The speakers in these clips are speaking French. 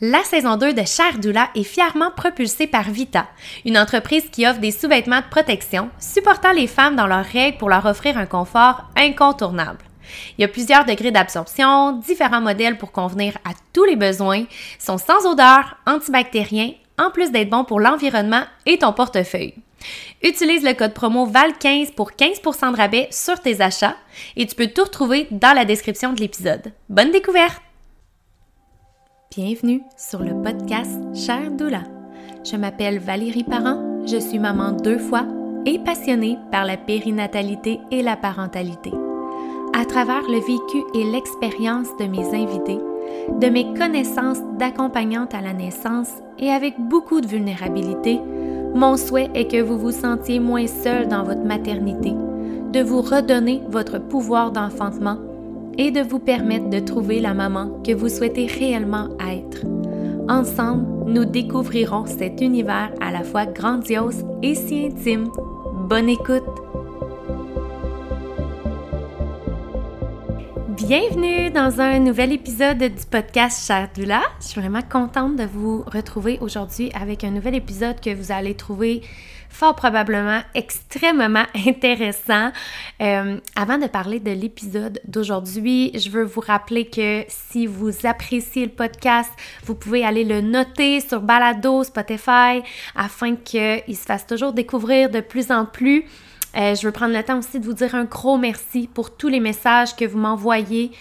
La saison 2 de Cher Doula est fièrement propulsée par Vita, une entreprise qui offre des sous-vêtements de protection, supportant les femmes dans leurs règles pour leur offrir un confort incontournable. Il y a plusieurs degrés d'absorption, différents modèles pour convenir à tous les besoins, sont sans odeur, antibactériens, en plus d'être bons pour l'environnement et ton portefeuille. Utilise le code promo VAL15 pour 15% de rabais sur tes achats et tu peux tout retrouver dans la description de l'épisode. Bonne découverte! Bienvenue sur le podcast Cher Doula. Je m'appelle Valérie Parent, je suis maman deux fois et passionnée par la périnatalité et la parentalité. À travers le vécu et l'expérience de mes invités, de mes connaissances d'accompagnante à la naissance et avec beaucoup de vulnérabilité, mon souhait est que vous vous sentiez moins seul dans votre maternité, de vous redonner votre pouvoir d'enfantement et de vous permettre de trouver la maman que vous souhaitez réellement être. Ensemble, nous découvrirons cet univers à la fois grandiose et si intime. Bonne écoute! Bienvenue dans un nouvel épisode du podcast Cher Dula. Je suis vraiment contente de vous retrouver aujourd'hui avec un nouvel épisode que vous allez trouver fort probablement extrêmement intéressant. Euh, avant de parler de l'épisode d'aujourd'hui, je veux vous rappeler que si vous appréciez le podcast, vous pouvez aller le noter sur Balado, Spotify, afin qu'il se fasse toujours découvrir de plus en plus. Euh, je veux prendre le temps aussi de vous dire un gros merci pour tous les messages que vous m'envoyez.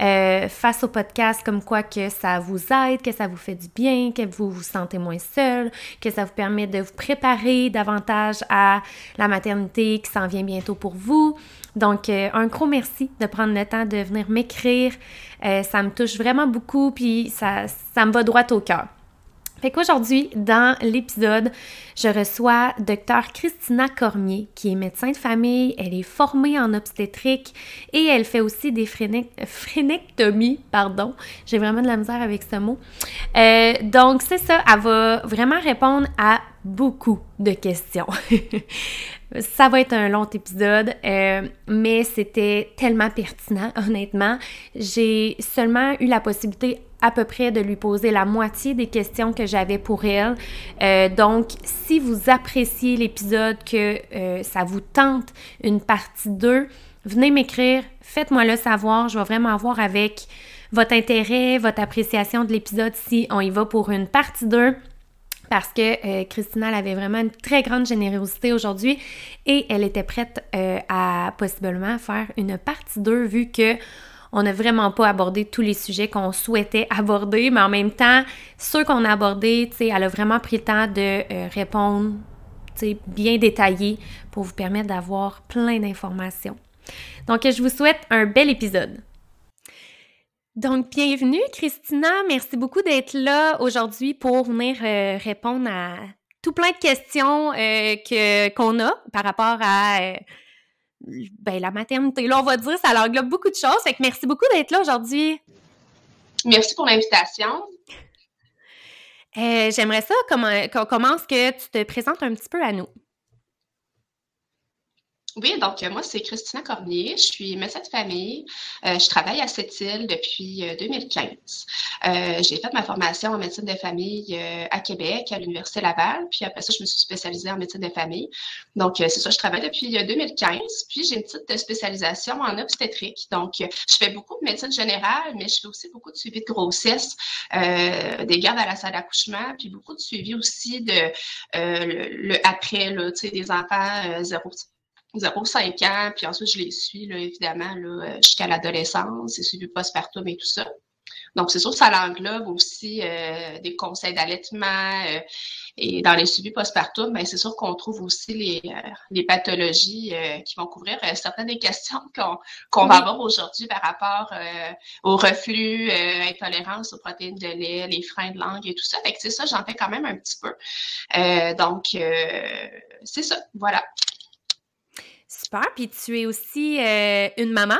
Euh, face au podcast, comme quoi que ça vous aide, que ça vous fait du bien, que vous vous sentez moins seul, que ça vous permet de vous préparer davantage à la maternité qui s'en vient bientôt pour vous. Donc, euh, un gros merci de prendre le temps de venir m'écrire. ça me touche vraiment beaucoup, puis ça, ça me va droit au cœur. Fait qu'aujourd'hui, dans l'épisode, je reçois Dr Christina Cormier, qui est médecin de famille, elle est formée en obstétrique et elle fait aussi des phrénectomies, pardon. J'ai vraiment de la misère avec ce mot. Euh, donc, c'est ça, elle va vraiment répondre à beaucoup de questions. Ça va être un long épisode, euh, mais c'était tellement pertinent, honnêtement. J'ai seulement eu la possibilité à peu près de lui poser la moitié des questions que j'avais pour elle. Euh, donc, si vous appréciez l'épisode, que euh, ça vous tente une partie 2, venez m'écrire, faites-moi le savoir. Je vais vraiment voir avec votre intérêt, votre appréciation de l'épisode si on y va pour une partie 2 parce que euh, Christina avait vraiment une très grande générosité aujourd'hui et elle était prête euh, à possiblement faire une partie 2 vu que on n'a vraiment pas abordé tous les sujets qu'on souhaitait aborder, mais en même temps, ceux qu'on a abordés, elle a vraiment pris le temps de euh, répondre, bien détaillé pour vous permettre d'avoir plein d'informations. Donc, je vous souhaite un bel épisode. Donc, bienvenue, Christina. Merci beaucoup d'être là aujourd'hui pour venir euh, répondre à tout plein de questions euh, que, qu'on a par rapport à euh, ben, la maternité. Là, on va dire, ça englobe beaucoup de choses. Fait que merci beaucoup d'être là aujourd'hui. Merci pour l'invitation. j'aimerais ça qu'on commence que tu te présentes un petit peu à nous. Oui, donc euh, moi, c'est Christina Cormier. Je suis médecin de famille. Euh, je travaille à cette île depuis 2015. Euh, j'ai fait ma formation en médecine de famille à Québec, à l'Université Laval. Puis après ça, je me suis spécialisée en médecine de famille. Donc, c'est ça, je travaille depuis 2015. Puis j'ai une petite spécialisation en obstétrique. Donc, je fais beaucoup de médecine générale, mais je fais aussi beaucoup de suivi de grossesse, des gardes à la salle d'accouchement, puis beaucoup de suivi aussi de le, après, là, des enfants 0 0-5 ans, puis ensuite je les suis, là, évidemment, là, euh, jusqu'à l'adolescence, c'est suivi postpartum et tout ça. Donc, c'est sûr que ça englobe aussi euh, des conseils d'allaitement euh, et dans les suivis postpartum, ben, c'est sûr qu'on trouve aussi les, les pathologies qui vont couvrir certaines des questions qu'on qu'on va avoir aujourd'hui par rapport au reflux, intolérance aux protéines de lait, les freins de langue et tout ça. Fait que c'est ça, j'en fais quand même un petit peu. donc, c'est ça, voilà. Super. Puis tu es aussi euh, une maman?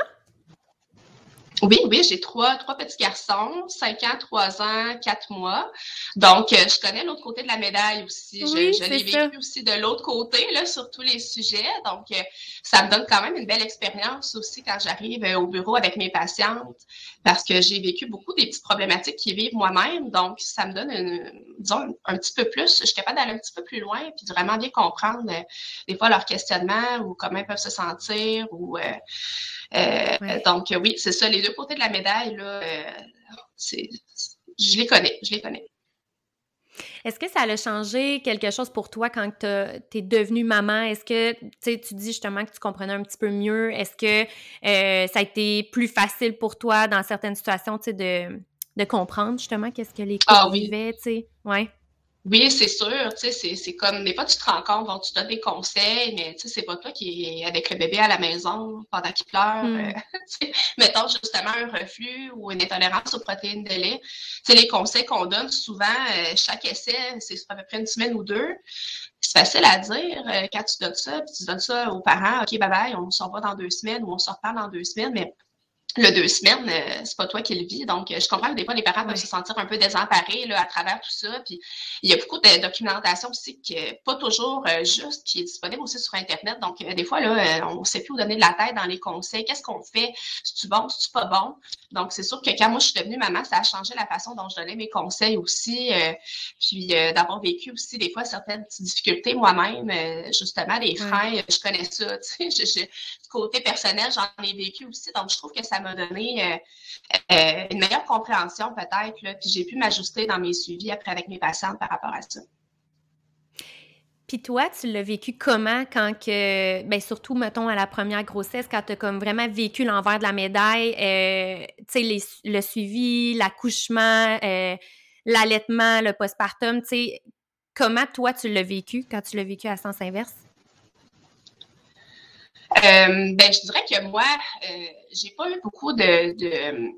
Oui, oui, j'ai trois, trois petits garçons, 5 ans, 3 ans, 4 mois. Donc, euh, je connais l'autre côté de la médaille aussi. je, l'ai vécu aussi de l'autre côté, là, sur tous les sujets. Donc, euh, ça me donne quand même une belle expérience aussi quand j'arrive euh, au bureau avec mes patientes parce que j'ai vécu beaucoup des petites problématiques qui vivent moi-même. Donc, ça me donne, une, disons, un, petit peu plus. Je suis capable d'aller un petit peu plus loin puis de vraiment bien comprendre des fois leurs questionnements ou comment ils peuvent se sentir ou euh, donc, oui, c'est ça, les deux côtés de la médaille, là, euh, je les connais, je les connais. Est-ce que ça a changé quelque chose pour toi quand tu es devenue maman? Est-ce que tu dis justement que tu comprenais un petit peu mieux? Est-ce que euh, ça a été plus facile pour toi dans certaines situations de, de comprendre justement qu'est-ce que les couples ah, oui. vivaient? Ouais. Oui, c'est sûr, tu sais, c'est comme, des fois, tu te rends compte, bon, tu donnes des conseils, mais tu sais, c'est pas toi qui est avec le bébé à la maison pendant qu'il pleure. Euh, mettons justement un reflux ou une intolérance aux protéines de lait. Tu sais, les conseils qu'on donne souvent, euh, chaque essai, c'est à peu près une semaine ou deux. C'est facile à dire euh, quand tu donnes ça, puis tu donnes ça aux parents, OK, bye bye, on se revoit dans deux semaines ou on se reparle dans deux semaines, mais le deux semaines, euh, c'est pas toi qui le vis. Donc, euh, je comprends que des fois, les parents peuvent se sentir un peu désemparés là, à travers tout ça. Puis, il y a beaucoup de documentation aussi qui n'est pas toujours euh, juste, qui est disponible aussi sur Internet. Donc, des fois, là, on ne sait plus où donner de la tête dans les conseils. Qu'est-ce qu'on fait? C'est-tu bon? C'est-tu pas bon? Donc, c'est sûr que quand moi, je suis devenue maman, ça a changé la façon dont je donnais mes conseils aussi. puis, d'avoir vécu aussi, des fois, certaines petites difficultés moi-même, justement, des freins. Je connais ça, tu sais. Côté personnel, j'en ai vécu aussi. Donc, je trouve que ça m'a donné euh, euh, une meilleure compréhension peut-être, puis j'ai pu m'ajuster dans mes suivis après avec mes patientes par rapport à ça. Puis toi, tu l'as vécu comment quand que, ben surtout, mettons, à la première grossesse, quand tu as comme vraiment vécu l'envers de la médaille, euh, tu sais, le suivi, l'accouchement, l'allaitement, le postpartum, tu sais, comment toi tu l'as vécu quand tu l'as vécu à sens inverse? Euh, ben, je dirais que moi, euh, j'ai pas eu beaucoup de,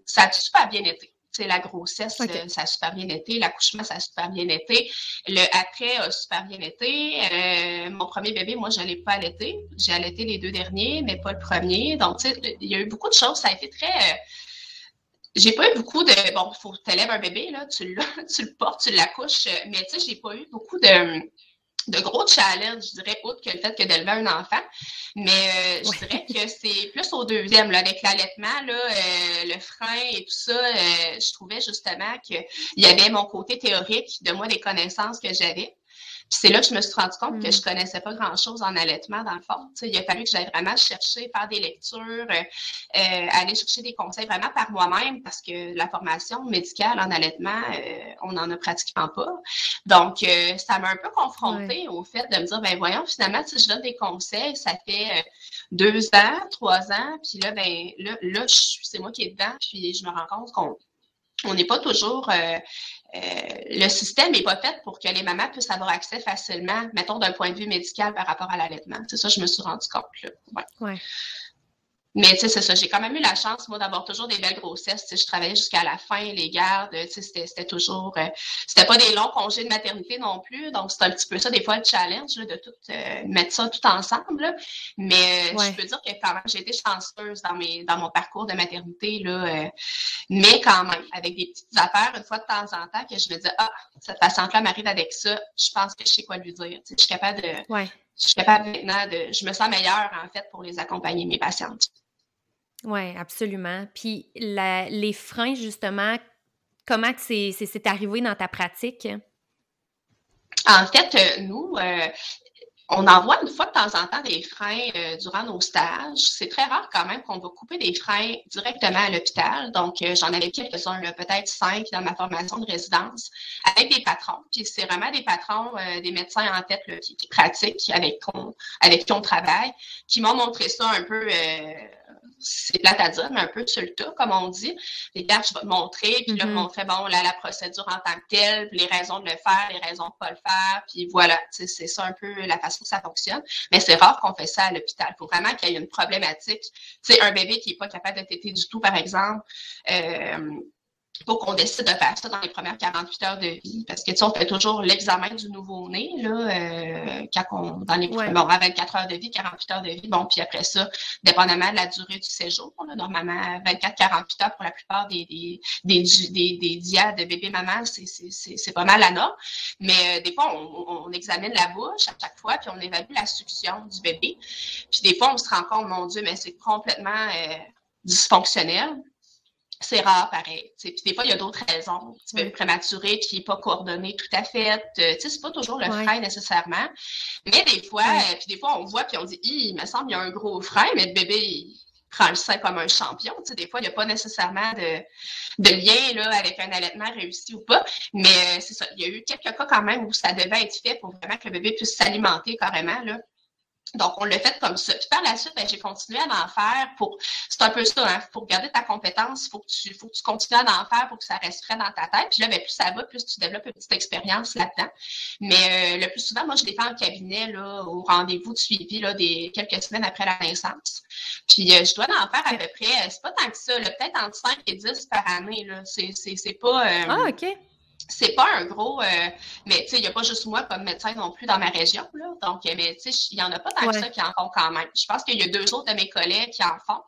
Ça a super bien été. C'est la grossesse, euh, ça a super bien été. L'accouchement, ça a super bien été. Le après a super bien été. Euh, mon premier bébé, moi, je l'ai pas allaité. J'ai allaité les deux derniers, mais pas le premier. Donc, tu sais, il y a eu beaucoup de choses. Ça a été très... j'ai pas eu beaucoup de... Bon, il faut que tu élèves un bébé, là, tu, tu le portes, tu l'accouches, mais tu sais, j'ai pas eu beaucoup de de gros challenges, je dirais, autre que le fait que d'élever un enfant. Mais euh, je dirais que c'est plus au deuxième, là, avec l'allaitement, là, euh, le frein et tout ça, euh, je trouvais justement qu'il y avait mon côté théorique de moi, des connaissances que j'avais. Puis c'est là que je me suis rendu compte que je mm. connaissais pas grand-chose en allaitement, dans le fond. sais, il a fallu que j'aille vraiment chercher, faire des lectures, euh, euh, aller chercher des conseils vraiment par moi-même parce que la formation médicale en allaitement, euh, on n'en a pratiquement pas. Donc, ça m'a un peu confrontée au fait de me dire, ben voyons, finalement, si je donne des conseils, ça fait deux ans, trois ans, puis là, ben là, là c'est moi qui est dedans, puis je me rends compte qu'on on n'est pas toujours. Euh, euh, le système n'est pas fait pour que les mamans puissent avoir accès facilement, mettons d'un point de vue médical par rapport à l'allaitement. C'est ça, je me suis rendu compte. Là. Mais tu sais, c'est ça. J'ai quand même eu la chance, moi, d'avoir toujours des belles grossesses. Tu sais, je travaillais jusqu'à la fin, les gardes. Tu sais, c'était toujours. Euh, c'était pas des longs congés de maternité non plus. Donc, c'est un petit peu ça, des fois, le challenge de tout euh, mettre ça tout ensemble. Mais euh, je peux dire que quand même, j'ai été chanceuse dans mes dans mon parcours de maternité. Là, mais quand même, avec des petites affaires, une fois de temps en temps, que je me dis Ah, cette patiente-là m'arrive avec ça, je pense que je sais quoi lui dire. Je suis capable de. Ouais. Je suis capable maintenant de. Je me sens meilleure, en fait, pour les accompagner, mes patientes. Oui, absolument. Puis les freins, justement, comment c'est arrivé dans ta pratique? En fait, euh, nous, euh, on envoie une fois de temps en temps des freins euh, durant nos stages. C'est très rare quand même qu'on va couper des freins directement à l'hôpital. Donc, j'en avais quelques-uns, peut-être cinq dans ma formation de résidence, avec des patrons. Puis c'est vraiment des patrons, des médecins en tête qui, pratiquent, avec, avec qui on travaille, qui m'ont montré ça un peu c'est mais un peu sur le tas, comme on dit. Les cartes, je vais te montrer, puis là, mm-hmm. on fait, bon, la procédure en tant que telle, les raisons de le faire, les raisons de ne pas le faire, puis voilà, c'est ça un peu la façon que ça fonctionne. Mais c'est rare qu'on fait ça à l'hôpital. Il faut vraiment qu'il y ait une problématique. Tu sais, un bébé qui n'est pas capable de téter du tout, par exemple, euh, faut qu'on décide de faire ça dans les premières 48 heures de vie. Parce que, tu sais, on fait toujours l'examen du nouveau-né, là, euh, quand on, dans les, ouais. bon, à 24 heures de vie, 48 heures de vie, bon, puis après ça, dépendamment de la durée du séjour, là, normalement, 24-48 heures pour la plupart des, des, des, des, des dias de bébé-maman, c'est pas mal la norme. Mais euh, des fois, on, on, examine la bouche à chaque fois, puis on évalue la succion du bébé. Puis des fois, on se rend compte, mon Dieu, mais c'est complètement euh, dysfonctionnel c'est rare, pareil. Puis des fois, il y a d'autres raisons. Tu peux prématuré qui n'est pas coordonné tout à fait. Euh, tu sais, c'est pas toujours le frein nécessairement. Mais des fois, euh, puis des fois, on voit puis on dit, il me semble qu'il y a un gros frein, mais le bébé, il prend le sein comme un champion. Tu sais, des fois, il n'y a pas nécessairement de, de lien là, avec un allaitement réussi ou pas. Mais euh, c'est ça. Il y a eu quelques cas quand même où ça devait être fait pour vraiment que le bébé puisse s'alimenter carrément. Là. Donc, on l'a fait comme ça. Puis par la suite, ben, j'ai continué à en faire pour. C'est un peu ça, hein. Pour garder ta compétence, il faut, que tu, faut que tu continues à en faire pour que ça reste frais dans ta tête. Puis là, ben, plus ça va, plus tu développes une petite expérience là-dedans. Mais euh, le plus souvent, moi, je l'ai fait en cabinet, là, au rendez-vous de suivi, là, des quelques semaines après la naissance. Puis euh, je dois en faire à peu près, c'est pas tant que ça, peut-être entre 5 et 10 par année. Là. C'est, c'est, c'est pas. Euh, ah, OK c'est pas un gros euh, mais tu sais il n'y a pas juste moi comme médecin non plus dans ma région là. Donc mais tu sais il y en a pas tant que ça qui en font quand même. Je pense qu'il y a deux autres de mes collègues qui en font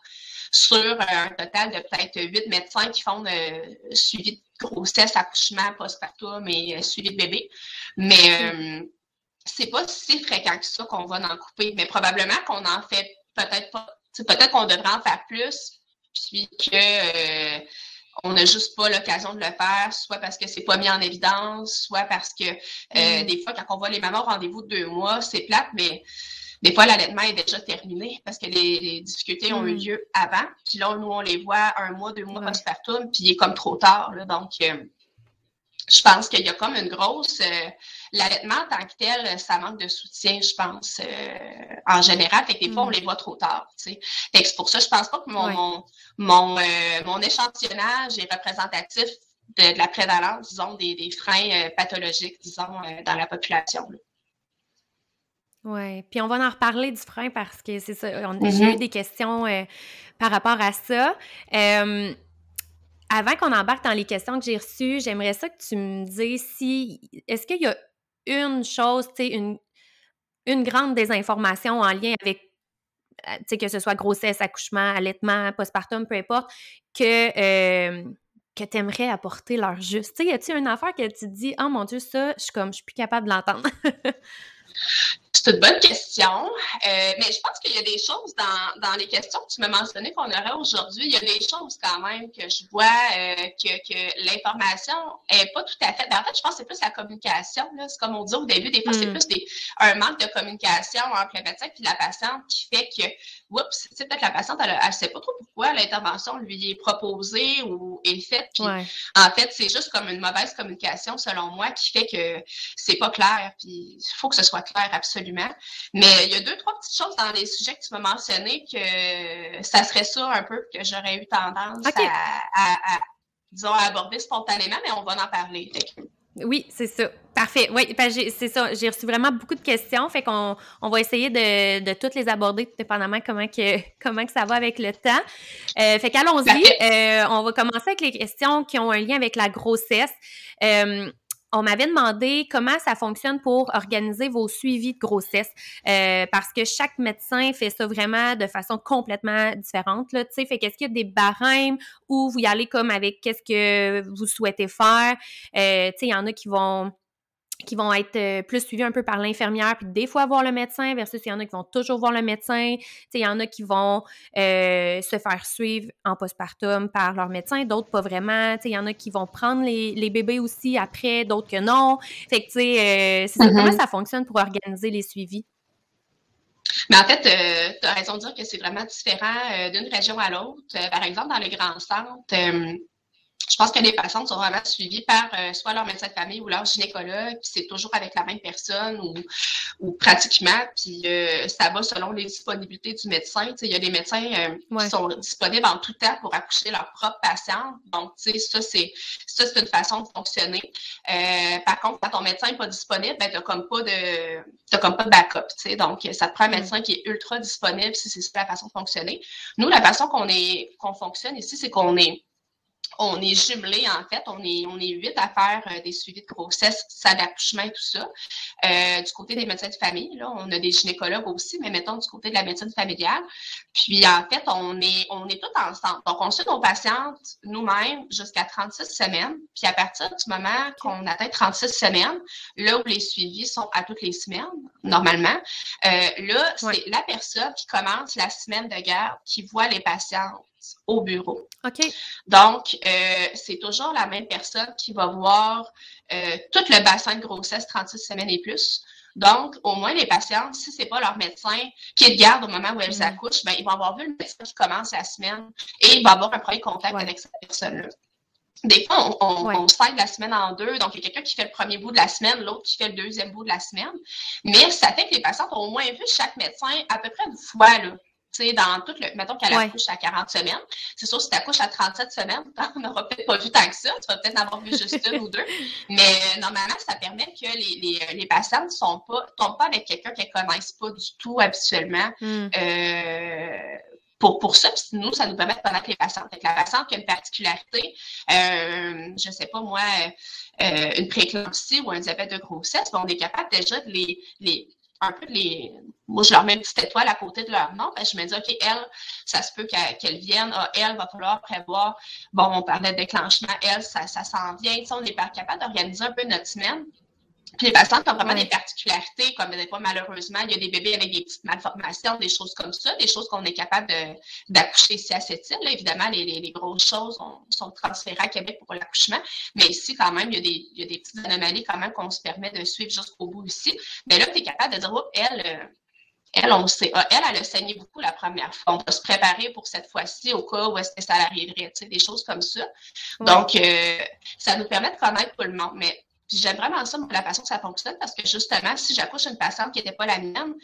sur euh, un total de peut-être huit médecins qui font euh, suivi de grossesse accouchement postpartum et suivi de bébé. Mais c'est pas si fréquent que ça qu'on va en couper. Mais probablement qu'on en fait peut-être pas peut-être qu'on devrait en faire plus puis que on n'a juste pas l'occasion de le faire, soit parce que c'est pas mis en évidence, soit parce que euh, mm. des fois, quand on voit les mamans au rendez-vous de deux mois, c'est plate, mais des fois, l'allaitement est déjà terminé parce que les, difficultés ont eu mm. lieu avant. Puis là, nous, on les voit un mois, deux mois postpartum, puis il est comme trop tard. Là, donc, euh, je pense qu'il y a comme une grosse. Euh, l'allaitement en tant que tel, ça manque de soutien, je pense, euh, en général. Fait que des fois, on mm. les voit trop tard. Tu sais. Fait que c'est pour ça, je pense pas que mon, mon, mon, euh, mon, échantillonnage est représentatif de, de, la prévalence, disons, des, des freins pathologiques, disons, dans la population. Oui, puis on va en reparler du frein parce que c'est ça, on, j'ai eu mm-hmm. des questions par rapport à ça avant qu'on embarque dans les questions que j'ai reçues, j'aimerais ça que tu me dises si est-ce qu'il y a une chose, tu sais, une, une grande désinformation en lien avec euh, que ce soit grossesse, accouchement, allaitement, postpartum, peu importe, que, euh, que tu aimerais apporter leur juste? Y a-t-il une affaire que tu te dis, oh mon Dieu, ça, je suis comme, je suis plus capable de l'entendre? C'est une bonne question. Euh, mais je pense qu'il y a des choses dans, dans les questions que tu m'as mentionnées qu'on aurait aujourd'hui. Il y a des choses quand même que je vois euh, que, que l'information est pas tout à fait. Ben, en fait, je pense que c'est plus la communication. C'est comme on dit au début, des fois, c'est mm. plus des, un manque de communication entre le médecin et la patiente qui fait que oups, c'est peut-être la patiente, elle ne sait pas trop pourquoi l'intervention lui est proposée ou est faite. Puis, En fait, c'est juste comme une mauvaise communication, selon moi, qui fait que c'est pas clair. Puis il faut que ce soit clair absolument. Mais il y a deux, trois petites choses dans les sujets que tu m'as mentionnés que ça serait ça un peu que j'aurais eu tendance à, disons, à aborder spontanément, mais on va en parler. Oui, c'est ça. Parfait. Oui, c'est ça. J'ai reçu vraiment beaucoup de questions. Fait qu'on on va essayer de, de toutes les aborder, tout dépendamment comment que, comment que ça va avec le temps. Euh, fait qu'allons-y. Euh, on va commencer avec les questions qui ont un lien avec la grossesse. Euh, on m'avait demandé comment ça fonctionne pour organiser vos suivis de grossesse euh, parce que chaque médecin fait ça vraiment de façon complètement différente là, tu sais, fait qu'est-ce qu'il y a des barèmes où vous y allez comme avec qu'est-ce que vous souhaitez faire, euh, tu sais, il y en a qui vont qui vont être euh, plus suivis un peu par l'infirmière, puis des fois voir le médecin, versus il y en a qui vont toujours voir le médecin. Il y en a qui vont euh, se faire suivre en postpartum par leur médecin, d'autres pas vraiment. Il y en a qui vont prendre les, les bébés aussi après, d'autres que non. Fait que, tu sais, euh, c'est comment mm-hmm. ça fonctionne pour organiser les suivis? Mais en fait, tu as raison de dire que c'est vraiment différent d'une région à l'autre. par exemple, dans les grands centres, je pense que les patientes sont vraiment suivies par euh, soit leur médecin de famille ou leur gynécologue, puis c'est toujours avec la même personne ou, ou pratiquement, puis euh, ça va selon les disponibilités du médecin. il y a des médecins euh, qui sont disponibles en tout temps pour accoucher leurs propres patients. Donc, tu sais, ça, c'est ça, c'est une façon de fonctionner. par contre, quand ton médecin n'est pas disponible, ben, tu n'as comme pas de t'as comme pas de backup. Tu sais, donc, ça te prend un médecin qui est ultra disponible si c'est la façon de fonctionner. Nous, la façon qu'on est qu'on fonctionne ici, c'est qu'on est on est jumelés, en fait. On est, on est huit à faire euh, des suivis de grossesse, ça d'accouchement et tout ça. Euh, du côté des médecins de famille, là, on a des gynécologues aussi, mais mettons du côté de la médecine familiale. Puis, en fait, on est, on est tous ensemble. Donc, on suit nos patientes nous-mêmes jusqu'à 36 semaines. Puis, à partir du moment qu'on atteint 36 semaines, là où les suivis sont à toutes les semaines, normalement, euh, là, c'est la personne qui commence la semaine de garde qui voit les patientes au bureau. OK. Donc, euh, c'est toujours la même personne qui va voir euh, tout le bassin de grossesse 36 semaines et plus. Donc, au moins, les patientes, si ce n'est pas leur médecin qui est de garde au moment où elles mm. accouchent, ben, ils vont avoir vu le médecin qui commence la semaine et il va avoir un premier contact avec cette personne-là. Des fois, on, on, la semaine en deux. Donc, il y a quelqu'un qui fait le premier bout de la semaine, l'autre qui fait le deuxième bout de la semaine. Mais ça fait que les patientes ont au moins vu chaque médecin à peu près une fois. Là sais, dans tout le. Mettons qu'elle accouche à 40 semaines. C'est sûr, si tu accouches à 37 semaines, tu n'auras peut-être pas vu tant que ça. Tu vas peut-être en avoir vu juste une ou deux. Mais euh, normalement, ça permet que les, les, les patients ne sont pas, tombent pas avec quelqu'un qu'elles ne connaissent pas du tout habituellement. Hmm. Euh, pour, pour ça, puis nous, ça nous permet de connaître les patientes. Avec la patiente qui a une particularité, euh, je ne sais pas moi, euh, une prééclampsie ou un diabète de grossesse, on est capable déjà de les, les un peu les. Moi, je leur mets une petite étoile à côté de leur nom. je me dis, OK, elle, ça se peut qu'elle vienne. Ah, elle, va falloir prévoir. Bon, on parlait de déclenchement. Elle, ça, ça s'en vient. on est pas capable d'organiser un peu notre semaine. Puis les patients qui ont vraiment des particularités, comme des fois, malheureusement, il y a des bébés avec des petites malformations, des choses comme ça, des choses qu'on est capable d'accoucher ici à cette île. évidemment, les, les, grosses choses sont transférées à Québec pour l'accouchement, mais ici, quand même, il y a des, il y a des petites anomalies quand même qu'on se permet de suivre jusqu'au bout ici. Mais là, tu es capable de dire, oh, elle, euh, elle, on sait, ah, elle, elle a saigné beaucoup la première fois. On va se préparer pour cette fois-ci au cas où est-ce que ça arriverait, tu sais, des choses comme ça. Donc, euh, ça nous permet de connaître tout le monde. Mais j'aime vraiment ça, la façon que ça fonctionne, parce que justement, si j'accouche une patiente qui n'était pas la mienne,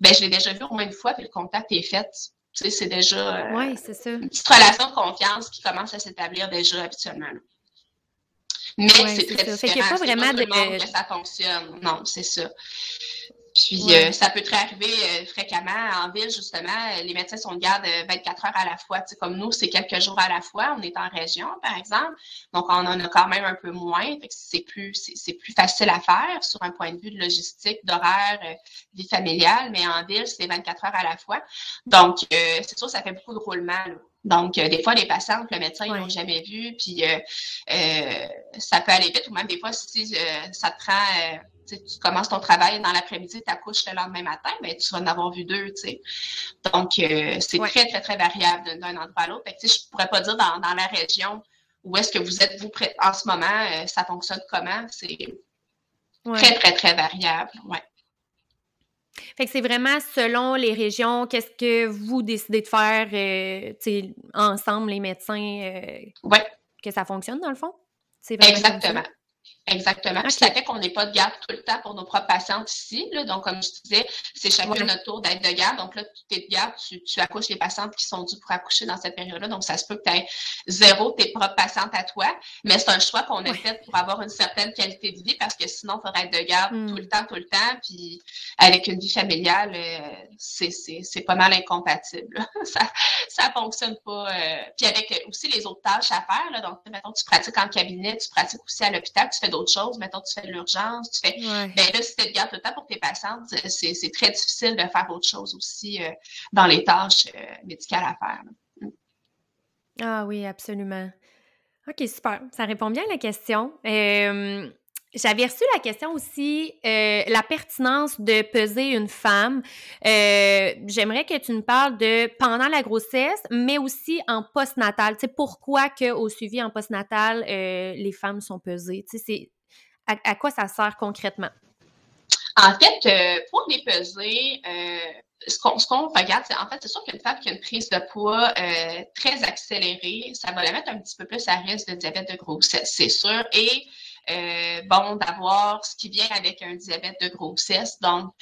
ben je l'ai déjà vue au moins une fois, puis le contact est fait. Tu sais, c'est déjà euh, ça. une petite relation de confiance qui commence à s'établir déjà habituellement. Mais c'est très différent. Fait pas vraiment de... que ça fonctionne. Non, c'est ça. Puis euh, ça peut très arriver euh, fréquemment en ville, justement. Les médecins sont de garde 24 heures à la fois. Tu comme nous, c'est quelques jours à la fois. On est en région, par exemple. Donc, on en a quand même un peu moins. c'est plus, c'est, plus facile à faire sur un point de vue de logistique, d'horaire, euh, vie familiale. Mais en ville, c'est 24 heures à la fois. Donc, c'est sûr, ça fait beaucoup de roulement. Donc, des fois, les patients, le médecin, ils n'ont jamais vu, puis ça peut aller vite, ou même des fois, si ça te prend tu commences ton travail dans l'après-midi, tu accouches le lendemain matin, ben, tu vas en avoir vu deux. sais. Donc, euh, c'est très, très, très variable d'un endroit à l'autre. Je ne pourrais pas dire dans, dans la région où est-ce que vous êtes, vous, en ce moment, euh, ça fonctionne comment. C'est très, très, très variable. Ouais. Fait que c'est vraiment selon les régions, qu'est-ce que vous décidez de faire euh, ensemble, les médecins, ouais. que ça fonctionne dans le fond? Exactement. Exactement. ça fait qu'on n'est pas de garde tout le temps pour nos propres patientes ici. Là. Donc, comme je disais, c'est chacun notre tour d'être de garde. Donc là, tu es de garde, tu, tu, accouches les patientes qui sont dues pour accoucher dans cette période-là. Donc, ça se peut que tu aies zéro tes propres patientes à toi. Mais c'est un choix qu'on a fait pour avoir une certaine qualité de vie parce que sinon, il faudrait être de garde tout le hmm. temps, tout le temps. Puis avec une vie familiale, euh, c'est pas mal incompatible. ça ça fonctionne pas. Euh. Puis avec aussi les autres tâches à faire. Là. Donc, mettons, tu pratiques en cabinet, tu pratiques aussi à l'hôpital, tu fais d'autres choses. Mettons, tu fais de l'urgence, tu fais. Ben là, si tu te gardes tout le temps pour tes patientes, c'est très difficile de faire autre chose aussi euh, dans les tâches euh, médicales à faire. Mm. Ah oui, absolument. OK, super. Ça répond bien à la question. Euh, j'avais reçu la question aussi, la pertinence de peser une femme. J'aimerais que tu nous parles de pendant la grossesse, mais aussi en postnatal. Tu sais, pourquoi qu'au suivi en postnatal, les femmes sont pesées? Tu sais, à, quoi ça sert concrètement? En fait, euh, pour les peser, euh, ce qu'on regarde, c'est en fait, c'est sûr qu'une femme qui a une prise de poids euh, très accélérée, ça va la mettre un petit peu plus à risque de diabète de grossesse, c'est sûr. Et bon, d'avoir ce qui vient avec un diabète de grossesse. Donc,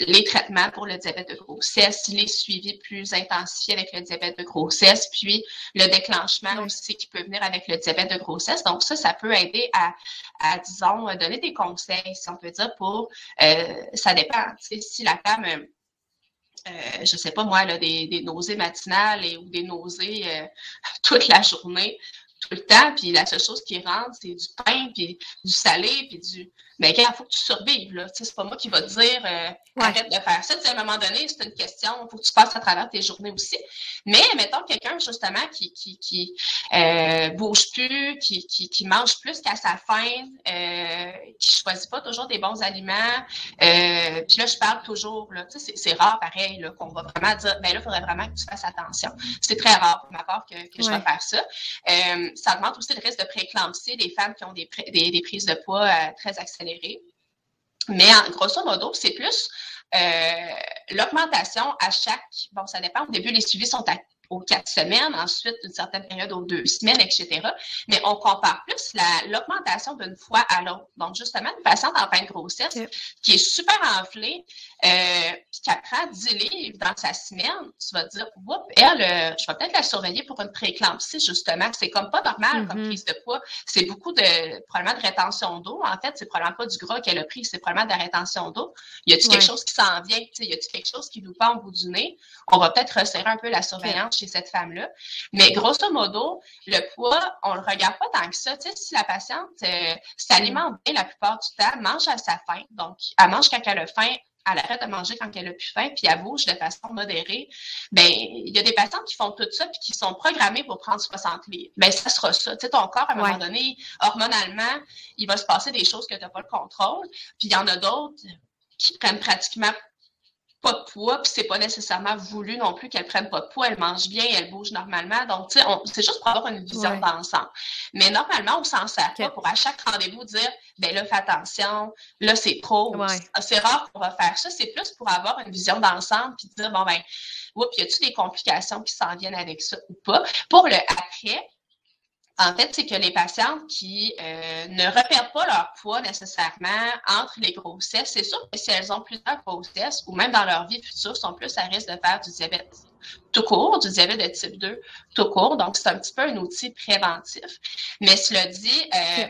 les traitements pour le diabète de grossesse, les suivis plus intensifiés avec le diabète de grossesse, puis le déclenchement aussi qui peut venir avec le diabète de grossesse. Donc ça, ça peut aider à, à disons, donner des conseils, si on peut dire, pour, euh, ça dépend. Si la femme euh, je sais pas moi, là, des, des nausées matinales et, ou des nausées euh, toute la journée, tout le temps, puis la seule chose qui rentre, c'est du pain, puis du salé, puis du... Mais il faut que tu survives, là. c'est pas moi qui va te dire euh, arrête de faire ça. à un moment donné, c'est une question, il faut que tu passes à travers tes journées aussi. Mais mettons quelqu'un, justement, qui, qui, qui euh, bouge plus, qui, qui, qui mange plus qu'à sa faim, euh, qui choisit pas toujours des bons aliments. Euh, puis là, je parle toujours, là, c'est, c'est rare pareil, là, qu'on va vraiment dire, ben là, il faudrait vraiment que tu fasses attention. C'est très rare pour ma part que, que je vais faire ça. Ça augmente aussi le risque de prééclampsie des femmes qui ont des, des, prises de poids euh, très accélérées mais grosso modo, c'est plus euh, l'augmentation à chaque, bon, ça dépend. Au début, les suivis sont à aux quatre semaines, ensuite une certaine période aux deux semaines, etc. Mais on compare plus l'augmentation d'une fois à l'autre. Donc, justement, une patiente en fin de grossesse qui est super enflée, euh, qui prend 10 livres dans sa semaine, tu vas te dire, Oups, elle, euh, je vais peut-être la surveiller pour une prééclampsie, justement. C'est comme pas normal comme mm-hmm. prise de poids. C'est beaucoup de, probablement de rétention d'eau. En fait, c'est probablement pas du gras qu'elle a pris, c'est probablement de la rétention d'eau. Y a-t-il quelque chose qui s'en vient? Y a-t-il quelque chose qui nous pend au bout du nez? On va peut-être resserrer un peu la surveillance chez cette femme-là. Mais grosso modo, le poids, on le regarde pas tant que ça. Tu sais, si la patiente euh, s'alimente bien la plupart du temps, mange à sa faim, donc elle mange quand elle a faim, elle arrête de manger quand elle a plus faim, puis elle bouge de façon modérée, ben il y a des patients qui font tout ça puis qui sont programmés pour prendre 60 livres. Ben ça sera ça. Tu sais, ton corps, à un moment donné, hormonalement, il va se passer des choses que tu n'as pas le contrôle. Puis il y en a d'autres qui prennent pratiquement pas de poids, puis c'est pas nécessairement voulu non plus qu'elle prenne pas de poids, elle mange bien, elle bouge normalement. Donc, tu sais, c'est juste pour avoir une vision d'ensemble. Mais normalement, on s'en sert pas pour à chaque rendez-vous dire, ben là, fais attention, là, c'est trop. C'est rare qu'on va faire ça. C'est plus pour avoir une vision d'ensemble, puis dire, bon, ben, oups, y a-tu des complications qui s'en viennent avec ça ou pas? Pour le après, en fait, c'est que les patientes qui euh, ne repèrent pas leur poids nécessairement entre les grossesses, c'est sûr que si elles ont plusieurs grossesses ou même dans leur vie future, sont plus à risque de faire du diabète tout court, du diabète de type 2 tout court. Donc, c'est un petit peu un outil préventif. Mais cela dit, euh,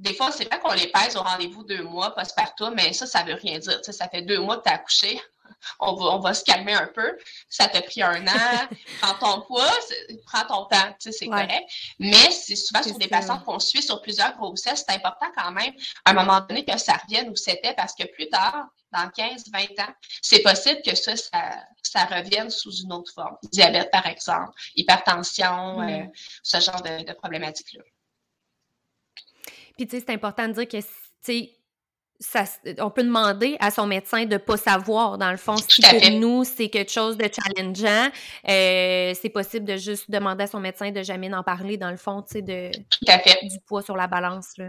des fois, c'est pas qu'on les pèse au rendez-vous deux mois post-partum, mais ça, ça veut rien dire. Tu sais, ça fait deux mois que tu as accouché on va, on va se calmer un peu. Ça t'a pris un an, prends ton poids, prends ton temps, tu sais, c'est correct. Mais c'est souvent sur des patients qu'on suit sur plusieurs grossesses, c'est important quand même, à un moment donné, que ça revienne où c'était, parce que plus tard, dans 15, 20 ans, c'est possible que ça, ça, revienne sous une autre forme. Diabète, par exemple, hypertension, euh, ce genre de, de problématiques-là. Puis, tu sais, c'est important de dire que, tu sais, on peut demander à son médecin de ne pas savoir, dans le fond, si pour nous, c'est quelque chose de challengeant. Euh, c'est possible de juste demander à son médecin de jamais en parler, dans le fond, tu sais, de, du poids sur la balance. Là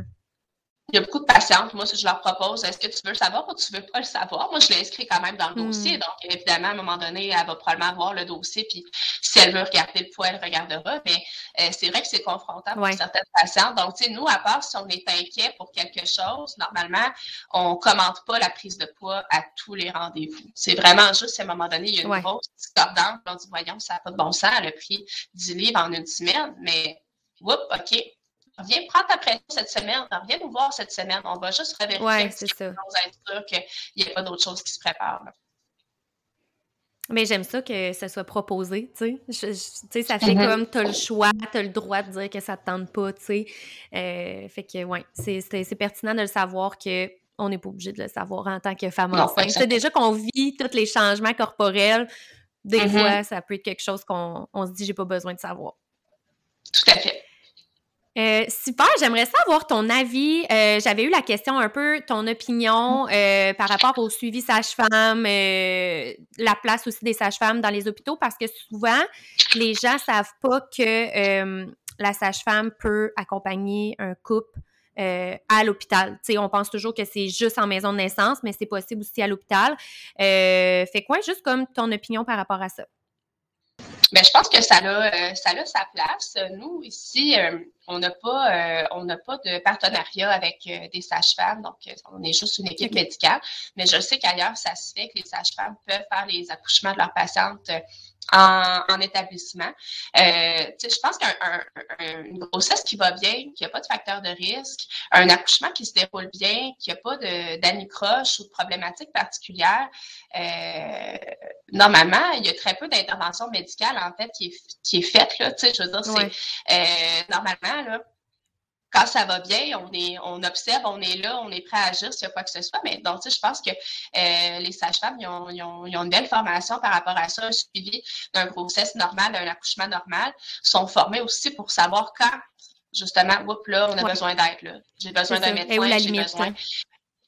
il y a beaucoup de patientes, moi, si je leur propose, est-ce que tu veux le savoir ou tu veux pas le savoir? Moi, je l'inscris quand même dans le hmm. dossier. Donc, évidemment, à un moment donné, elle va probablement voir le dossier, puis si elle veut regarder le poids, elle regardera. Mais euh, c'est vrai que c'est confrontant pour certaines patientes. Donc, tu sais, nous, à part si on est inquiet pour quelque chose, normalement, on commente pas la prise de poids à tous les rendez-vous. C'est vraiment juste à un moment donné, il y a une grosse discordance, on dit, voyons, ça n'a pas de bon sens, elle a pris 10 livres en une semaine, mais, oups, OK, viens prendre ta pression cette semaine, viens nous voir cette semaine. On va juste revérifier ouais, c'est ça. être sûr qu'il n'y a pas d'autre chose qui se prépare. Mais j'aime ça que ça soit proposé, tu sais. ça fait mm-hmm. comme tu as le choix, tu as le droit de dire que ça te tente pas, tu sais. Euh, fait que, ouais, c'est pertinent de le savoir que on n'est pas obligé de le savoir en tant que femme enceinte. C'est déjà qu'on vit tous les changements corporels. Des mm-hmm. fois, ça peut être quelque chose qu'on se dit, j'ai pas besoin de savoir. Tout à fait. Euh, super, j'aimerais savoir ton avis. Euh, j'avais eu la question un peu, ton opinion euh, par rapport au suivi sage-femme, la place aussi des sages-femmes dans les hôpitaux, parce que souvent, les gens savent pas que la sage-femme peut accompagner un couple à l'hôpital. On pense toujours que c'est juste en maison de naissance, mais c'est possible aussi à l'hôpital. fait quoi, juste comme ton opinion par rapport à ça? Bien, je pense que ça a, ça a sa place. Nous, ici, on n'a pas, euh, on n'a pas de partenariat avec euh, des sages-femmes, donc euh, on est juste une équipe médicale. Mais je sais qu'ailleurs, ça se fait que les sages-femmes peuvent faire les accouchements de leurs patientes en, établissement. Euh, je pense qu'une grossesse qui va bien, qui n'a pas de facteur de risque, un accouchement qui se déroule bien, qui n'a pas d'anicroche ou de problématiques particulières, euh, normalement, il y a très peu d'intervention médicale, en fait, qui est, qui est faite. Là, je veux dire, c'est euh, normalement, là, quand ça va bien, on est, on observe, on est là, on est prêt à agir s'il y a quoi que ce soit. Mais donc, tu sais, je pense que euh, les sages-femmes, ils ont, ils, ont, ils ont, une belle formation par rapport à ça, un suivi d'un grossesse normal, d'un accouchement normal, sont formés aussi pour savoir quand, justement, oups, là, on a besoin d'être là. J'ai besoin d'un médecin, j'ai besoin.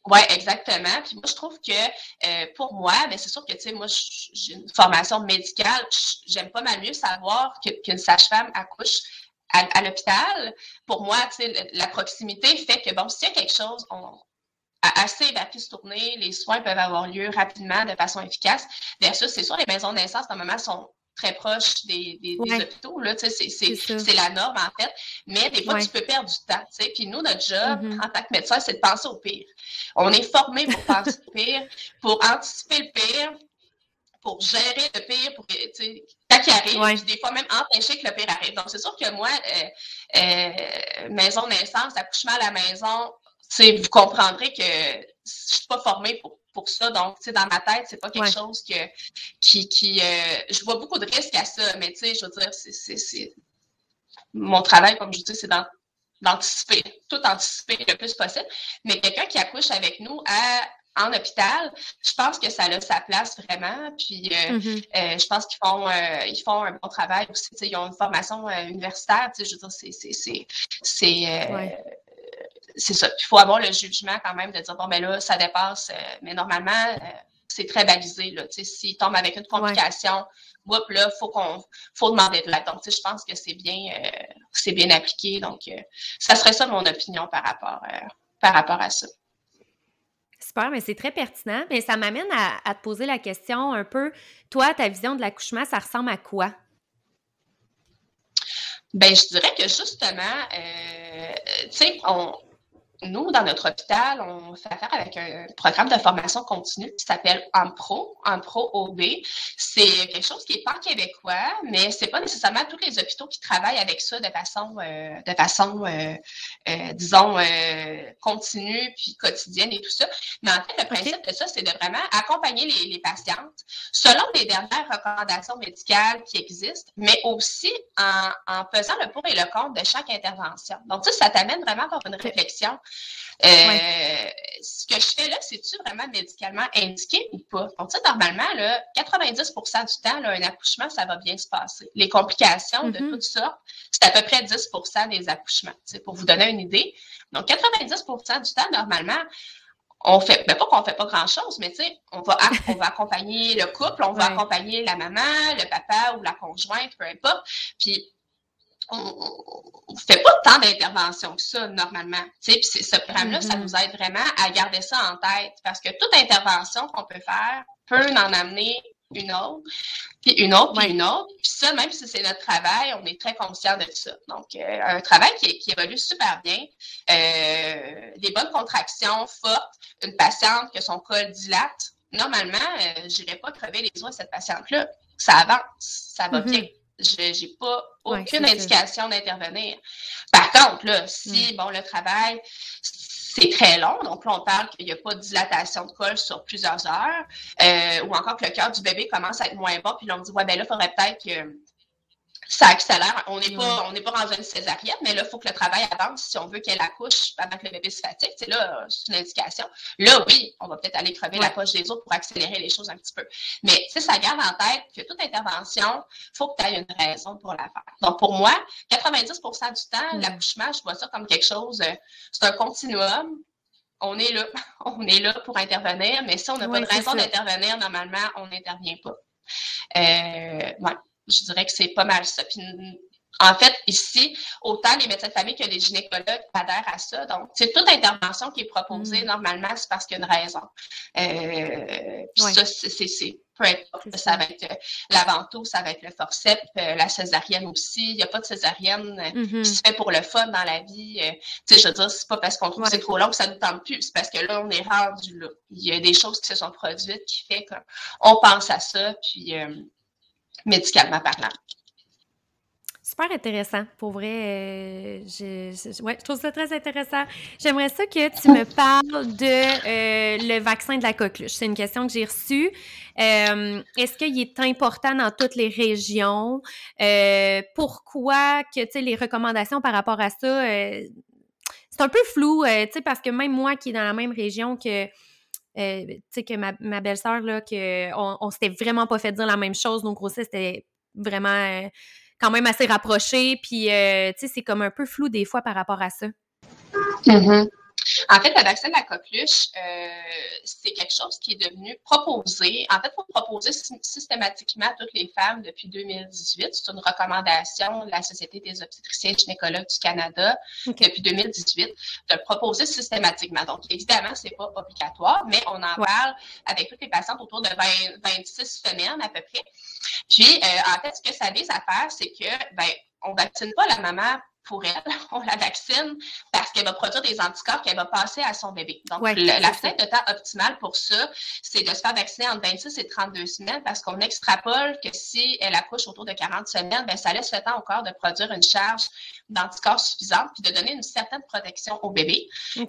Oui, exactement. Puis moi, je trouve que euh, pour moi, ben, c'est sûr que, tu sais, moi, j'ai une formation médicale. J'aime pas mal mieux savoir qu'une sage-femme accouche à, l'hôpital, pour moi, la proximité fait que, bon, s'il y a quelque chose, on, assez va se tourner, les soins peuvent avoir lieu rapidement, de façon efficace. Versus, c'est sûr, les maisons de naissance, normalement, sont très proches des, des, hôpitaux. Là, c'est, la norme, en fait. Mais des fois, tu peux perdre du temps. Puis nous, notre job, mm-hmm. en tant que médecin, c'est de penser au pire. On est formé pour penser au pire, pour anticiper le pire, pour gérer le pire, pour il arrive, puis des fois même empêcher que le pire arrive. Donc, c'est sûr que moi, euh, euh, maison naissance, accouchement à la maison, vous comprendrez que je suis pas formée pour, pour ça. Donc, dans ma tête, c'est pas quelque chose que qui. qui euh, je vois beaucoup de risques à ça, mais tu sais, je veux dire, c'est. Mon travail, comme je dis, c'est d'anticiper, tout anticiper le plus possible. Mais quelqu'un qui accouche avec nous à en hôpital, je pense que ça a sa place vraiment. Puis euh, mm-hmm. euh, je pense qu'ils font euh, ils font un bon travail aussi. Ils ont une formation universitaire. Je veux dire, c'est c'est c'est ça. Il faut avoir le jugement quand même de dire bon ben là, ça dépasse. mais normalement, c'est très balisé. S'ils tombent avec une complication, là, il faut qu'on faut demander de l'aide. Donc, je pense que c'est bien, c'est bien appliqué. Donc, ça serait ça mon opinion par rapport, par rapport à ça. Super, mais c'est très pertinent. Mais ça m'amène à, te poser la question un peu, toi, ta vision de l'accouchement, ça ressemble à quoi? Ben, je dirais que justement, euh, tu sais, on, nous, dans notre hôpital, on fait affaire avec un programme de formation continue qui s'appelle AMPRO, AMPRO OB. C'est quelque chose qui n'est pas québécois, mais c'est pas nécessairement tous les hôpitaux qui travaillent avec ça de façon, euh, de façon, euh, euh, disons, continue puis quotidienne et tout ça. Mais en fait, le principe de ça, c'est de vraiment accompagner les, les, patientes selon les dernières recommandations médicales qui existent, mais aussi en, en pesant le pour et le contre de chaque intervention. Donc, ça, ça t'amène vraiment à avoir une réflexion euh, ce que je fais là, c'est-tu vraiment médicalement indiqué ou pas? Donc, ça, normalement, là, 90% du temps, là, un accouchement, ça va bien se passer. Les complications de mm-hmm. toutes sortes, c'est à peu près 10% des accouchements, pour vous donner une idée. Donc, 90% du temps, normalement, on fait, ben pas qu'on fait pas grand chose, mais tu sais, on va, on va accompagner le couple, on va accompagner la maman, le papa ou la conjointe, peu importe. Puis, on ne fait pas tant d'interventions que ça, normalement. Puis ce programme-là, ça mm-hmm. nous aide vraiment à garder ça en tête parce que toute intervention qu'on peut faire peut en amener une autre, puis une autre, puis une autre. Puis ça, même si c'est notre travail, on est très conscient de ça. Donc, euh, un travail qui, qui, évolue super bien, euh, des bonnes contractions fortes, une patiente que son col dilate. Normalement, euh, je n'irais pas crever les os à cette patiente-là. Ça avance, ça va mm-hmm. bien je n'ai pas aucune indication d'intervenir. Par contre, là, si, mm. bon, le travail, c'est très long, donc là, on parle qu'il n'y a pas de dilatation de col sur plusieurs heures, euh, ou encore que le cœur du bébé commence à être moins bon, puis là, on me dit, ouais, ben là, il faudrait peut-être que ça accélère. On n'est pas, on n'est pas dans une césarienne, mais là, il faut que le travail avance si on veut qu'elle accouche pendant que le bébé se fatigue. C'est là, c'est une indication. Là, oui, on va peut-être aller crever la poche des autres pour accélérer les choses un petit peu. Mais, tu ça garde en tête que toute intervention, il faut que tu aies une raison pour la faire. Donc, pour moi, 90% du temps, mm. l'accouchement, je vois ça comme quelque chose, euh, c'est un continuum on est là, on est là pour intervenir, mais si on n'a pas de raison d'intervenir, normalement, on n'intervient pas. Euh, ouais je dirais que c'est pas mal ça. Puis, en fait, ici, autant les médecins de famille que les gynécologues adhèrent à ça. Donc, c'est toute intervention qui est proposée, mm. normalement, c'est parce qu'il y a une raison. Euh, puis ça, c'est peu importe. Ça va être l'avento, ça va être le forceps, euh, la césarienne aussi. Il n'y a pas de césarienne euh, mm-hmm. qui se fait pour le fun dans la vie. tu sais, je veux dire, c'est pas parce qu'on trouve que c'est trop long que ça ne nous tente plus. C'est parce que là, on est rendu là. Il y a des choses qui se sont produites qui fait qu'on pense à ça. Puis médicalement parlant. Super intéressant. Pour vrai, euh, je, ouais, je trouve ça très intéressant. J'aimerais ça que tu me parles de euh, le vaccin de la coqueluche. C'est une question que j'ai reçue. Euh, est-ce qu'il est important dans toutes les régions? pourquoi que, les recommandations par rapport à ça, c'est un peu flou, parce que même moi qui est dans la même région que tu sais, que ma, belle-sœur, là, qu'on on, s'était vraiment pas fait dire la même chose. Donc, grossesse, c'était vraiment quand même assez rapproché. Puis, euh, tu sais, c'est comme un peu flou des fois par rapport à ça. Mm-hmm. En fait, le vaccin de la coqueluche, euh, c'est quelque chose qui est devenu proposé. En fait, il faut proposer systématiquement à toutes les femmes depuis 2018. C'est une recommandation de la Société des obstétriciens et gynécologues du Canada depuis 2018 de le proposer systématiquement. Donc, évidemment, c'est pas obligatoire, mais on en parle avec toutes les patientes autour de 26 semaines à peu près. Puis, euh, en fait, ce que ça vise à faire, c'est que, ben, on vaccine pas la maman pour elle, on la vaccine parce qu'elle va produire des anticorps qu'elle va passer à son bébé. Donc, la fenêtre de temps optimale pour ça, c'est de se faire vacciner entre 26 et 32 semaines parce qu'on extrapole que si elle accouche autour de 40 semaines, ben, ça laisse le temps au corps de produire une charge d'anticorps suffisante puis de donner une certaine protection au bébé. Euh,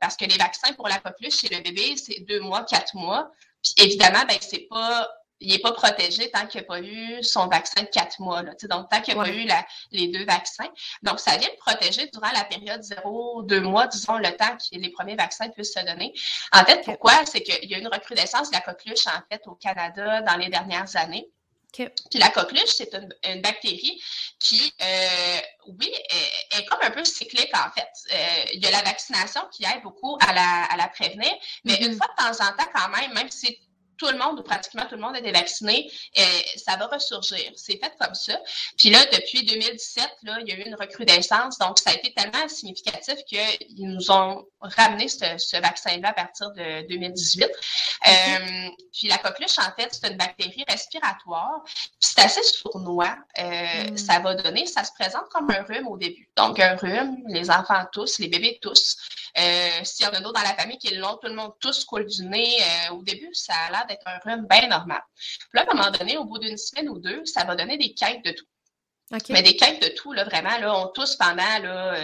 parce que les vaccins pour la coqueluche chez le bébé, c'est deux mois, quatre mois. Puis évidemment, ben, c'est pas il n'est pas protégé tant qu'il n'a pas eu son vaccin de quatre mois. Là, donc, tant qu'il n'a pas eu la, les deux vaccins. Donc, ça vient le protéger durant la période 0-2 mois, disons, le temps que les premiers vaccins puissent se donner. En fait, pourquoi? C'est qu'il y a une recrudescence de la coqueluche, en fait, au Canada dans les dernières années. Puis la coqueluche, c'est une, bactérie qui, euh, oui, est, comme un peu cyclique en fait. Euh, il y a la vaccination qui aide beaucoup à la, à la prévenir, mais mm-hmm. une fois de temps en temps quand même, même si tout le monde, ou pratiquement tout le monde, été vacciné, et euh, ça va ressurgir. C'est fait comme ça. Puis là, depuis 2017, là, il y a eu une recrudescence. Donc, ça a été tellement significatif qu'ils nous ont ramené ce, vaccin-là à partir de 2018. Euh, puis la coqueluche, en fait, c'est une bactérie respiratoire. Puis c'est assez sournois. Euh, mm. Ça va donner, ça se présente comme un rhume au début. Donc, un rhume, les enfants tous, les bébés tous. Euh, S'il y en a d'autres dans la famille qui l'ont, tout le monde tous coule du nez. Au début, ça a l'air d'être un rhume bien normal. Puis là, à un moment donné, au bout d'une semaine ou deux, ça va donner des quêtes de tout. Mais des quêtes de tout, là, vraiment, là, on tousse pendant là,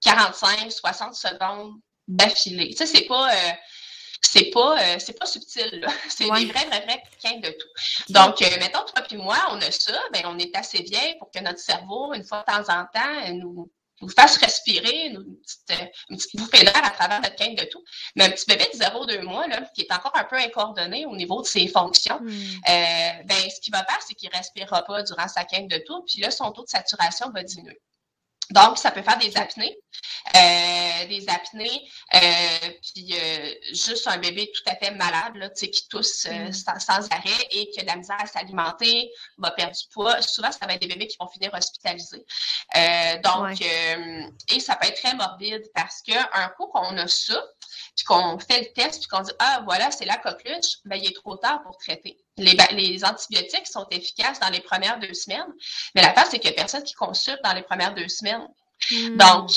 45, euh, 60 secondes d'affilée. Tu sais, c'est pas. Euh, c'est pas, euh, c'est pas subtil, C'est des vrais, vrais, vrais quêtes de tout. Donc, mettons, toi puis moi, on a ça, ben, on est assez bien pour que notre cerveau, une fois de temps en temps, nous nous fasse respirer une petite, euh, une petite bouffée d'air à travers notre quinte de tout. Mais un petit bébé de 0-2 mois, là, qui est encore un peu incoordonné au niveau de ses fonctions, hmm. euh, ben, ce qu'il va faire, c'est qu'il ne respirera pas durant sa quinte de tout, puis là, son taux de saturation va diminuer. Donc, ça peut faire des apnées, euh, des apnées, euh, puis euh, juste un bébé tout à fait malade, là, qui tousse mm. sans, arrêt et qui a de la misère à s'alimenter, va perdre du poids. Souvent, ça va être des bébés qui vont finir hospitalisés. donc, et ça peut être très morbide parce qu'un coup qu'on a ça, puis qu'on fait le test, puis qu'on dit Ah, voilà, c'est la coqueluche, ben, il est trop tard pour traiter. Les, les, antibiotiques sont efficaces dans les premières deux semaines, mais la part, c'est qu'il n'y a personne qui consulte dans les premières deux semaines. Hmm. Donc,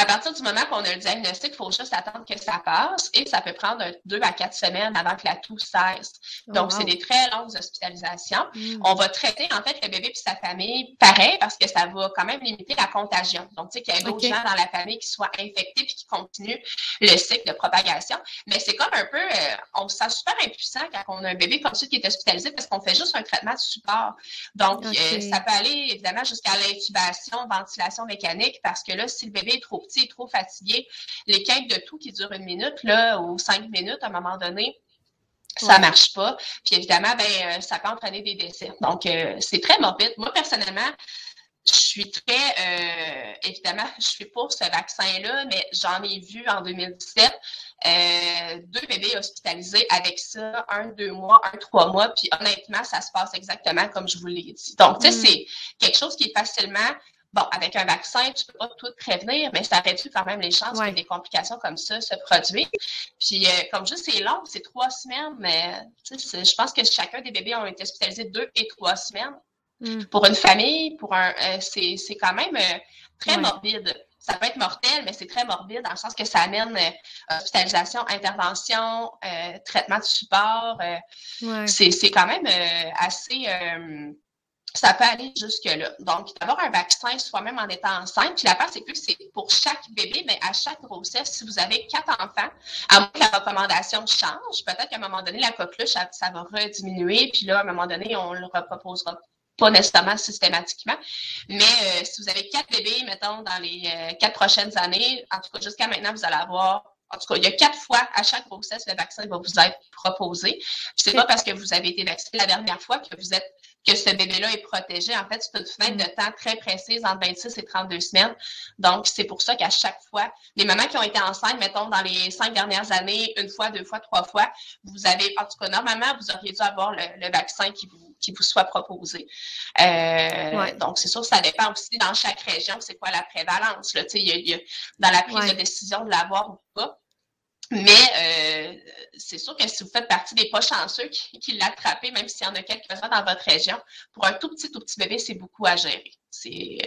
à partir du moment qu'on a le diagnostic, il faut juste attendre que ça passe et ça peut prendre deux à quatre semaines avant que la toux cesse. Oh, Donc, c'est des très longues hospitalisations. Mm. On va traiter, en fait, le bébé et sa famille pareil parce que ça va quand même limiter la contagion. Donc, tu sais, qu'il y ait d'autres gens dans la famille qui soient infectés puis qui continuent le cycle de propagation. Mais c'est comme un peu, euh, on se sent super impuissant quand on a un bébé comme ça qui est hospitalisé parce qu'on fait juste un traitement de support. Donc, euh, ça peut aller évidemment jusqu'à l'intubation, ventilation mécanique parce que là, si le bébé est trop trop fatigué, les quêtes de tout qui durent une minute là, ou cinq minutes, à un moment donné, ça ne marche pas. Puis évidemment, ben, euh, ça peut entraîner des décès. Donc, euh, c'est très morbide. Moi, personnellement, je suis très, euh, évidemment, je suis pour ce vaccin-là, mais j'en ai vu en 2017 deux bébés hospitalisés avec ça, un, deux mois, un, trois mois, puis honnêtement, ça se passe exactement comme je vous l'ai dit. Donc, tu sais, mm. c'est quelque chose qui est facilement Bon, avec un vaccin, tu peux pas tout prévenir, mais ça réduit quand même les chances que des complications comme ça se produisent. Puis, euh, comme je c'est long, c'est trois semaines, mais je pense que chacun des bébés ont été hospitalisés deux et trois semaines. Hmm. Pour une famille, pour un, euh, c'est quand même euh, très morbide. ça peut être mortel, mais c'est très morbide dans le sens que ça amène euh, hospitalisation, intervention, euh, traitement de support. Euh, c'est quand même assez ça peut aller jusque-là. Donc, d'avoir un vaccin soi-même en étant enceinte, puis la part, c'est que c'est pour chaque bébé, mais à chaque grossesse, si vous avez quatre enfants, à moins que la recommandation change, peut-être qu'à un moment donné, la coqueluche, ça, ça va rediminuer, puis là, à un moment donné, on le reproposera pas nécessairement systématiquement. Mais euh, si vous avez quatre bébés, mettons, dans les euh, quatre prochaines années, en tout cas jusqu'à maintenant, vous allez avoir en tout cas, il y a quatre fois à chaque grossesse, le vaccin va vous être proposé. Ce n'est pas parce que vous avez été vacciné la dernière fois que vous êtes que ce bébé-là est protégé. En fait, c'est une fenêtre de temps très précise entre 26 et 32 semaines. Donc, c'est pour ça qu'à chaque fois, les mamans qui ont été enceintes, mettons, dans les cinq dernières années, une fois, deux fois, trois fois, vous avez, en tout cas, normalement, vous auriez dû avoir le, vaccin qui vous, qui vous soit proposé. Euh, donc, c'est sûr, ça dépend aussi dans chaque région, c'est quoi la prévalence. Là. Il y a, il y a, dans la prise de décision de l'avoir ou pas. Mais euh, c'est sûr que si vous faites partie des pas chanceux qui, qui l'attrapent, même s'il y en a quelques-uns dans votre région, pour un tout petit, tout petit bébé, c'est beaucoup à gérer. C'est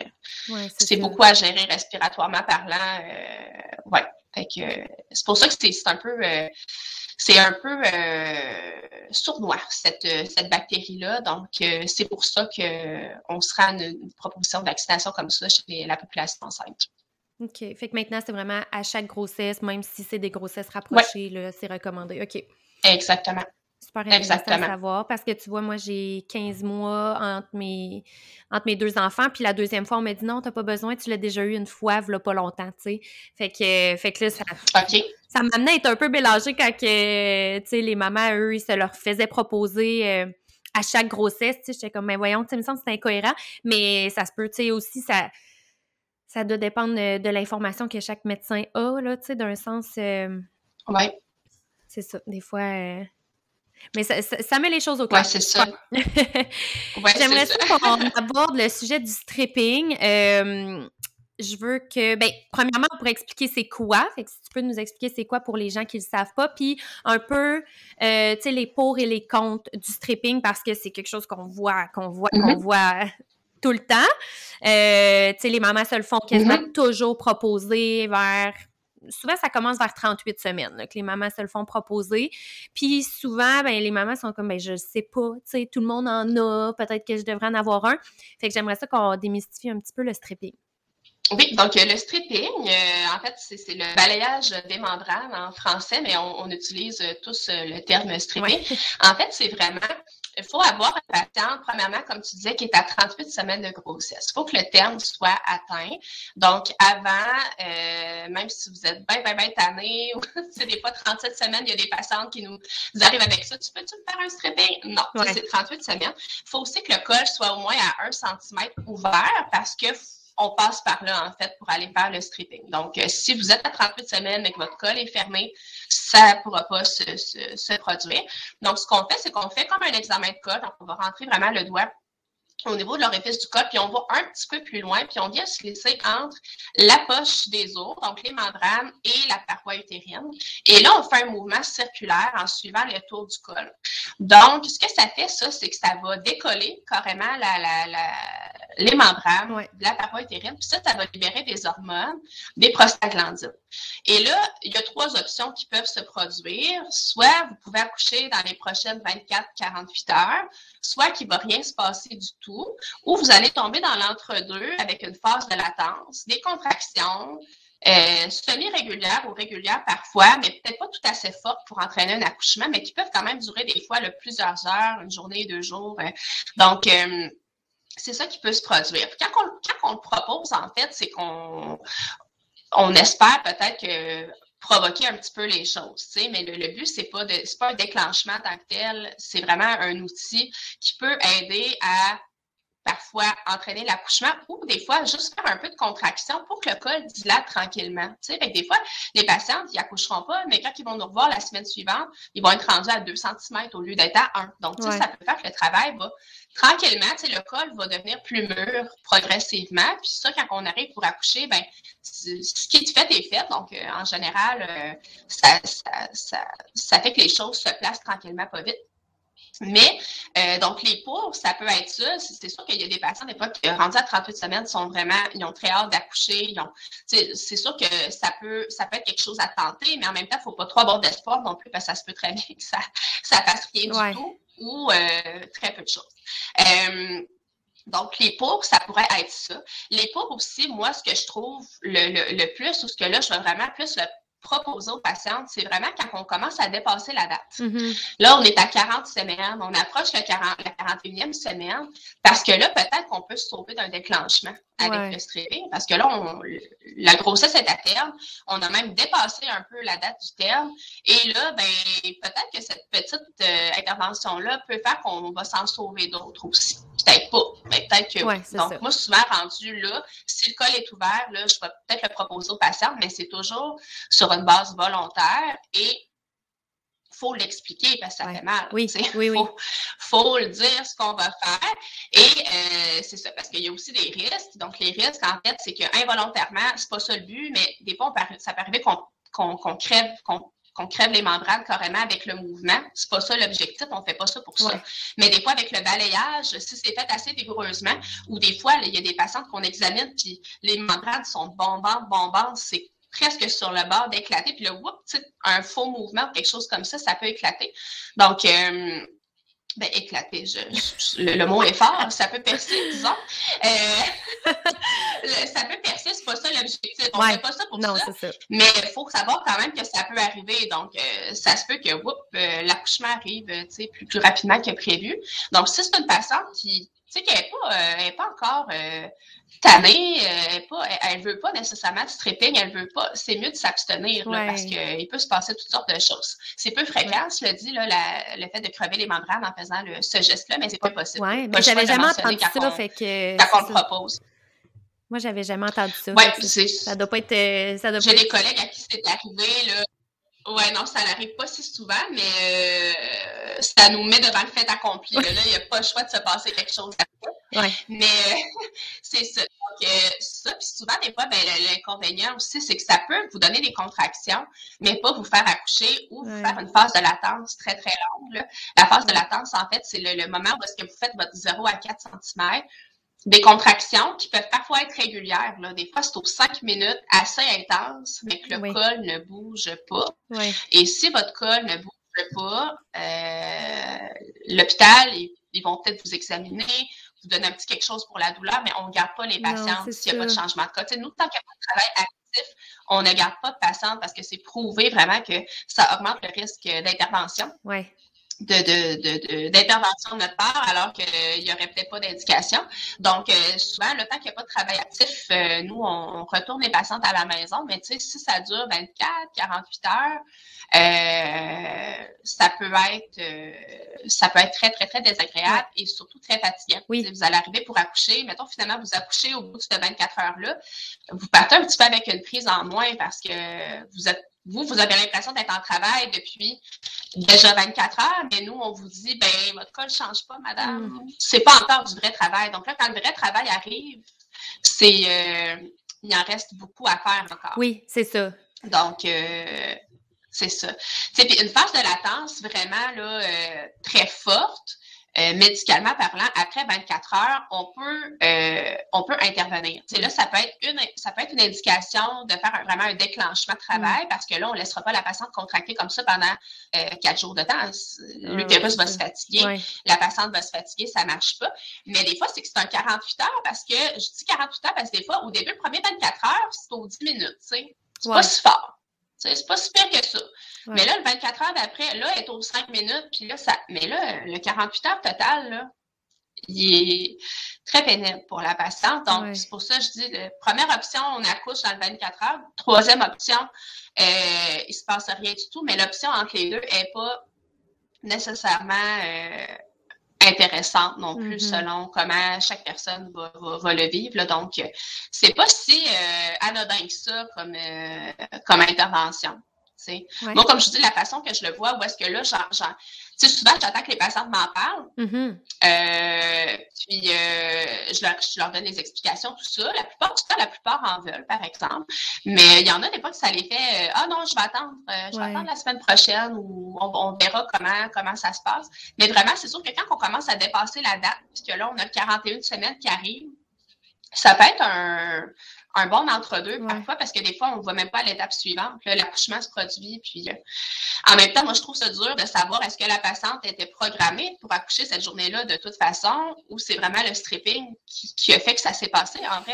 c'est beaucoup à gérer respiratoirement parlant. Euh, ouais. Que c'est pour ça que c'est un peu euh, c'est un peu euh, sournois, cette, cette bactérie-là. Donc, euh, c'est pour ça qu'on sera à une proposition de vaccination comme ça chez la population enceinte. OK. Fait que maintenant, c'est vraiment à chaque grossesse, même si c'est des grossesses rapprochées, c'est recommandé. OK. Exactement. Super intéressant à savoir parce que tu vois, moi, j'ai 15 mois entre mes, entre mes deux enfants. Puis la deuxième fois, on m'a dit non, t'as pas besoin, tu l'as déjà eu une fois, voilà pas longtemps, tu sais. Fait que, fait que là, ça. OK. Ça m'amenait à être un peu mélangé quand que, tu sais, les mamans, eux, ils se leur faisaient proposer. Euh, à chaque grossesse, tu sais, j'étais comme, mais voyons, tu sais, me semble que c'est incohérent, mais ça se peut, tu sais, aussi, ça, ça doit dépendre de, l'information que chaque médecin a, là, tu sais, d'un sens. Euh, oui. C'est ça. Des fois. Euh, mais ça, ça, met les choses au clair. Oui, c'est ça. J'aimerais ça, qu'on aborde le sujet du stripping. Euh, je veux que, ben, premièrement, on pourrait expliquer c'est quoi. Fait que si tu peux nous expliquer c'est quoi pour les gens qui ne le savent pas, puis un peu, tu sais, les pour et les contre du stripping parce que c'est quelque chose qu'on voit, qu'on voit, qu'on mm-hmm. voit tout le temps. Euh, tu sais, les mamans se le font quasiment mm-hmm. toujours proposer vers souvent, ça commence vers 38 semaines que les mamans se le font proposer. Puis souvent, ben, les mamans sont comme, ben, je sais pas, tu sais, tout le monde en a, peut-être que je devrais en avoir un. Fait que j'aimerais ça qu'on démystifie un petit peu le stripping. Oui, donc le stripping, euh, en fait, c'est le balayage des membranes en français, mais on, utilise tous le terme stripping. En fait, c'est vraiment il faut avoir un patient, premièrement, comme tu disais, qui est à 38 semaines de grossesse. Il faut que le terme soit atteint. Donc, avant, euh, même si vous êtes bien, bien, bien tanné, ou c'est des fois 37 semaines, il y a des patientes qui nous, arrivent avec ça. Tu peux-tu me faire un stripping? Non, c'est 38 semaines. Il faut aussi que le col soit au moins à 1 cm ouvert parce que on passe par là, en fait, pour aller faire le stripping. Donc, euh, si vous êtes à 38 semaines et que votre col est fermé, ça ne pourra pas se, produire. Donc, ce qu'on fait, c'est qu'on fait comme un examen de col. Donc, on va rentrer vraiment le doigt au niveau de l'orifice du col, puis on va un petit peu plus loin, puis on vient se laisser entre la poche des os, donc les membranes, et la paroi utérine. Et là, on fait un mouvement circulaire en suivant le tour du col. Donc, ce que ça fait, ça, c'est que ça va décoller carrément la, la, les membranes de la paroi utérine, puis ça, ça va libérer des hormones, des prostaglandines. Et là, il y a trois options qui peuvent se produire. Soit vous pouvez accoucher dans les prochaines 24-48 heures, soit qu'il ne va rien se passer du tout, ou vous allez tomber dans l'entre-deux avec une phase de latence, des contractions, euh, semi-régulières ou régulières parfois, mais peut-être pas tout assez fortes pour entraîner un accouchement, mais qui peuvent quand même durer des fois plusieurs heures, une journée, deux jours. Hein. Donc, euh, c'est ça qui peut se produire. Quand on, quand on le propose, en fait, c'est qu'on on espère peut-être que provoquer un petit peu les choses, tu sais, mais le, but, c'est pas de, c'est pas un déclenchement tant que tel, c'est vraiment un outil qui peut aider à parfois entraîner l'accouchement ou des fois juste faire un peu de contraction pour que le col dilate tranquillement. Tu sais, des fois, les patientes, ils accoucheront pas, mais quand ils vont nous revoir la semaine suivante, ils vont être rendus à 2 cm au lieu d'être à 1. Donc, tu sais, ça peut faire que le travail va tranquillement, tu sais, le col va devenir plus mûr progressivement. Puis ça, quand on arrive pour accoucher, ben, ce qui est fait est fait. Donc, euh, en général, euh, ça, ça, ça, ça fait que les choses se placent tranquillement pas vite. Mais, euh, donc, les pour, ça peut être ça. C'est sûr qu'il y a des patients, des fois, qui, rendus à 38 semaines, sont vraiment, ils ont très hâte d'accoucher. C'est sûr que ça peut, ça peut être quelque chose à tenter, mais en même temps, il ne faut pas trop avoir d'espoir non plus, parce que ça se peut très bien que ça ne fasse rien du tout ou euh, très peu de choses. Euh, donc, les pour, ça pourrait être ça. Les pour aussi, moi, ce que je trouve le, le, plus, ou ce que là, je veux vraiment plus le proposer aux patientes, c'est vraiment quand on commence à dépasser la date. Mm-hmm. Là, on est à 40 semaines, on approche la, 40, la 41e semaine, parce que là, peut-être qu'on peut se sauver d'un déclenchement avec le stripping, parce que là, on, la grossesse est à terme, on a même dépassé un peu la date du terme, et là, ben, peut-être que cette petite euh, intervention-là peut faire qu'on va s'en sauver d'autres aussi. Peut-être pas, mais peut-être que oui. Donc, moi, souvent rendu là, si le col est ouvert, là, je vais peut-être le proposer aux patients, mais c'est toujours sur une base volontaire et faut l'expliquer parce que ça fait mal. Oui, oui, oui. Faut, le dire ce qu'on va faire. Et euh, c'est ça, parce qu'il y a aussi des risques. Donc, les risques, en fait, c'est qu'involontairement, c'est pas ça le but, mais des fois, ça peut arriver qu'on crève, qu'on crève les membranes carrément avec le mouvement. C'est pas ça l'objectif, on fait pas ça pour ça. Mais des fois, avec le balayage, si c'est fait assez vigoureusement, ou des fois, il y a des patientes qu'on examine, puis les membranes sont bombantes, bombantes, c'est presque sur le bord d'éclater. Puis là, whoop, un faux mouvement ou quelque chose comme ça, ça peut éclater. Donc, euh, ben, éclater, je, le, mot est fort, ça peut percer, disons. Euh, ça peut percer, c'est pas ça l'objectif. On ne fait pas ça pour ça, Mais il faut savoir quand même que ça peut arriver. Donc, euh, ça se peut que whoop, l'accouchement arrive plus, plus rapidement que prévu. Donc, si c'est une patiente qui, tu sais, qu'elle n'est pas, pas encore tannée, euh, elle, ne veut pas nécessairement de stripping, elle veut pas. C'est mieux de s'abstenir parce qu'il peut se passer toutes sortes de choses. C'est peu fréquent, je le dis, là, le fait de crever les membranes en faisant ce geste-là, mais c'est pas possible. Oui, mais j'avais jamais entendu ça, fait que. Quand on le propose. Moi, j'avais jamais entendu ça. Oui, c'est. Ça doit pas être. Euh, J'ai des collègues à qui c'est arrivé, là. Ouais, non, ça n'arrive pas si souvent, mais euh, ça nous met devant le fait accompli. Là, il n'y a pas le choix de se passer quelque chose après. Ouais. Mais c'est ça. Donc, euh, ça, puis souvent, des fois, ben, l'inconvénient aussi, c'est que ça peut vous donner des contractions, mais pas vous faire accoucher ou vous faire une phase de latence très, très longue. La phase de latence, en fait, c'est le, moment où est-ce que vous faites votre 0 à 4 cm des contractions qui peuvent parfois être régulières. Là. Des fois, c'est aux cinq minutes assez intense, mais que le col ne bouge pas. Et si votre col ne bouge pas, euh, l'hôpital, ils, vont peut-être vous examiner, vous donner un petit quelque chose pour la douleur, mais on ne garde pas les patients s'il n'y a pas de changement de cas. nous, tant qu'il n'y a pas de travail actif, on ne garde pas de patients parce que c'est prouvé vraiment que ça augmente le risque d'intervention. Oui d'intervention de, de, de, notre part, alors qu'il n'y aurait peut-être pas d'indication. Donc, euh, souvent, le temps qu'il n'y a pas de travail actif, euh, nous, on, retourne les patientes à la maison, mais tu sais, si ça dure 24, 48 heures, euh, ça peut être ça peut être très, très, très désagréable et surtout très fatigant. Oui. Vous allez arriver pour accoucher, mettons finalement vous accouchez au bout de ces 24 heures-là, vous partez un petit peu avec une prise en moins parce que vous êtes vous, vous avez l'impression d'être en travail depuis déjà 24 heures, mais nous, on vous dit, ben, votre cas ne change pas, madame. Mm. C'est pas encore du vrai travail. Donc là, quand le vrai travail arrive, c'est, euh, il en reste beaucoup à faire encore. Oui, c'est ça. Donc, euh, c'est ça. C'est une phase de latence vraiment là, euh, très forte. Euh, médicalement parlant, après 24 heures, on peut, euh, on peut intervenir. là, ça peut être une, ça peut être une indication de faire vraiment un déclenchement de travail mm. parce que là, on ne laissera pas la patiente contracter comme ça pendant euh, quatre jours de temps. L'utérus va se fatiguer, la patiente va se fatiguer, ça ne marche pas. Mais des fois, c'est que c'est un 48 heures parce que, je dis 48 heures parce que des fois, au début, le premier 24 heures, c'est aux 10 minutes, C'est pas si fort. C'est pas si pire que ça. Mais là, le 24 heures d'après, là, elle est aux 5 minutes, puis là, ça. Mais là, le 48 heures total, là, il est très pénible pour la patiente. Donc, c'est pour ça que je dis, la première option, on accouche dans le 24 heures. Troisième option, euh, il ne se passe rien du tout, mais l'option entre les deux n'est pas nécessairement euh, intéressante non plus mm-hmm. selon comment chaque personne va, va, le vivre. Là. Donc, c'est pas si euh, anodin que ça comme, comme intervention. Moi, comme je dis, la façon que je le vois, où est-ce que là, genre, tu sais, souvent, j'attends que les patientes m'en parlent. Mm-hmm. Euh, puis, euh, je, leur, je, leur, donne des explications, tout ça. La plupart du temps, la plupart en veulent, par exemple. Mais il y en a des fois que ça les fait Ah non, je vais attendre, je vais attendre la semaine prochaine ou on, on, verra comment, comment ça se passe. Mais vraiment, c'est sûr que quand on commence à dépasser la date, puisque là, on a 41 semaines qui arrivent, ça peut être un, un bon entre-deux parfois parce que des fois, on ne voit même pas l'étape suivante. L'accouchement se produit. Puis, euh, en même temps, moi, je trouve ça dur de savoir est-ce que la patiente était programmée pour accoucher cette journée-là de toute façon ou c'est vraiment le stripping qui, a fait que ça s'est passé. En vrai,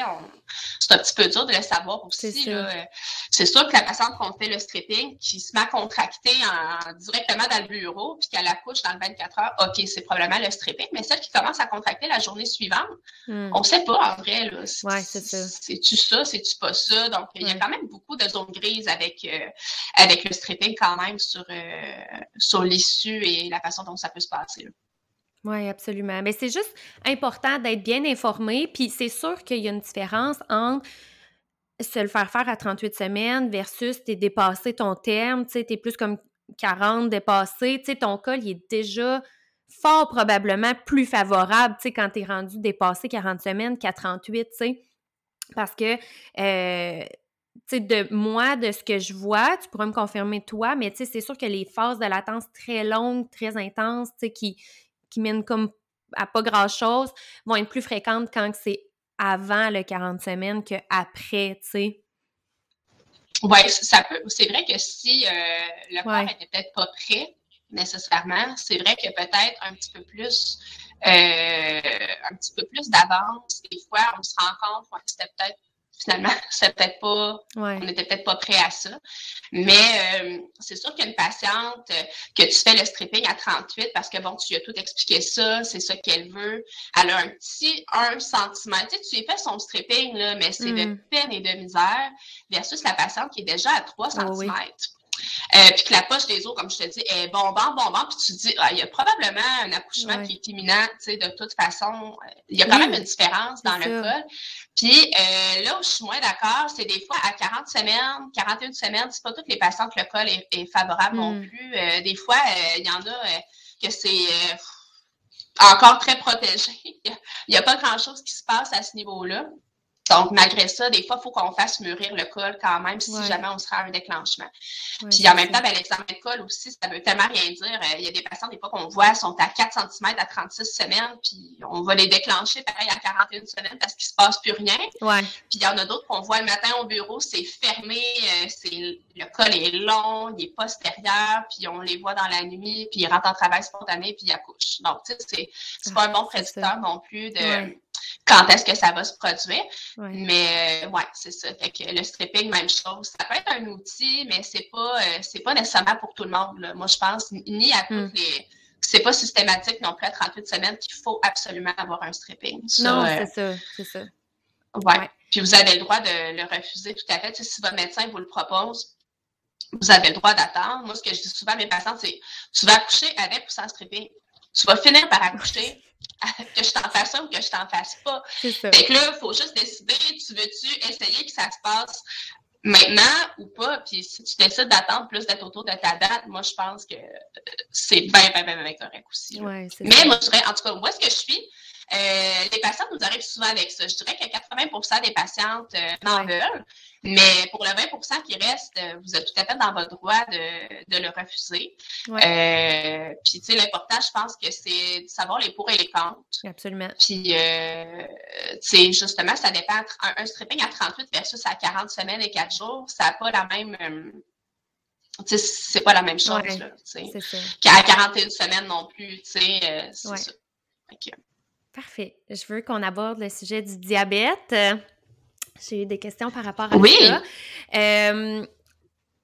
c'est un petit peu dur de le savoir aussi. Euh, c'est sûr que la patiente qu'on fait le stripping qui se met à contracter en, directement dans le bureau puis qu'elle accouche dans le 24 heures, OK, c'est probablement le stripping. Mais celle qui commence à contracter la journée suivante, hmm. on ne sait pas en vrai. c'est ça. Ça? C'est-tu pas ça? Donc, il y a quand même beaucoup de zones grises avec, euh, avec le stripping quand même sur, euh, sur l'issue et la façon dont ça peut se passer. Oui, absolument. Mais c'est juste important d'être bien informé. Puis c'est sûr qu'il y a une différence entre se le faire faire à 38 semaines versus t'es dépassé ton terme, tu sais, t'es plus comme 40 dépassé, tu sais, ton col, il est déjà fort probablement plus favorable, tu sais, quand t'es rendu dépassé 40 semaines qu'à 38, tu sais. Parce que, euh, tu sais, de moi, de ce que je vois, tu pourrais me confirmer toi, mais tu sais, c'est sûr que les phases de latence très longues, très intenses, tu sais, qui, qui mènent comme à pas grand-chose, vont être plus fréquentes quand c'est avant le 40 semaines qu'après, tu sais. Oui, ça peut. C'est vrai que si euh, le corps n'était peut-être pas prêt nécessairement, c'est vrai que peut-être un petit peu plus un petit peu plus d'avance. Des fois, on se rend compte que c'était peut-être finalement, c'est peut-être pas, on n'était peut-être pas prêt à ça. Mais euh, c'est sûr qu'une patiente euh, que tu fais le stripping à 38 parce que bon, tu lui as tout expliqué ça, c'est ça qu'elle veut. Elle a un petit 1 cm. Tu sais, tu lui fait son stripping, là, mais c'est de mm. peine et de misère versus la patiente qui est déjà à 3 cm. Euh, puis que la poche des os, comme je te dis, est bonbon, bonbon, puis tu te dis, ah, il y a probablement un accouchement qui est imminent, tu sais, de toute façon. Euh, il y a quand même une différence dans le col. Puis euh, là où je suis moins d'accord, c'est des fois à 40 semaines, 41 semaines, c'est pas toutes les patientes que le col est, favorable non hmm. plus. des fois, il y en a que c'est encore très protégé. Il n'y a, pas grand-chose qui se passe à ce niveau-là. Donc, malgré ça, des fois, il faut qu'on fasse mûrir le col quand même si jamais on sera à un déclenchement. Puis en même temps, ben, l'examen de col aussi, ça veut tellement rien dire. Euh, il y a des patients, des fois, qu'on voit, sont à 4 cm à 36 semaines, puis on va les déclencher pareil à 41 semaines parce qu'il ne se passe plus rien. Puis il y en a d'autres qu'on voit le matin au bureau, c'est fermé, euh, c'est le col est long, il est postérieur, puis on les voit dans la nuit, puis ils rentrent en travail spontané, puis ils accouchent. Donc, tu sais, c'est pas un bon prédicteur non plus de quand est-ce que ça va se produire. Mais euh, ouais, c'est ça. Fait que le stripping, même chose. Ça peut être un outil, mais c'est pas euh, c'est pas nécessairement pour tout le monde. Là. Moi, je pense ni à toutes hmm. les. C'est pas systématique non plus à 38 semaines qu'il faut absolument avoir un stripping. non, euh, c'est ça, c'est ça. Ouais. Puis vous avez le droit de le refuser tout à fait. si votre médecin vous le propose, vous avez le droit d'attendre. Moi, ce que je dis souvent à mes patients, c'est tu vas accoucher avec ou sans stripping. Tu vas finir par accoucher que je t'en fasse ça ou que je t'en fasse pas. Fait que là, il faut juste décider, tu veux-tu essayer que ça se passe maintenant ou pas? Puis si tu décides d'attendre plus d'être autour de ta date, moi, je pense que c'est bien, bien, bien, bien correct aussi. Mais moi, je dirais, en tout cas, où est-ce que je suis? Euh, les patientes nous arrivent souvent avec ça. Je dirais que 80% des patientes euh, en veulent, mais pour le 20% qui reste, euh, vous êtes tout à fait dans votre droit de, de le refuser. Euh, puis, tu sais, l'important, je pense que c'est de savoir les pour et les contre. Absolument. Puis, tu sais, justement, ça dépend. Un, un, stripping à 38 versus à 40 semaines et 4 jours, ça n'a pas la même c'est pas la même chose, ouais, là, Qu'à 41 semaines non plus, tu sais, c'est ça. Parfait. Je veux qu'on aborde le sujet du diabète. J'ai eu des questions par rapport à ça. Euh,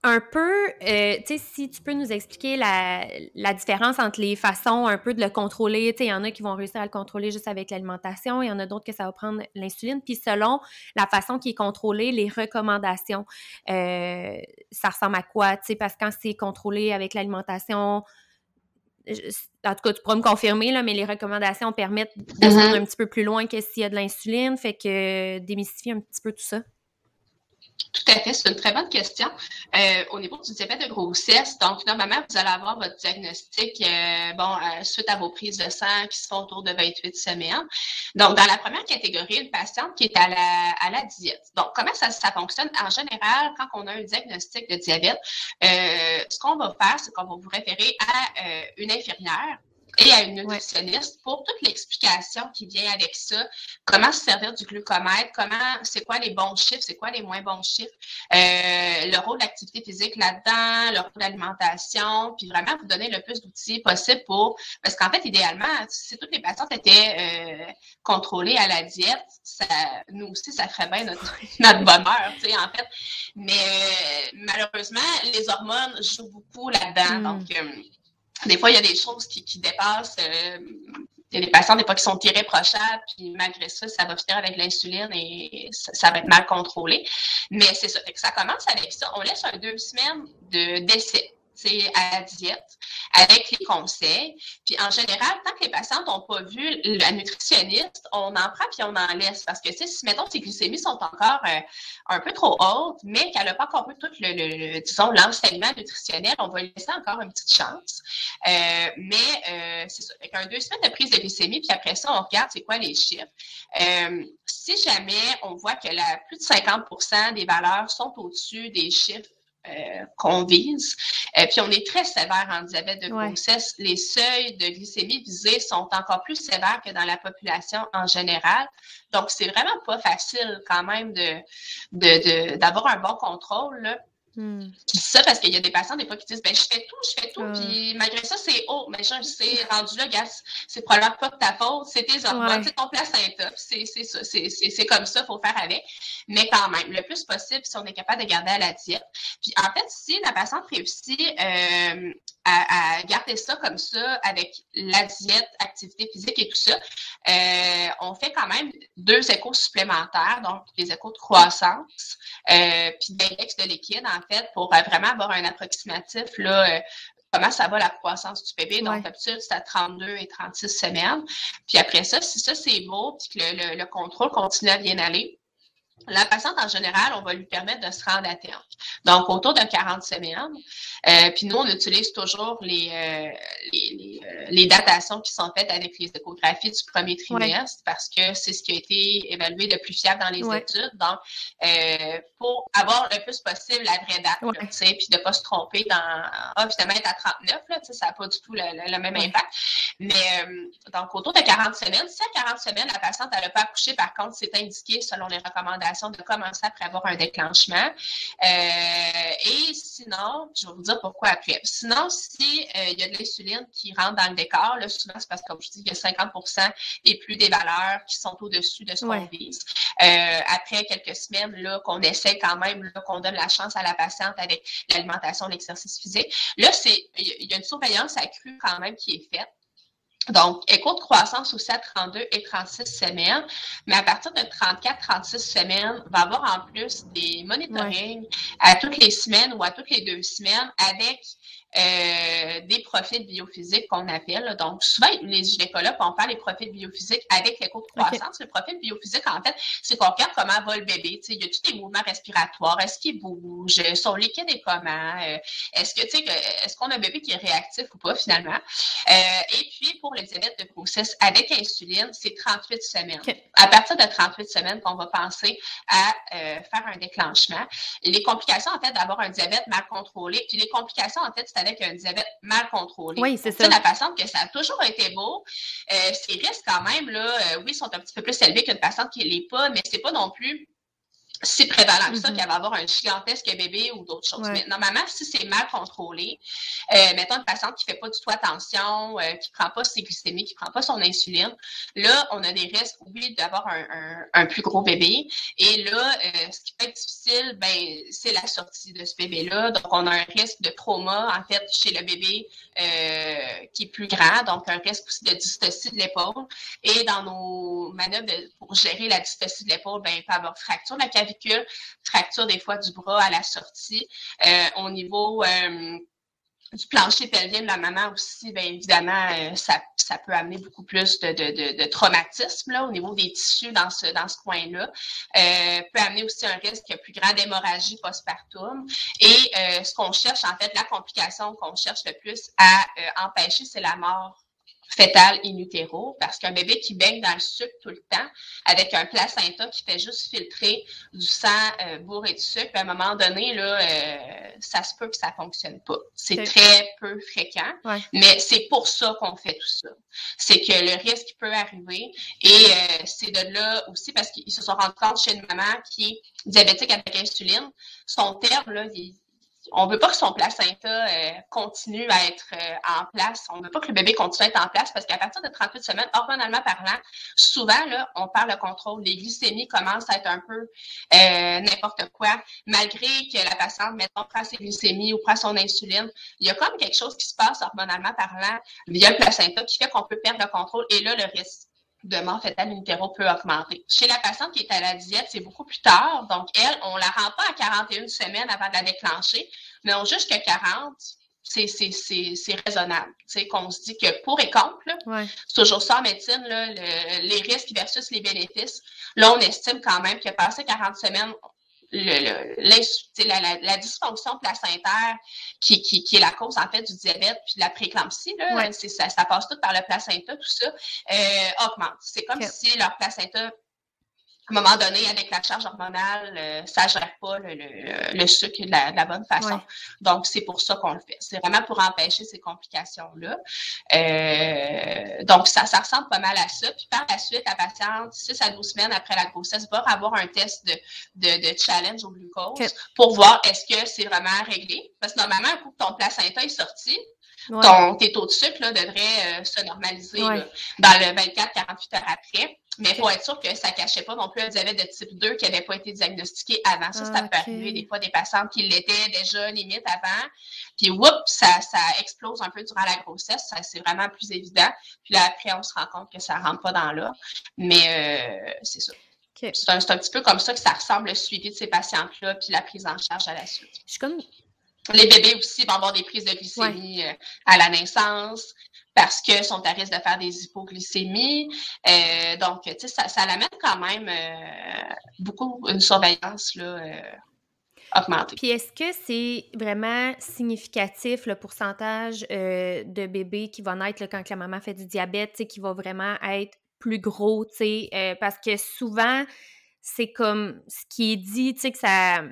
un peu, euh, tu sais, si tu peux nous expliquer la, différence entre les façons un peu de le contrôler. Tu sais, il y en a qui vont réussir à le contrôler juste avec l'alimentation, il y en a d'autres que ça va prendre l'insuline. Puis selon la façon qui est contrôlée, les recommandations, euh, ça ressemble à quoi? Tu sais, parce que quand c'est contrôlé avec l'alimentation, en tout cas, tu pourras me confirmer, là, mais les recommandations permettent de mm-hmm. un petit peu plus loin que s'il y a de l'insuline, fait que démystifier un petit peu tout ça. Tout à fait, c'est une très bonne question. Euh, au niveau du diabète de grossesse, donc normalement, vous allez avoir votre diagnostic euh, bon, euh, suite à vos prises de sang qui se font autour de 28 semaines. Donc, dans la première catégorie, une patiente qui est à la, à la diète. Donc, comment ça, ça fonctionne? En général, quand on a un diagnostic de diabète, ce qu'on va faire, c'est qu'on va vous référer à une infirmière et à une nutritionniste pour toute l'explication qui vient avec ça. Comment se servir du glucomètre, comment, c'est quoi les bons chiffres, c'est quoi les moins bons chiffres, euh, le rôle de l'activité physique là-dedans, le rôle de l'alimentation, puis vraiment vous donner le plus d'outils possible pour, parce qu'en fait, idéalement, si toutes les patientes étaient euh, contrôlées à la diète, ça, nous aussi, ça ferait bien notre, notre bonheur, tu sais, en fait. Mais euh, malheureusement, les hormones jouent beaucoup là-dedans, hmm. donc des fois, il y a des choses qui, qui dépassent. Euh, il y a des patients, des fois, qui sont irréprochables, puis malgré ça, ça va finir avec l'insuline et ça, va être mal contrôlé. Mais c'est ça. Ça commence avec ça. On laisse un deux semaines de décès à diète avec les conseils. Puis en général, tant que les patientes n'ont pas vu la nutritionniste, on en prend puis on en laisse. Parce que si, mettons, ses glycémies sont encore euh, un peu trop hautes, mais qu'elle n'a pas encore eu tout le, disons, l'enseignement nutritionnel, on va laisser encore une petite chance. Euh, mais euh, c'est ça. Avec un deux semaines de prise de glycémie, puis après ça, on regarde c'est quoi les chiffres. si jamais on voit que la, plus de 50% des valeurs sont au-dessus des chiffres euh, qu'on vise. et euh, puis on est très sévère en diabète de grossesse. Les seuils de glycémie visés sont encore plus sévères que dans la population en général. Donc, c'est vraiment pas facile quand même de d'avoir un bon contrôle. Là. Hmm. ça parce qu'il y a des patients des fois qui disent ben je fais tout, je fais tout, puis malgré ça, c'est haut. Mais je sais, rendu là, gars, c'est probablement pas de ta faute, c'est tes hormones, c'est ton placenta, c'est ça, c'est comme ça, il faut faire avec. Mais quand même, le plus possible, si on est capable de garder à la diète. Puis en fait, si la patiente réussit euh, à, garder ça comme ça avec la diète, activité physique et tout ça, euh, on fait quand même deux échos supplémentaires, donc les échos de croissance, euh, puis d'index de liquide, en fait, pour euh, vraiment avoir un approximatif, là, comment ça va la croissance du bébé. Donc, d'habitude, c'est à 32 et 36 semaines. Puis après ça, si ça, c'est beau, puis que le, le contrôle continue à bien aller, la patiente, en général, on va lui permettre de se rendre à terme. Donc, autour de 40 semaines. Euh, puis nous, on utilise toujours les, euh, les, euh, les, datations qui sont faites avec les échographies du premier trimestre parce que c'est ce qui a été évalué le plus fiable dans les études. Donc, pour avoir le plus possible la vraie date, tu sais, puis de ne pas se tromper dans Ah, finalement, être à 39, là, ça n'a pas du tout le, même impact. Mais donc, autour de 40 semaines, si à 40 semaines, la patiente n'a pas accouché, par contre, c'est indiqué selon les recommandations de commencer après avoir un déclenchement. Euh, et sinon, je vais vous dire pourquoi après. Sinon, si euh, il y a de l'insuline qui rentre dans le décor, là, souvent c'est parce que, comme je dis, il y a 50% et plus des valeurs qui sont au-dessus de ce qu'on vise. Euh, après quelques semaines, là, qu'on essaie quand même, qu'on donne la chance à la patiente avec l'alimentation, l'exercice physique. Là, c'est, il y a une surveillance accrue quand même qui est faite. Donc, écho de croissance aussi à 32 et 36 semaines, mais à partir de 34-36 semaines, on va avoir en plus des monitorings à toutes les semaines ou à toutes les deux semaines avec euh, des profils biophysiques qu'on appelle. Donc, souvent, les gynécologues vont faire les profils biophysiques avec l'écho de croissance. Le profil biophysique, en fait, c'est qu'on regarde comment va le bébé. Tu sais, y a tous les mouvements respiratoires? Est-ce qu'il bouge? Son liquide est comment? Euh, est-ce que, tu sais, est-ce qu'on a un bébé qui est réactif ou pas, finalement? Euh, et puis, pour le diabète de grossesse avec insuline, c'est 38 semaines. À partir de 38 semaines qu'on va penser à faire un déclenchement. Les complications, en fait, d'avoir un diabète mal contrôlé, puis les complications, en fait, c'est avec un diabète mal contrôlé. Oui, c'est ça. La patiente que ça a toujours été beau, euh, ses risques quand même, là, euh, oui, sont un petit peu plus élevés qu'une patiente qui ne l'est pas, mais c'est pas non plus prévalent que ça, mm-hmm. qu'elle va avoir un gigantesque bébé ou d'autres choses. Mais normalement, si c'est mal contrôlé, euh, mettons une patiente qui fait pas du tout attention, euh, qui prend pas ses glycémies, qui prend pas son insuline, là, on a des risques, oui, d'avoir un, un, plus gros bébé. Et là, euh, ce qui peut être difficile, ben, c'est la sortie de ce bébé-là. Donc, on a un risque de trauma, en fait, chez le bébé euh, qui est plus grand. Donc, un risque aussi de dystocie de l'épaule. Et dans nos manœuvres pour gérer la dystocie de l'épaule, ben, il peut y avoir fracture de la fracture des fois du bras à la sortie. Euh, au niveau euh, du plancher pelvien de la maman aussi, bien évidemment, euh, ça, ça, peut amener beaucoup plus de, de, de, traumatisme là, au niveau des tissus dans ce, dans ce coin-là. Euh, peut amener aussi un risque plus grande hémorragie postpartum. Et ce qu'on cherche, en fait, la complication qu'on cherche le plus à empêcher, c'est la mort fétale in utero, parce qu'un bébé qui baigne dans le sucre tout le temps, avec un placenta qui fait juste filtrer du sang euh, bourré de sucre, à un moment donné, là, euh, ça se peut que ça fonctionne pas. C'est très peu fréquent, mais c'est pour ça qu'on fait tout ça. C'est que le risque peut arriver et euh, c'est de là aussi parce qu'ils se sont rendus compte chez une maman qui est diabétique avec insuline, son terme, là, il, on veut pas que son placenta euh, continue à être euh, en place. On veut pas que le bébé continue à être en place parce qu'à partir de 38 semaines, hormonalement parlant, souvent, là, on perd le contrôle. Les glycémies commencent à être un peu euh, n'importe quoi, malgré que la patiente, mettons, prend ses glycémies ou prend son insuline. Il y a comme quelque chose qui se passe hormonalement parlant via le placenta qui fait qu'on peut perdre le contrôle et là, le risque de mort fétale in peut augmenter. Chez la patiente qui est à la diète, c'est beaucoup plus tard. Donc, elle, on la rend pas à 41 semaines avant de la déclencher, mais on juge que 40, c'est raisonnable. Tu sais, qu'on se dit que pour et contre, c'est toujours ça en médecine, là, les risques versus les bénéfices. Là, on estime quand même que passer 40 semaines, le, la, la, dysfonction placentaire qui, qui, qui, est la cause en fait du diabète puis de la préclampsie, là, ça, ça, passe tout par le placenta, tout ça, euh, augmente. C'est comme si leur placenta à un moment donné, avec la charge hormonale, euh, ça ne gère pas le, le, sucre de la, bonne façon. Donc, c'est pour ça qu'on le fait. C'est vraiment pour empêcher ces complications-là. Euh, donc, ça, ça ressemble pas mal à ça. Puis par la suite, la patiente, 6 à 12 semaines après la grossesse, va avoir un test de, de, de challenge au glucose pour voir est-ce que c'est vraiment réglé. Parce que normalement, un coup que ton placenta est sorti, ton, tes taux de sucre là, devraient euh, se normaliser dans le 24-48 heures après. Mais il faut être sûr que ça ne cachait pas non plus un diabète de type 2 qui n'avait pas été diagnostiqué avant. Ça, ça peut arriver des fois des patientes qui l'étaient déjà limite avant. Puis, whoop, ça, ça explose un peu durant la grossesse. Ça, c'est vraiment plus évident. Puis là, après, on se rend compte que ça ne rentre pas dans là. Mais euh, c'est ça. C'est un, un, petit peu comme ça que ça ressemble le suivi de ces patientes-là, puis la prise en charge à la suite. Je suis comme les bébés aussi vont avoir des prises de glycémie euh, à la naissance parce qu'ils sont à risque de faire des hypoglycémies. Euh, donc, tu sais, ça, l'amène quand même euh, beaucoup une surveillance là, augmentée. Puis est-ce que c'est vraiment significatif le pourcentage de bébés qui vont naître quand la maman fait du diabète, qui va vraiment être plus gros, tu sais, parce que souvent, c'est comme ce qui est dit, tu sais, que ça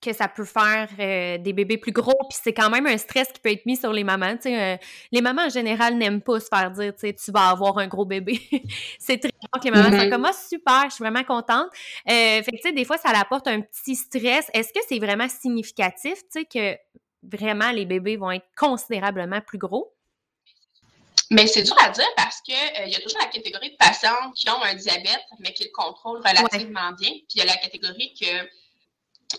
que ça peut faire euh, des bébés plus gros, puis c'est quand même un stress qui peut être mis sur les mamans. Euh, les mamans, en général, n'aiment pas se faire dire, tu vas avoir un gros bébé. c'est très rare que les mamans soient mm-hmm. comme, ah, super, je suis vraiment contente. Euh, fait que, tu sais, des fois, ça apporte un petit stress. Est-ce que c'est vraiment significatif, tu sais, que vraiment les bébés vont être considérablement plus gros? Mais c'est dur à dire parce que il y a toujours la catégorie de patients qui ont un diabète, mais qui le contrôlent relativement bien. Puis il y a la catégorie que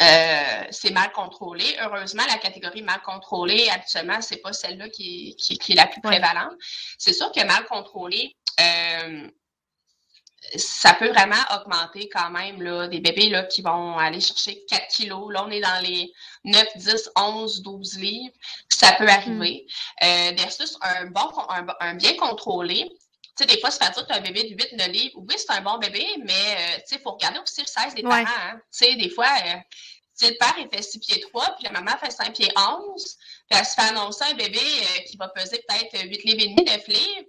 euh, c'est mal contrôlé. Heureusement, la catégorie mal contrôlée, habituellement, c'est pas celle-là qui, qui, qui, est la plus prévalente. C'est sûr que mal contrôlé, euh, ça peut vraiment augmenter quand même là, des bébés là, qui vont aller chercher 4 kilos. Là, on est dans les 9, 10, 11, 12 livres. Ça peut arriver. Mm. Euh, versus un bon, un, un bien contrôlé, sais, des fois, se faire dire que tu as un bébé de 8, 9 livres. Oui, c'est un bon bébé, mais euh, tu sais, il faut regarder aussi le 16 des parents. Hein. Tu sais, des fois, euh, le père, il fait 6 pieds 3, puis la maman fait 5 pieds 11, puis elle se fait annoncer un bébé euh, qui va peser peut-être 8 livres et demi, 9 livres.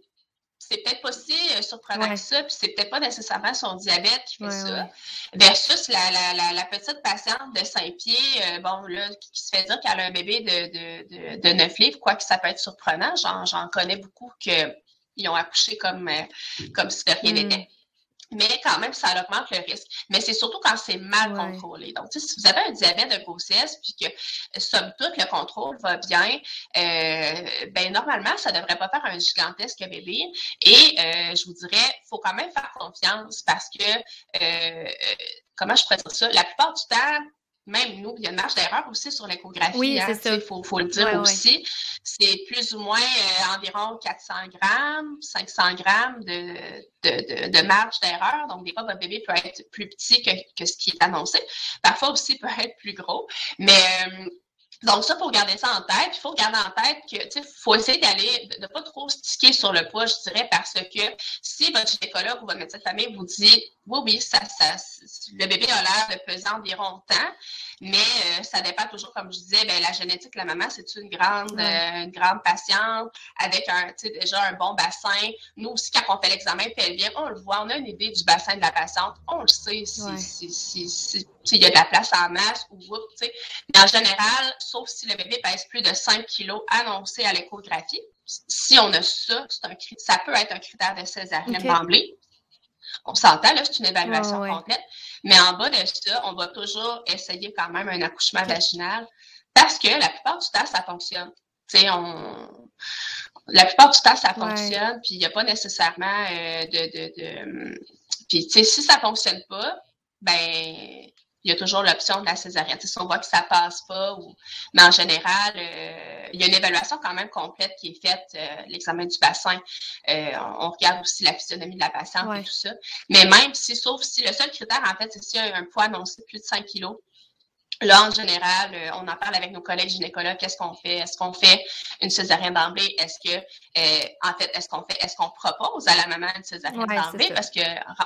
C'est peut-être pas si surprenant que ça, puis c'est peut-être pas nécessairement son diabète qui fait ça. Versus la, la, la, la, petite patiente de 5 pieds, bon, là, qui, se fait dire qu'elle a un bébé de, de, de, de 9 livres, quoi que ça peut être surprenant. J'en connais beaucoup que ils ont accouché comme, euh, comme si de rien n'était. Hmm. Mais quand même, ça augmente le risque. Mais c'est surtout quand c'est mal contrôlé. Donc, si vous avez un diabète de grossesse, puis que, somme toute, le contrôle va bien, euh, ben normalement, ça ne devrait pas faire un gigantesque bébé. Et euh, je vous dirais, il faut quand même faire confiance parce que, euh, comment je pourrais dire ça, la plupart du temps, même nous, il y a une marge d'erreur aussi sur l'échographie. Oui, hein, Il faut, faut, le dire aussi. C'est plus ou moins euh, environ 400 grammes, 500 grammes de, de, de, marge d'erreur. Donc, des fois, votre bébé peut être plus petit que, que, ce qui est annoncé. Parfois aussi, il peut être plus gros. Mais euh, Donc, ça, pour garder ça en tête. Il faut garder en tête que, tu sais, faut essayer d'aller, de ne pas trop sticker sur le poids, je dirais, parce que si votre gynécologue ou votre médecin de famille vous dit, oui, oui, ça, ça, le bébé a l'air de peser environ tant, mais euh, ça dépend toujours, comme je disais, ben, la génétique de la maman, c'est une grande, euh, une grande patiente avec un, tu sais, déjà un bon bassin. Nous aussi, quand on fait l'examen pelvien, on le voit, on a une idée du bassin de la patiente, on le sait si, si, si s'il y a de la place en masse ou tu sais. Mais en général, sauf si le bébé pèse plus de 5 kilos annoncé à l'échographie, si on a ça, un, ça peut être un critère de césarienne okay. On s'entend, là, c'est une évaluation complète. Mais en bas de ça, on va toujours essayer quand même un accouchement vaginal parce que la plupart du temps, ça fonctionne. Tu sais, on... La plupart du temps, ça fonctionne, puis il n'y a pas nécessairement euh, de... de, de... Puis, tu sais, si ça ne fonctionne pas, ben il y a toujours l'option de la césarienne. si on voit que ça passe pas, ou... mais en général, euh, il y a une évaluation quand même complète qui est faite, euh, l'examen du bassin. Euh, on, regarde aussi la physionomie de la patiente et tout ça. Mais même si, sauf si le seul critère, en fait, c'est s'il y a un poids annoncé de plus de 5 kilos, Là, en général, euh, on en parle avec nos collègues gynécologues. Qu'est-ce qu'on fait? Est-ce qu'on fait une césarienne d'emblée? Est-ce que, euh, en fait, est-ce qu'on fait, est-ce qu'on propose à la maman une césarienne d'emblée? Parce que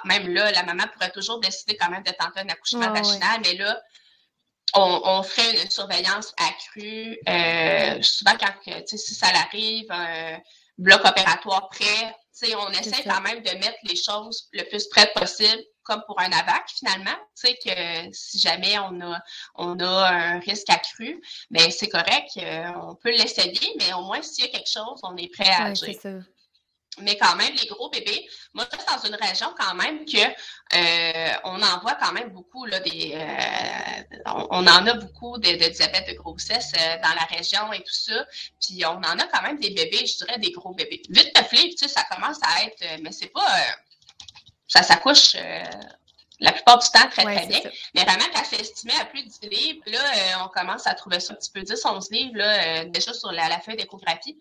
même là, la maman pourrait toujours décider quand même de tenter un accouchement vaginal, mais là, on, ferait une surveillance accrue. Euh, souvent, quand, si ça arrive, un bloc opératoire prêt, on essaie quand même de mettre les choses le plus près possible comme pour un AVAC, finalement. Tu sais, que si jamais on a, on a un risque accru, bien, c'est correct, euh, on peut l'essayer, mais au moins, s'il y a quelque chose, on est prêt à agir. Mais quand même, les gros bébés, moi, je suis dans une région quand même que euh, on en voit quand même beaucoup là, des euh, on, en a beaucoup de, de diabète de grossesse dans la région et tout ça. Puis on en a quand même des bébés, je dirais des gros bébés. Vite de tu sais, ça commence à être, mais c'est pas ça s'accouche euh, la plupart du temps très, très bien. Mais vraiment, quand c'est estimé à plus de 10 livres, là, euh, on commence à trouver ça un petit peu 10, 11 livres, là, euh, déjà sur la, la feuille d'échographie.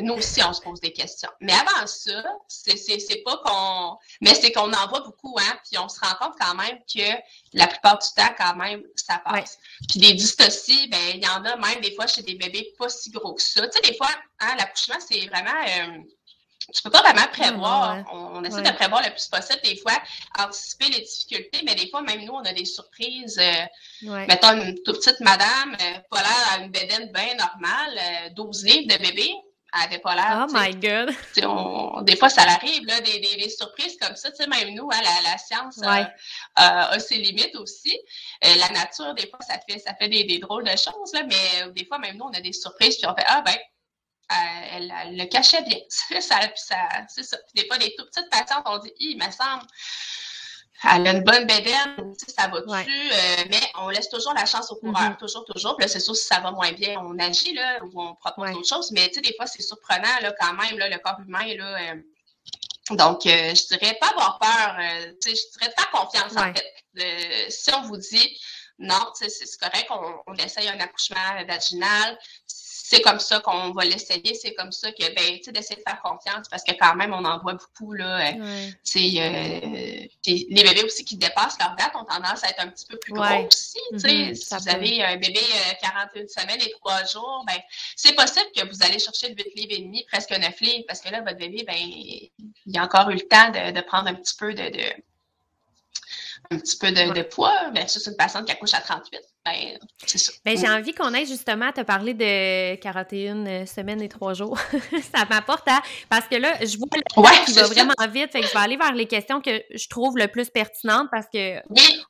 nous aussi, on se pose des questions. Mais avant ça, c'est pas qu'on. Mais c'est qu'on en voit beaucoup, hein, puis on se rend compte quand même que la plupart du temps, quand même, ça passe. Puis des dystocies, ben, il y en a même des fois chez des bébés pas si gros que ça. Tu sais, des fois, hein, l'accouchement, c'est vraiment tu peux pas vraiment prévoir. On, essaie de prévoir le plus possible, des fois, anticiper les difficultés, mais des fois, même nous, on a des surprises. Euh, mettons une toute petite madame, euh, pas l'air à une bédaine bien normale, 12 euh, livres de bébé. Elle avait pas l'air. Oh my God! des fois, ça arrive, là, des, des, surprises comme ça. Même nous, hein, la, la, science a ses limites aussi. la nature, des fois, ça fait, ça fait des, des drôles de choses, là, mais des fois, même nous, on a des surprises, puis on fait Ah, ben, elle, le cachait bien. ça, c'est ça. des fois, des tout petites patientes, on dit, il me semble, elle a une bonne bédaine, ça va dessus, euh, mais on laisse toujours la chance au coureur, mm-hmm. toujours, toujours. Puis là, c'est sûr, si ça va moins bien, on agit, là, ou on propose autre chose. Mais, tu sais, des fois, c'est surprenant, là, quand même, là, le corps humain, là. Euh, donc, euh, je dirais pas avoir peur, sais, je dirais de faire confiance, en fait. si on vous dit, non, c'est correct, on, on essaye un accouchement vaginal, c'est comme ça qu'on va l'essayer, c'est comme ça que, ben, tu sais, d'essayer de faire confiance parce que quand même, on en voit beaucoup, là. Euh, euh, les bébés aussi qui dépassent leur date ont tendance à être un petit peu plus gros aussi, tu sais. Mm-hmm, si vous avez un bébé 41 euh, semaines et 3 jours, ben, c'est possible que vous allez chercher le 8 livres et demi, presque 9 livres, parce que là, votre bébé, ben, il a encore eu le temps de, prendre un petit peu de, un petit peu de, poids versus une patiente qui accouche à 38. Ben, c'est ça. Ben, j'ai envie qu'on aille justement à te parler de 41 euh, semaines et 3 jours. ça m'apporte à. Parce que là, je vois le ouais, qui va vraiment vite. Fait que je vais aller vers les questions que je trouve le plus pertinentes parce que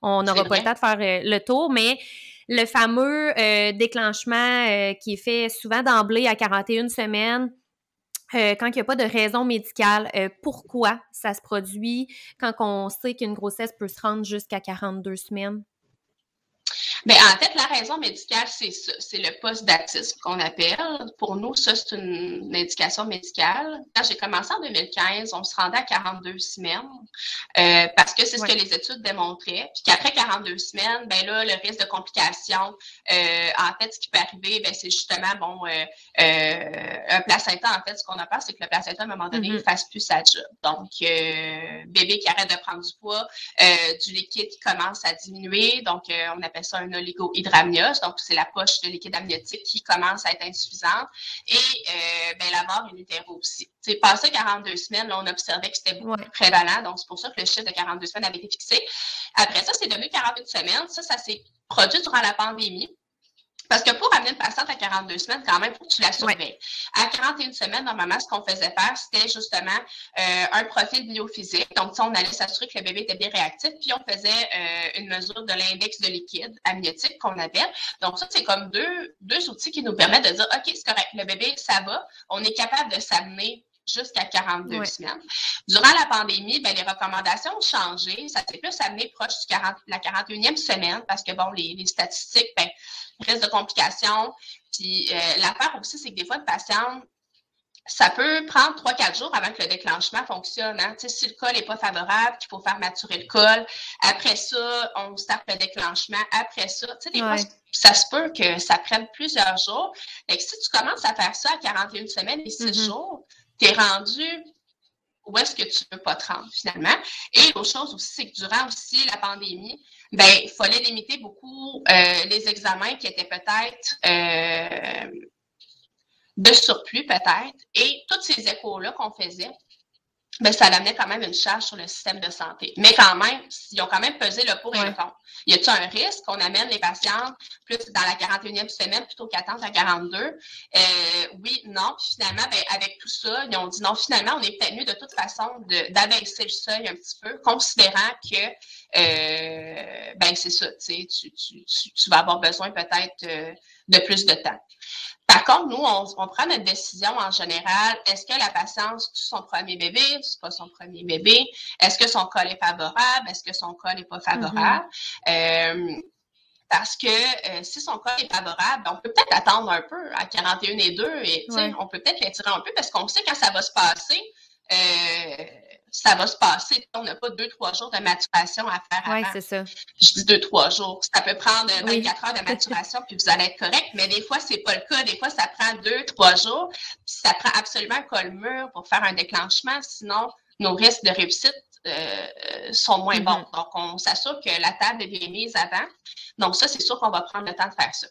on n'aura pas le temps de faire euh, le tour, mais le fameux euh, déclenchement qui est fait souvent d'emblée à 41 semaines, euh, quand il n'y a pas de raison médicale, euh, pourquoi ça se produit quand on sait qu'une grossesse peut se rendre jusqu'à 42 semaines? Bien, en fait, la raison médicale, c'est ça. C'est le post-datisme qu'on appelle. Pour nous, ça, c'est une, indication médicale. Quand j'ai commencé en 2015, on se rendait à 42 semaines euh, parce que c'est ce que les études démontraient. Puis qu'après 42 semaines, ben là, le risque de complications, euh, en fait, ce qui peut arriver, ben, c'est justement, bon, euh, euh un placenta, en fait, ce qu'on a peur, c'est que le placenta, à un moment donné, ne mm-hmm. fasse plus sa job. Donc, euh, bébé qui arrête de prendre du poids, du liquide qui commence à diminuer. Donc, on appelle ça un un oligohydramnios, donc c'est la poche de liquide amniotique qui commence à être insuffisante, et euh, ben, la mort in utero aussi. C'est passé 42 semaines, là, on observait que c'était beaucoup plus prévalent, donc c'est pour ça que le chiffre de 42 semaines avait été fixé. Après ça, c'est devenu 48 semaines. Ça, ça s'est produit durant la pandémie. Parce que pour amener une patiente à 42 semaines, quand même, il faut que tu la surveilles. À 41 semaines, normalement, ce qu'on faisait faire, c'était justement euh, un profil biophysique. Donc, on allait s'assurer que le bébé était bien réactif, puis on faisait euh, une mesure de l'index de liquide amniotique qu'on appelle. Donc, ça, c'est comme deux, deux outils qui nous permettent de dire, OK, c'est correct, le bébé, ça va. On est capable de s'amener jusqu'à 42 semaines. Durant la pandémie, ben, les recommandations ont changé. Ça s'est plus amené proche de la 41e semaine parce que, bon, les, statistiques, ben, risque de complications. Puis euh, l'affaire aussi, c'est que des fois, une patiente, ça peut prendre 3-4 jours avant que le déclenchement fonctionne. Hein. Si le col n'est pas favorable, qu'il faut faire maturer le col. Après ça, on start le déclenchement. Après ça, tu sais, des fois, ça se peut que ça prenne plusieurs jours. Et si tu commences à faire ça à 41 semaines et 6 mm-hmm. jours, tu rendu où est-ce que tu ne peux pas te rendre finalement. Et l'autre chose aussi, c'est que durant aussi la pandémie, ben, il fallait limiter beaucoup euh, les examens qui étaient peut-être euh, de surplus, peut-être. Et tous ces échos-là qu'on faisait, ben, ça amenait quand même une charge sur le système de santé. Mais quand même, ils ont quand même pesé le pour et le contre. Y a-t-il un risque qu'on amène les patientes plus dans la 41e semaine plutôt qu'attendre à 42? Euh, oui, non. Puis finalement, ben, avec tout ça, ils ont dit non, finalement, on est peut-être mieux de toute façon d'abaisser le seuil un petit peu, considérant que, euh, ben, c'est ça, tu, tu, tu, vas avoir besoin peut-être euh, de plus de temps. Par contre, nous, on, prend notre décision en général. Est-ce que la patiente, c'est son premier bébé, c'est pas son premier bébé? Est-ce que son col est favorable? Est-ce que son col n'est pas favorable? Mm-hmm. Euh, parce que euh, si son col est favorable, on peut peut-être attendre un peu à 41 et 2 et on peut peut-être l'étirer un peu parce qu'on sait quand ça va se passer. Euh, ça va se passer. On n'a pas deux, trois jours de maturation à faire Oui, c'est ça. Je dis deux, trois jours. Ça peut prendre 24 heures de maturation, puis vous allez être correct, mais des fois, c'est pas le cas. Des fois, ça prend deux, trois jours, puis ça prend absolument un col mûr pour faire un déclenchement, sinon nos risques de réussite euh, sont moins bons. Mm-hmm. Donc, on s'assure que la table est bien mise avant. Donc, ça, c'est sûr qu'on va prendre le temps de faire ça.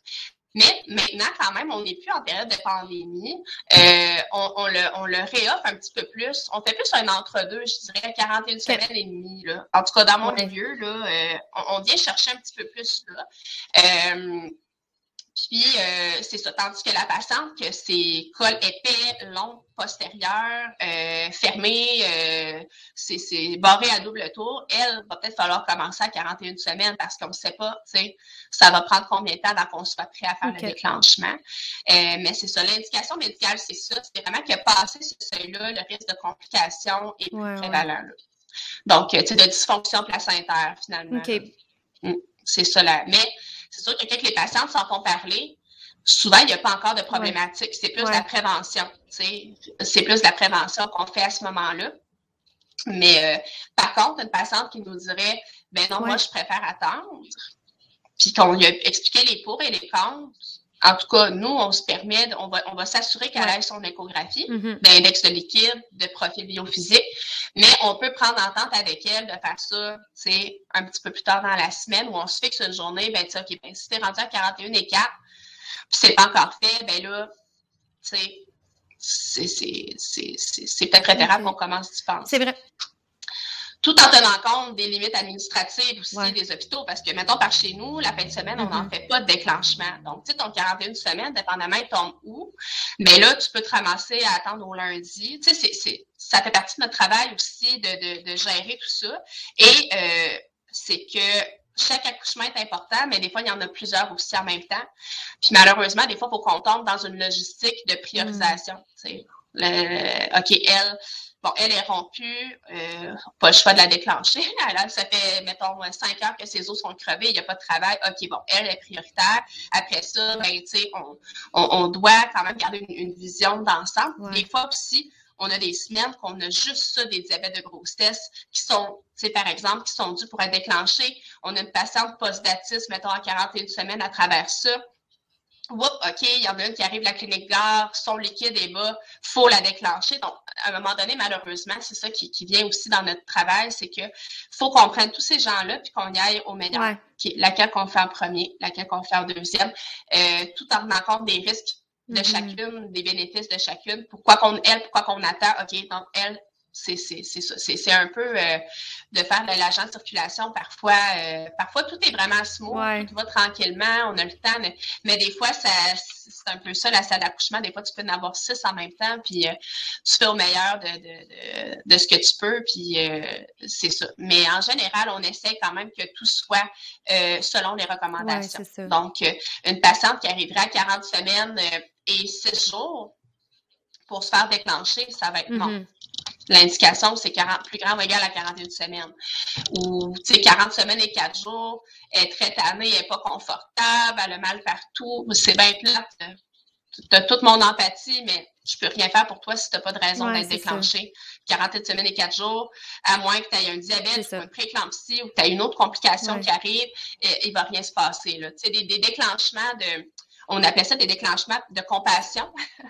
Mais maintenant, quand même, on n'est plus en période de pandémie. Euh, on, le, on le réoffre un petit peu plus. On fait plus un entre-deux, je dirais, 41 semaines et demie. Là. En tout cas, dans mon milieu, là, euh, on, vient chercher un petit peu plus. Là. Euh, puis, euh, c'est ça. Tandis que la patiente, que c'est col épais, long, postérieur, euh, fermé, euh, c'est barré à double tour, elle va peut-être falloir commencer à 41 semaines parce qu'on ne sait pas, tu sais, ça va prendre combien de temps avant qu'on soit prêt à faire le déclenchement. Euh, mais c'est ça. L'indication médicale, c'est ça. C'est vraiment que passer ce seuil-là, le risque de complications est plus prévalent. Donc, tu sais, de dysfonction placentaire, finalement. Mm. C'est ça là. Mais c'est sûr que quand les patients s'en font parler, souvent, il n'y a pas encore de problématique. C'est plus la prévention. C'est plus la prévention qu'on fait à ce moment-là. Mais euh, par contre, une patiente qui nous dirait ben non, moi, je préfère attendre, puis qu'on lui a expliqué les pour et les contre, en tout cas, nous, on se permet, on va, on va s'assurer qu'elle ait son échographie, mm-hmm. d'index de liquide, de profil biophysique, mais on peut prendre entente avec elle de faire ça, tu sais, un petit peu plus tard dans la semaine où on se fixe une journée, ben, tu sais, OK, ben, si t'es rendu à 41 et 4, puis c'est pas encore fait, ben là, tu sais, c'est peut-être préférable qu'on commence d'y penser. C'est vrai tout en tenant compte des limites administratives aussi des hôpitaux, parce que, mettons, par chez nous, la fin de semaine, on n'en mm-hmm. fait pas de déclenchement. Donc, tu sais, ton 41 semaines, dépendamment, il tombe où, mais là, tu peux te ramasser à attendre au lundi. Tu sais, c'est, ça fait partie de notre travail aussi de, de, de gérer tout ça. Et euh, c'est que chaque accouchement est important, mais des fois, il y en a plusieurs aussi en même temps. Puis malheureusement, des fois, il faut qu'on tombe dans une logistique de priorisation. Mm. Le, OK, elle, Bon, elle est rompue, euh, pas le choix de la déclencher. Alors, ça fait, mettons, cinq heures que ses os sont crevés, il n'y a pas de travail. OK, bon, elle est prioritaire. Après ça, ben, tu sais, on, on, doit quand même garder une, vision d'ensemble. Des fois aussi, on a des semaines qu'on a juste ça, des diabètes de grossesse qui sont, tu sais, par exemple, qui sont dus pour être déclenchés. On a une patiente postdatiste, mettons, à 41 semaines à travers ça OK, il y en a une qui arrive de la clinique gare, son liquide est bas, faut la déclencher. Donc, à un moment donné, malheureusement, c'est ça qui, vient aussi dans notre travail, c'est que faut qu'on prenne tous ces gens-là puis qu'on y aille au meilleur. laquelle qu'on fait en premier, laquelle qu'on fait en deuxième, euh, tout en tenant compte des risques de mm-hmm. chacune, des bénéfices de chacune. Pourquoi qu'on, elle, pourquoi qu'on attend, OK, donc elle, c'est ça. C'est un peu euh, de faire de l'agent de circulation. Parfois, euh, parfois tout est vraiment smooth, tout va tranquillement, on a le temps, mais, des fois, c'est un peu ça, la salle d'accouchement. Des fois, tu peux en avoir six en même temps, puis euh, tu fais au meilleur de, de, de, ce que tu peux, puis c'est ça. Mais en général, on essaie quand même que tout soit selon les recommandations. Donc, une patiente qui arriverait à 40 semaines et 6 jours pour se faire déclencher, ça va être non. Mm-hmm. L'indication, c'est 40, plus grand ou égal à 41 semaines. Ou, tu sais, 40 semaines et 4 jours, elle est très tannée, elle n'est pas confortable, elle a mal partout. C'est bien plate. Tu as toute mon empathie, mais je peux rien faire pour toi si tu n'as pas de raison d'être déclenché. 41 semaines et 4 jours, à moins que tu aies un diabète, un préclampsie ou que tu aies une autre complication qui arrive, il ne va rien se passer. Là. Tu sais, des déclenchements de on appelait ça des déclenchements de compassion.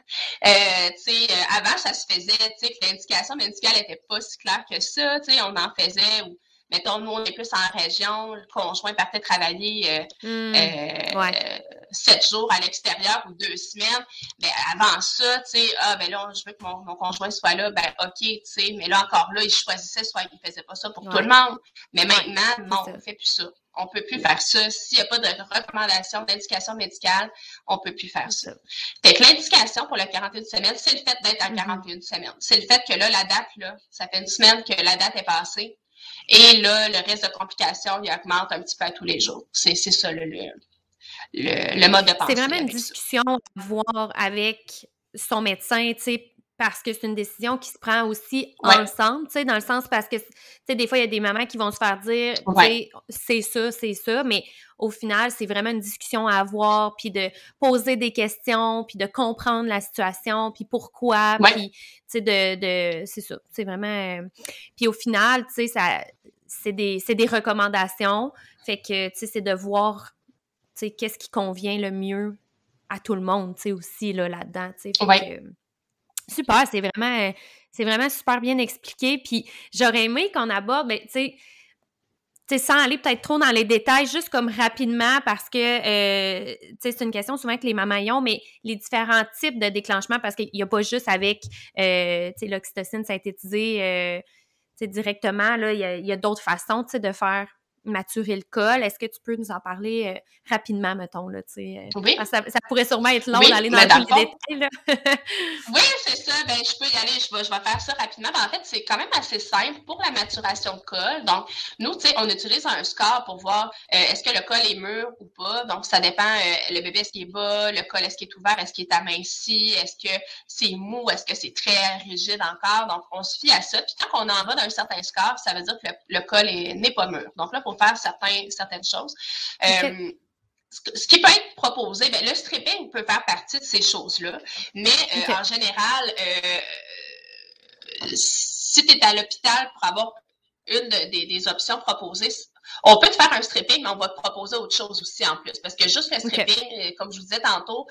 euh, euh, avant, ça se faisait, l'indication médicale n'était pas si claire que ça. On en faisait, ou, mettons, nous, on est plus en région, le conjoint partait travailler euh, hmm. euh, sept jours à l'extérieur ou deux semaines. Mais avant ça, tu sais, ah, ben là, je veux que mon, conjoint soit là, ben OK, tu sais, mais là, encore là, il choisissait, soit il ne faisait pas ça pour tout le monde. Mais maintenant, non, on ne fait plus ça. On ne peut plus faire ça. S'il n'y a pas de recommandation d'indication médicale, on ne peut plus faire ça. Fait que l'indication pour la 41 semaines, c'est le fait d'être à 41 mm-hmm. semaines. C'est le fait que là, la date, là, ça fait une semaine que la date est passée. Et là, le reste de complications, il augmente un petit peu à tous les jours. C'est ça le, le, mode de pensée. C'est vraiment une discussion à avoir avec son médecin, tu sais, parce que c'est une décision qui se prend aussi ensemble, tu sais, dans le sens parce que, tu sais, des fois, il y a des mamans qui vont se faire dire, c'est ça, c'est ça, mais au final, c'est vraiment une discussion à avoir, puis de poser des questions, puis de comprendre la situation, puis pourquoi, puis, tu sais, de, de c'est ça, c'est vraiment... Euh, puis au final, tu sais, ça, c'est des, des recommandations, fait que, tu sais, c'est de voir, tu sais, qu'est-ce qui convient le mieux à tout le monde, tu sais, aussi, là, là-dedans, tu sais, Super, c'est vraiment, c'est vraiment super bien expliqué. Puis j'aurais aimé qu'on aborde, ben, tu sais, sans aller peut-être trop dans les détails, juste comme rapidement, parce que euh, c'est une question souvent que les mamans ont, mais les différents types de déclenchement, parce qu'il n'y a pas juste avec euh, l'oxytocine synthétisée euh, directement, là, il y a, a d'autres façons de faire maturer le col. Est-ce que tu peux nous en parler euh, rapidement, mettons, là, tu sais? Euh, oui. Ça, pourrait sûrement être long d'aller dans, dans les détails, là. oui, c'est ça. Ben, je peux y aller. Je vais, je vais faire ça rapidement. Ben, en fait, c'est quand même assez simple pour la maturation de col. Donc, nous, tu sais, on utilise un score pour voir euh, est-ce que le col est mûr ou pas. Donc, ça dépend. le bébé, est-ce qu'il est bas? Le col, est-ce qu'il est ouvert? Est-ce qu'il est aminci? Est-ce que c'est mou? Est-ce que c'est très rigide encore? Donc, on se fie à ça. Puis, quand on en va d'un certain score, ça veut dire que le, le col n'est pas mûr. Donc, là, pour faire certains, certaines choses. Euh, ce qui peut être proposé, ben, le stripping peut faire partie de ces choses-là, mais euh, en général, euh, si tu es à l'hôpital pour avoir une des, options proposées, on peut te faire un stripping, mais on va te proposer autre chose aussi en plus. Parce que juste le stripping, comme je vous disais tantôt,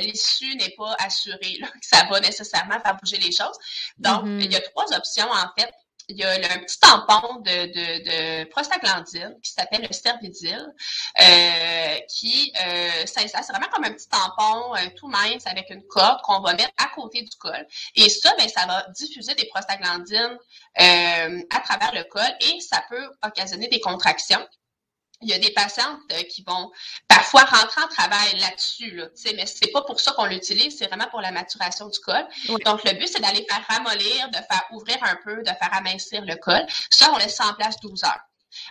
l'issue n'est pas assurée, que ça va nécessairement faire bouger les choses. Donc, mm-hmm. il y a trois options en fait il y a un petit tampon de, de, de prostaglandine qui s'appelle le Stervidil, euh, qui euh, c'est vraiment comme un petit tampon euh, tout mince avec une corde qu'on va mettre à côté du col. Et ça, ben, ça va diffuser des prostaglandines euh, à travers le col et ça peut occasionner des contractions il y a des patientes euh, qui vont parfois rentrer en travail là-dessus, là, mais c'est pas pour ça qu'on l'utilise, c'est vraiment pour la maturation du col. Donc, le but, c'est d'aller faire ramollir, de faire ouvrir un peu, de faire amincir le col. Ça, on laisse ça en place 12 heures.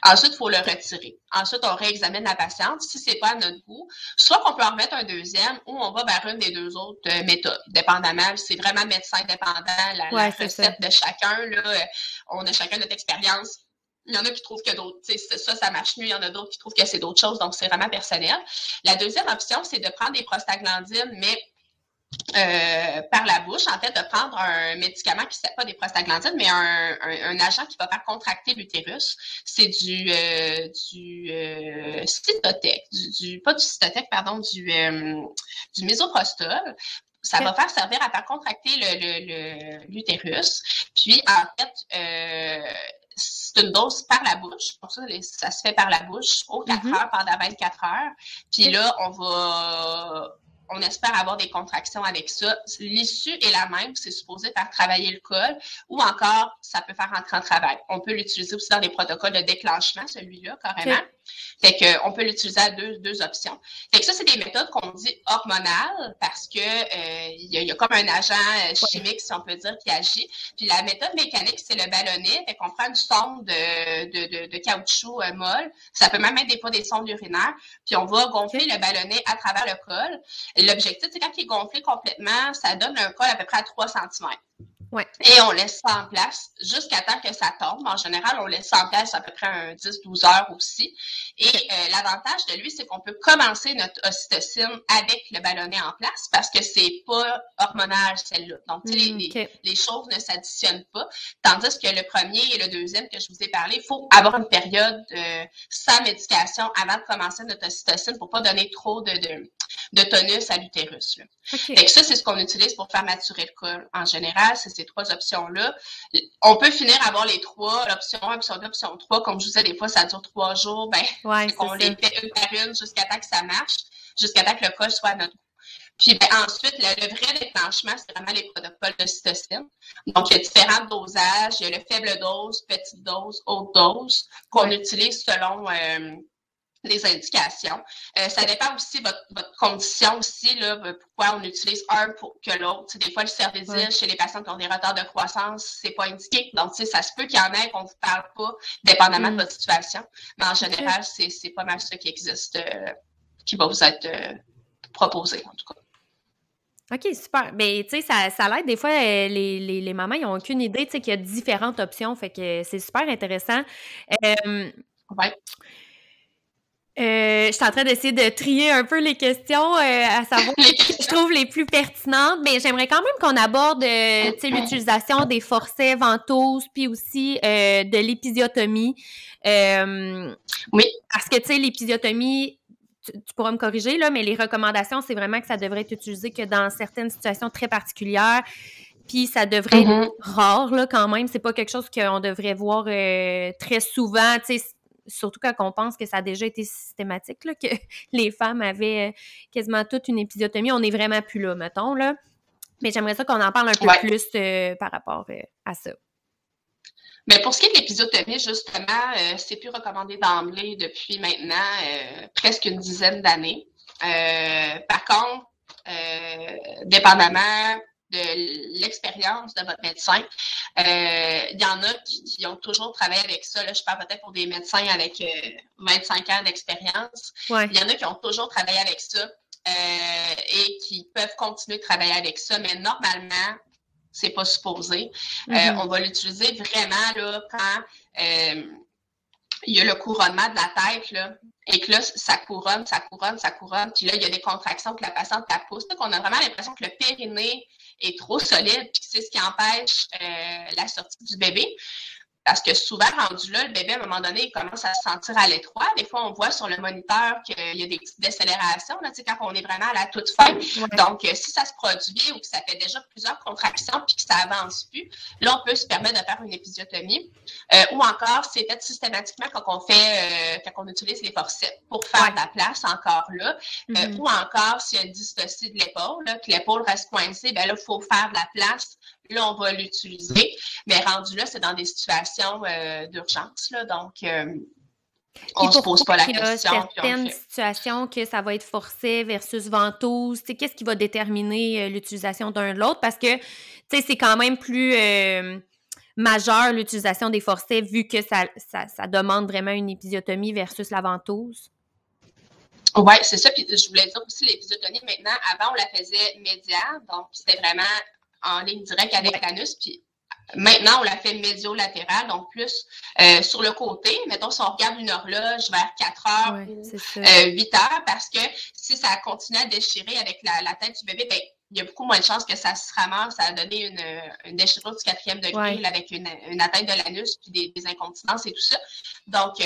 Ensuite, il faut le retirer. Ensuite, on réexamine la patiente. Si c'est pas à notre goût, soit qu'on peut en remettre un deuxième ou on va vers une des deux autres euh, méthodes, dépendamment. C'est vraiment médecin dépendant, la, la recette de chacun. Là, euh, on a chacun notre expérience il y en a qui trouvent que d'autres, ça, ça marche mieux. Il y en a d'autres qui trouvent que c'est d'autres choses. Donc, c'est vraiment personnel. La deuxième option, c'est de prendre des prostaglandines, mais euh, par la bouche, en fait, de prendre un médicament qui n'est pas des prostaglandines, mais un, un, agent qui va faire contracter l'utérus. C'est du, euh, du euh, cytotec, du, pas du cytotec, pardon, du, euh, du mésoprostol. Ça va faire servir à faire contracter l'utérus. Puis, en fait, euh, c'est une dose par la bouche. Pour ça, ça se fait par la bouche aux 4 mm-hmm. heures pendant 24 heures. Puis là, on va on espère avoir des contractions avec ça. L'issue est la même, c'est supposé faire travailler le col ou encore ça peut faire entrer en travail. On peut l'utiliser aussi dans des protocoles de déclenchement, celui-là, carrément. Fait que on peut l'utiliser à deux, deux options. Fait que ça, c'est des méthodes qu'on dit hormonales parce que euh, il y, a comme un agent euh, chimique, si on peut dire, qui agit. Puis la méthode mécanique, c'est le ballonnet. Fait qu'on prend une sonde de, de, de, caoutchouc euh, molle. Ça peut même être des fois des sondes urinaires. Puis on va gonfler le ballonnet à travers le col. L'objectif, c'est quand il est gonflé complètement, ça donne un col à peu près à 3 cm. Et on laisse ça en place jusqu'à temps que ça tombe. En général, on laisse ça en place à peu près un 10-12 heures aussi. Et euh, l'avantage de lui, c'est qu'on peut commencer notre ocytocine avec le ballonnet en place parce que c'est pas hormonal celle-là. Donc, les, mm, les, choses ne s'additionnent pas. Tandis que le premier et le deuxième que je vous ai parlé, il faut avoir une période euh, sans médication avant de commencer notre ocytocine pour pas donner trop de, de, de tonus à l'utérus. Okay. ça, c'est ce qu'on utilise pour faire maturer le col. En général, c'est ces trois options-là. On peut finir à avoir les trois, l'option 1, l'option 2, l'option 3. Comme je vous disais, des fois, ça dure trois jours. Ben, on les fait une par une jusqu'à temps que ça marche, jusqu'à temps que le col soit à notre puis ben, ensuite, le, vrai déclenchement, c'est vraiment les protocoles de cytocine. Donc, il y a différents dosages. Il y a le faible dose, petite dose, haute dose qu'on utilise selon euh, les indications. Euh, ça dépend aussi de votre, condition aussi, là, euh, pourquoi on utilise un pour que l'autre. Des fois, le cervidil chez les patients qui ont des retards de croissance, c'est pas indiqué. Donc, ça se peut qu'il y en ait qu'on ne vous parle pas, dépendamment de mm. votre situation. Mais en général, c'est pas mal ça qui existe, euh, qui va vous être proposé, en tout cas. OK, super. Mais tu sais, ça, ça l'aide. Des fois, les, les, les, mamans, ils n'ont aucune idée, tu sais, qu'il y a différentes options. Fait que c'est super intéressant. ouais. Euh, je suis en train d'essayer de trier un peu les questions, euh, à savoir que je trouve les plus pertinentes, mais j'aimerais quand même qu'on aborde euh, l'utilisation des forceps, ventouses, puis aussi de l'épisiotomie. oui. Parce que, tu sais, l'épisiotomie, tu, pourras me corriger, là, mais les recommandations, c'est vraiment que ça devrait être utilisé que dans certaines situations très particulières. Puis ça devrait être mm-hmm. rare, là, quand même. C'est pas quelque chose qu'on devrait voir très souvent. Tu sais, surtout quand on pense que ça a déjà été systématique, là, que les femmes avaient euh, quasiment toute une épisiotomie. On n'est vraiment plus là, mettons, là. Mais j'aimerais ça qu'on en parle un peu plus euh, par rapport euh, à ça. Mais pour ce qui est de l'épisiotomie, justement, c'est plus recommandé d'emblée depuis maintenant presque une dizaine d'années. par contre, dépendamment de l'expérience de votre médecin. Euh, il y en a qui, ont toujours travaillé avec ça. Là, je parle peut-être pour des médecins avec 25 euh, ans d'expérience. Il y en a qui ont toujours travaillé avec ça euh, et qui peuvent continuer de travailler avec ça, mais normalement, c'est pas supposé. Mm-hmm. on va l'utiliser vraiment là, quand il y a le couronnement de la tête, là, et que là, ça couronne, ça couronne, ça couronne, puis là, il y a des contractions que la patiente la pousse. Donc, on a vraiment l'impression que le périnée est trop solide, puis c'est ce qui empêche euh, la sortie du bébé. Parce que souvent, rendu là, le bébé, à un moment donné, il commence à se sentir à l'étroit. Des fois, on voit sur le moniteur qu'il y a des petites décélérations, là, quand on est vraiment à la toute fin. Donc, euh, si ça se produit ou que ça fait déjà plusieurs contractions puis que ça avance plus, là, on peut se permettre de faire une épisiotomie. Euh, ou encore, c'est fait systématiquement quand on fait, euh, quand on utilise les forceps pour faire de la place encore là. Mm-hmm. Ou encore, s'il y a une dystocie de l'épaule, que l'épaule reste coincée, ben là, il faut faire de la place Là, on va l'utiliser. Mais rendu là, c'est dans des situations euh, d'urgence. Donc, euh, on ne se pose pas la question. Il y a certaines situations que ça va être forcé versus ventouse. Qu'est-ce qui va déterminer euh, l'utilisation d'un de l'autre? Parce que c'est quand même plus majeur l'utilisation des forceps vu que ça, ça, demande vraiment une épisiotomie versus la ventouse. Oui, c'est ça. Puis je voulais dire aussi l'épisiotomie maintenant. Avant, on la faisait médiane, donc c'était vraiment en ligne directe avec l'anus. Puis maintenant, on la fait médio-latéral, donc plus euh, sur le côté. Mettons, si on regarde une horloge vers 4 heures ou 8 euh, heures, parce que si ça continue à déchirer avec la, tête du bébé, ben, il y a beaucoup moins de chances que ça se ramasse à donner une, une déchirure du quatrième degré avec une, une, atteinte de l'anus puis des, des, incontinences et tout ça. Donc, euh,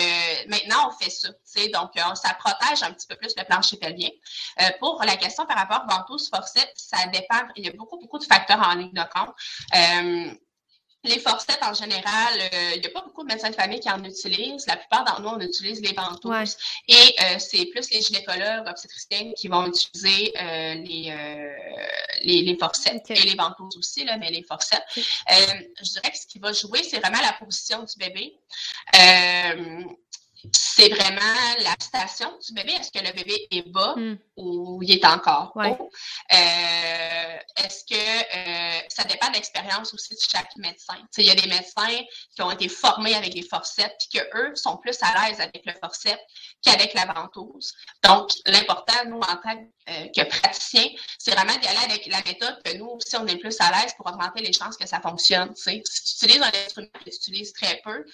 maintenant, on fait ça. Donc, euh, ça protège un petit peu plus le plancher pelvien. Euh, pour la question par rapport aux ventouses forceps, ça dépend. Il y a beaucoup, beaucoup de facteurs en ligne de compte. Les forceps, en général, euh, il n'y a pas beaucoup de médecins de famille qui en utilisent. La plupart d'entre nous, on utilise les ventouses. Et euh, c'est plus les gynécologues obstétriciens qui vont utiliser euh, les, les, les, forceps et les ventouses aussi, là, mais les forceps. je dirais que ce qui va jouer, c'est vraiment la position du bébé c'est vraiment la station du bébé. Est-ce que le bébé est bas hmm. ou il est encore haut? Euh, est-ce que euh, ça dépend de l'expérience aussi de chaque médecin? Il y a des médecins qui ont été formés avec les forceps puis qu'eux sont plus à l'aise avec le forceps qu'avec la ventouse. Donc, l'important, nous, en tant euh, que praticiens, c'est vraiment d'y aller avec la méthode que nous aussi, on est plus à l'aise pour augmenter les chances que ça fonctionne. Si tu utilises un instrument que tu utilises très peu,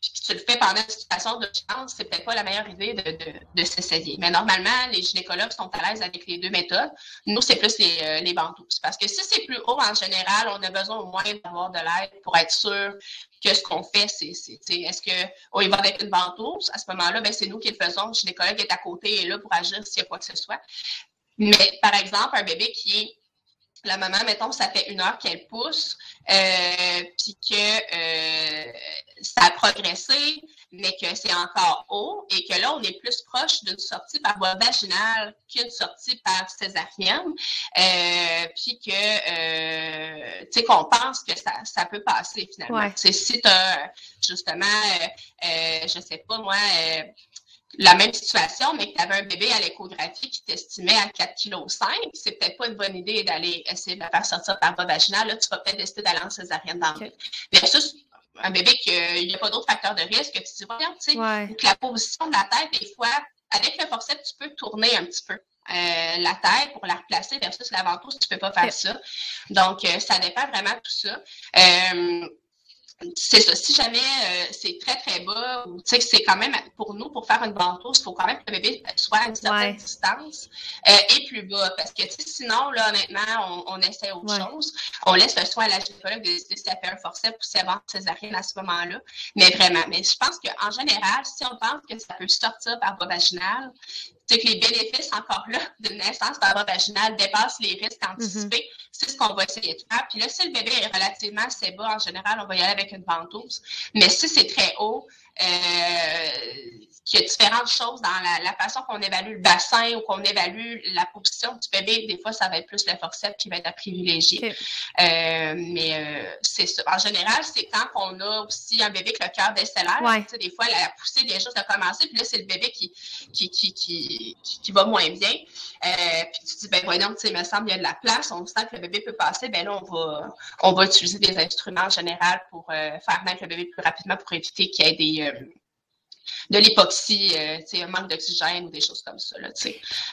puis tu le fais pendant une situation de chance, c'est peut-être pas la meilleure idée de, de, de s'essayer. Mais normalement, les gynécologues sont à l'aise avec les deux méthodes. Nous, c'est plus les, euh, les ventouses. Parce que si c'est plus haut, en général, on a besoin au moins d'avoir de l'aide pour être sûr que ce qu'on fait, c'est, est-ce qu'on oh, va avec une ventouse? À ce moment-là, ben, c'est nous qui le faisons. Le gynécologue est à côté et là pour agir s'il y a quoi que ce soit. Mais par exemple, un bébé qui est la maman, mettons, ça fait une heure qu'elle pousse, euh, puis que euh, ça a progressé, mais que c'est encore haut, et que là, on est plus proche d'une sortie par voie vaginale qu'une sortie par césarienne, euh, puis que, euh, tu sais, qu'on pense que ça, ça peut passer finalement. C'est si tu as, justement, euh, je sais pas, moi, la même situation, mais que tu avais un bébé à l'échographie qui t'estimait à 4,5 kg, c'est peut-être pas une bonne idée d'aller essayer de la faire sortir par voie vaginale. Là, tu vas peut-être décider d'aller en césarienne dans okay. Versus un bébé qu'il n'y a pas d'autres facteurs de risque, que tu dis, regarde, tu sais, la position de la tête, des fois, avec le forceps, tu peux tourner un petit peu. Euh, la tête pour la replacer versus la ventouse, tu peux pas faire ça. Donc, euh, ça dépend vraiment de tout ça. Euh, c'est ça. Si jamais euh, c'est très, très bas, ou tu sais que c'est quand même, pour nous, pour faire une ventouse, il faut quand même que le bébé soit à une certaine distance euh, et plus bas. Parce que sinon, là, honnêtement, on, on essaie autre chose. On laisse le soin à la gynécologue de décider si elle fait un forceps ou si elle va césarienne à ce moment-là. Mais vraiment, mais je pense qu'en général, si on pense que ça peut sortir par voie vaginale, c'est que les bénéfices encore là d'une naissance par voie vaginale dépassent les risques anticipés. Mm-hmm. C'est ce qu'on va essayer de faire. Puis là, si le bébé est relativement assez bas, en général, on va y aller avec une ventouse. Mais si c'est très haut, qu'il y a différentes choses dans la, façon qu'on évalue le bassin ou qu'on évalue la position du bébé. Des fois, ça va être plus le forceps qui va être à privilégier. Euh, mais euh, c'est ça. En général, c'est quand on a aussi un bébé avec le cœur. Ouais. Des fois, la poussée vient juste de commencer, puis là, c'est le bébé qui, qui, qui, qui, qui va moins bien. Euh, puis tu te dis, ben voyons, il me semble qu'il y a de la place, on sent que le bébé peut passer, ben là, on va, on va utiliser des instruments en général pour euh, faire naître le bébé plus rapidement pour éviter qu'il y ait des, euh, de l'hypoxie, euh, un manque d'oxygène ou des choses comme ça. Là,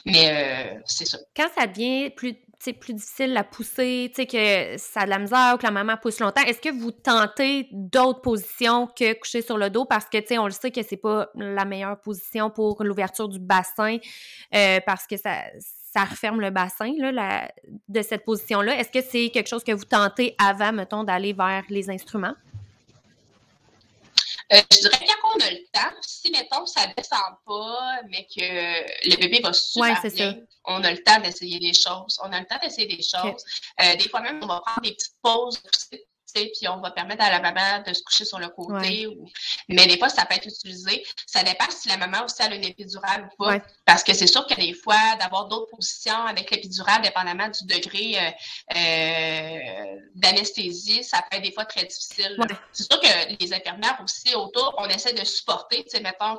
Mais euh, c'est ça. Quand ça devient plus, plus difficile à pousser, que ça a de la misère ou que la maman pousse longtemps, est-ce que vous tentez d'autres positions que coucher sur le dos? Parce que on le sait que c'est pas la meilleure position pour l'ouverture du bassin parce que ça, ça referme le bassin de cette position-là. Est-ce que c'est quelque chose que vous tentez avant, mettons, d'aller vers les instruments? Euh, je dirais quand on a le temps, si mettons ça ne descend pas, mais que le bébé va super bien, on a le temps d'essayer des choses. On a le temps d'essayer des choses. Euh, des fois même, on va prendre des petites pauses puis on va permettre à la maman de se coucher sur le côté. Ou... Mais des fois, ça peut être utilisé. Ça dépend si la maman aussi a une épidurale ou pas. Parce que c'est sûr que des fois, d'avoir d'autres positions avec l'épidurale, dépendamment du degré euh, euh, d'anesthésie, ça peut être des fois très difficile. C'est sûr que les infirmières aussi autour, on essaie de supporter. Tu sais, mettons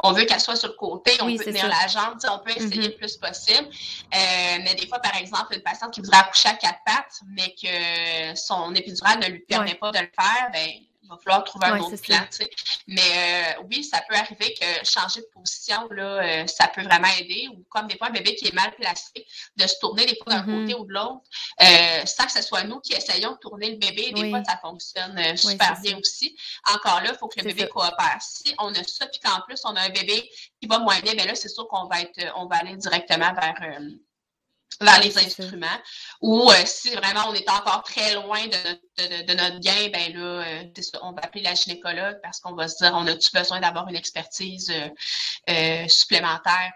qu'on veut qu'elle soit sur le côté, on peut tenir la jambe, on peut essayer mm-hmm. le plus possible. Euh, mais des fois, par exemple, une patiente qui voudrait accoucher à quatre pattes, mais que son épidurale ne lui permet pas de le faire, ben, il va falloir trouver un autre plan. Mais euh, oui, ça peut arriver que changer de position, là, euh, ça peut vraiment aider. Ou comme des fois, un bébé qui est mal placé, de se tourner des fois d'un mm-hmm. côté ou de l'autre, euh, sans que ce soit nous qui essayons de tourner le bébé. Des fois, ça fonctionne super bien aussi. Encore là, il faut que le bébé coopère. Si on a ça, puis qu'en plus, on a un bébé qui va moins bien, bien là, c'est sûr qu'on va être, on va aller directement vers vers les instruments. Ou si vraiment on est encore très loin de notre, gain, ben là, on va appeler la gynécologue parce qu'on va se dire on a-tu besoin d'avoir une expertise supplémentaire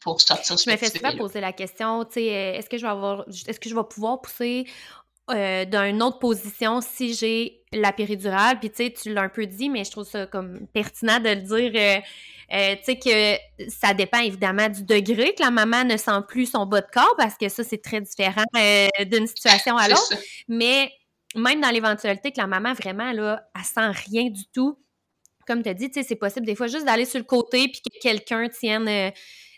pour sortir ce Je me fais souvent poser la question, tu sais, est-ce que je vais avoir est-ce que je vais pouvoir pousser euh, d'une autre position si j'ai la péridurale? Puis tu sais, tu l'as un peu dit, mais je trouve ça comme pertinent de le dire. Euh, euh, tu sais que ça dépend évidemment du degré que la maman ne sent plus son bas de corps parce que ça c'est très différent d'une situation à l'autre. Mais même dans l'éventualité que la maman vraiment là, elle sent rien du tout. Comme tu as dit, tu sais, c'est possible des fois juste d'aller sur le côté puis que quelqu'un tienne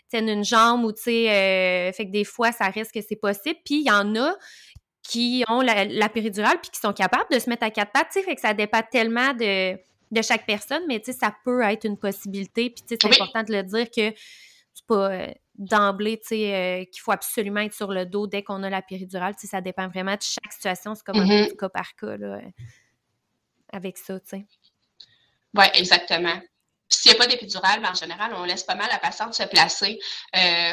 tienne une jambe ou tu sais, fait que des fois ça risque que c'est possible. Puis il y en a qui ont la, péridurale puis qui sont capables de se mettre à quatre pattes, tu sais, fait que ça dépend tellement de, de chaque personne, mais tu sais, ça peut être une possibilité, puis tu sais, c'est important de le dire que c'est pas euh, d'emblée, tu sais, euh, qu'il faut absolument être sur le dos dès qu'on a la péridurale, tu sais, ça dépend vraiment de chaque situation, c'est comme un mm-hmm. cas par cas, là, euh, avec ça, tu sais. Oui, exactement. S'il n'y a pas d'épidural, ben, en général, on laisse pas mal la patiente se placer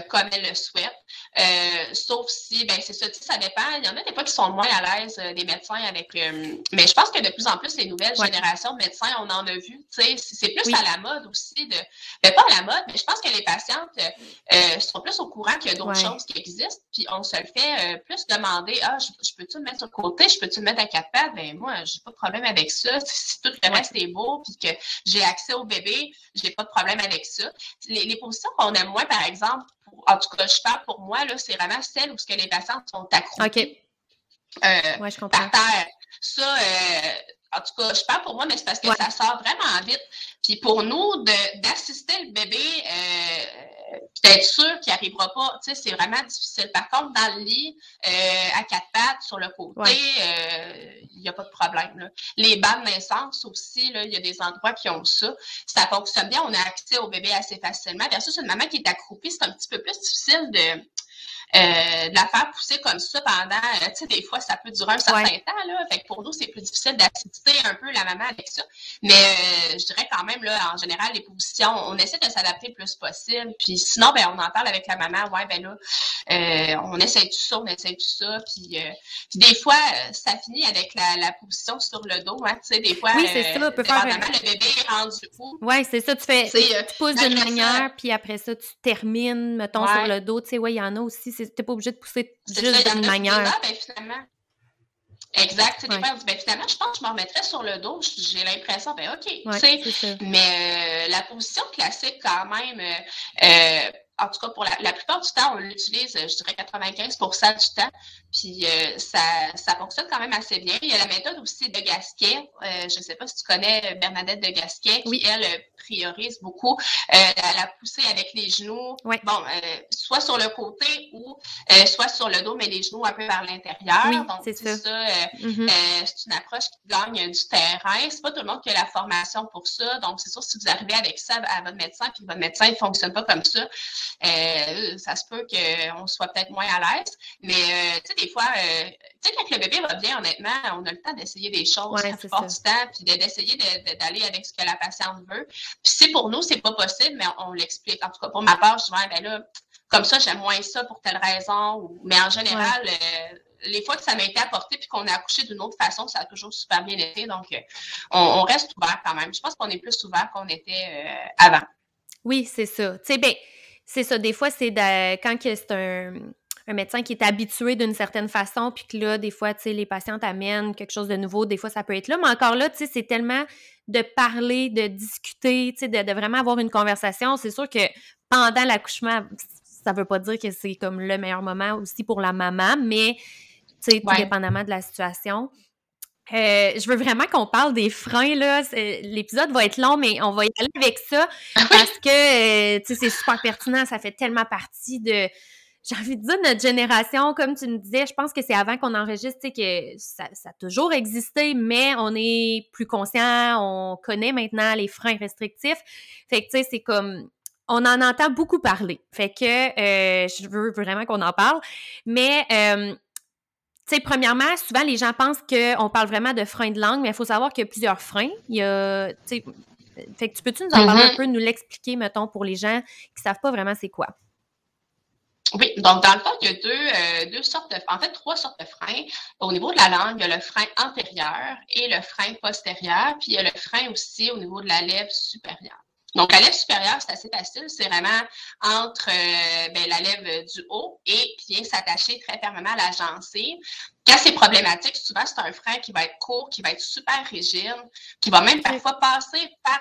comme elle le souhaite. Euh, sauf si, ben c'est ça, ça dépend. Il y en a des fois qui sont moins à l'aise, euh, des médecins, avec. mais je pense que de plus en plus, les nouvelles générations de médecins, on en a vu. C'est plus à la mode aussi de. Ben, pas à la mode, mais je pense que les patientes seront plus au courant qu'il y a d'autres choses qui existent. Puis on se le fait plus demander Ah, je, peux-tu me mettre sur le côté, je peux-tu me mettre à quatre pattes? Ben moi, j'ai pas de problème avec ça. Si tout le reste est beau, puis que j'ai accès au bébé, je n'ai pas de problème avec ça. Les, positions qu'on aime moins, par exemple, en tout cas, je parle pour moi, c'est vraiment celles où ce que les patients sont accroupis. Euh, je comprends. Par terre. Ça, euh, en tout cas, je parle pour moi, mais c'est parce que ça sort vraiment vite. Puis pour nous, d'assister le bébé, euh, d'être sûr qu'il n'arrivera pas, tu sais, c'est vraiment difficile. Par contre, dans le lit, euh, à quatre pattes, sur le côté, euh, il n'y a pas de problème. Les bancs de naissance aussi, il y a des endroits qui ont ça. Ça fonctionne bien, on a accès au bébé assez facilement. Versus une maman qui est accroupie, c'est un petit peu plus difficile de euh, de la faire pousser comme ça pendant, euh, tu sais, des fois, ça peut durer un certain temps, là. Fait que pour nous, c'est plus difficile d'assister un peu la maman avec ça. Mais euh, je dirais quand même, là, en général, les positions, on essaie de s'adapter le plus possible. Puis sinon, ben, on en parle avec la maman. Ouais, ben là, on essaie tout ça, on essaie tout ça. Puis, des fois, ça finit avec la, la, position sur le dos, hein. Tu sais, des fois, oui, c'est ça, peut faire le bébé est rendu fou. Oui, c'est ça. Tu fais, tu pousses d'une manière, puis après ça, tu termines, mettons, sur le dos. Tu sais, ouais, il y en a aussi t'es pas obligé de pousser juste d'une manière. ben, finalement, Exact. Ouais. ben, finalement, je pense que je me remettrais sur le dos. J'ai l'impression, ben OK. Ouais, mais euh, la position classique, quand même, euh, euh en tout cas, pour la, la plupart du temps, on l'utilise, je dirais 95% du temps. Puis euh, ça, ça fonctionne quand même assez bien. Il y a la méthode aussi de Gasquet. Euh, je ne sais pas si tu connais Bernadette de Gasquet, qui, elle, priorise beaucoup euh, la, poussée avec les genoux. Bon, soit sur le côté ou soit sur le dos, mais les genoux un peu vers l'intérieur. Donc, c'est ça. Mm-hmm. c'est une approche qui gagne du terrain. C'est pas tout le monde qui a la formation pour ça. Donc, c'est sûr, si vous arrivez avec ça à votre médecin, puis votre médecin ne fonctionne pas comme ça, ça se peut qu'on soit peut-être moins à l'aise. Mais, tu sais, des fois, euh, tu sais, quand le bébé bien, honnêtement, on a le temps d'essayer des choses la plupart du temps, puis d'essayer d'aller avec ce que la patiente veut. Puis si pour nous, c'est pas possible, mais on, l'explique. En tout cas, pour ma part, je dis, ben là, comme ça, j'aime moins ça pour telle raison. Mais en général, euh, les fois que ça m'a été apporté puis qu'on a accouché d'une autre façon, ça a toujours super bien été. Donc, euh, on, reste ouvert quand même. Je pense qu'on est plus ouvert qu'on était avant. Oui, c'est ça. Tu sais, ben, c'est ça. Des fois, c'est quand c'est un un médecin qui est habitué d'une certaine façon, puis que là, des fois, tu sais, les patients amènent quelque chose de nouveau, des fois, ça peut être là, mais encore là, tu sais, c'est tellement de parler, de discuter, tu sais, de, vraiment avoir une conversation. C'est sûr que pendant l'accouchement, ça veut pas dire que c'est comme le meilleur moment aussi pour la maman, mais, tu sais, tout dépendamment de la situation. Euh, je veux vraiment qu'on parle des freins, là. L'épisode va être long, mais on va y aller avec ça parce que, euh, tu sais, c'est super pertinent. Ça fait tellement partie de, j'ai envie de dire notre génération, comme tu me disais, je pense que c'est avant qu'on enregistre, que ça, ça, a toujours existé, mais on est plus conscient, on connaît maintenant les freins restrictifs. Fait que, tu sais, c'est comme, on en entend beaucoup parler. Fait que euh, je veux vraiment qu'on en parle. Mais, tu sais, premièrement, souvent les gens pensent qu'on parle vraiment de freins de langue, mais il faut savoir qu'il y a plusieurs freins. Il y a, tu sais, fait que tu peux-tu nous en parler un mm-hmm. peu, nous l'expliquer, mettons, pour les gens qui savent pas vraiment c'est quoi? Oui, donc dans le fond, il y a deux, deux sortes de, en fait, trois sortes de freins. Au niveau de la langue, il y a le frein antérieur et le frein postérieur, puis il y a le frein aussi au niveau de la lèvre supérieure. Donc, la lèvre supérieure, c'est assez facile. C'est vraiment entre euh, ben, la lèvre du haut et vient s'attacher très fermement à la gencive. Quand c'est problématique, souvent, c'est un frein qui va être court, qui va être super rigide, qui va même parfois passer par,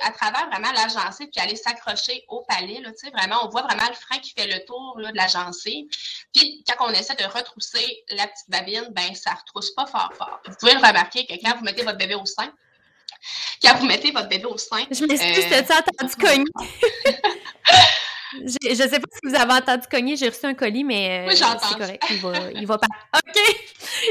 à travers vraiment la gencive puis aller s'accrocher au palais. Là, vraiment, on voit vraiment le frein qui fait le tour là, de la gencive. Puis, quand on essaie de retrousser la petite babine, ben ça ne retrousse pas fort fort. Vous pouvez le remarquer que quand vous mettez votre bébé au sein, quand vous mettez votre bébé au sein. Je m'excuse, euh... t'as entendu cogner? Je ne sais pas si vous avez entendu cogner, j'ai reçu un colis, mais euh, oui, c'est correct. Il va, il va partir. OK!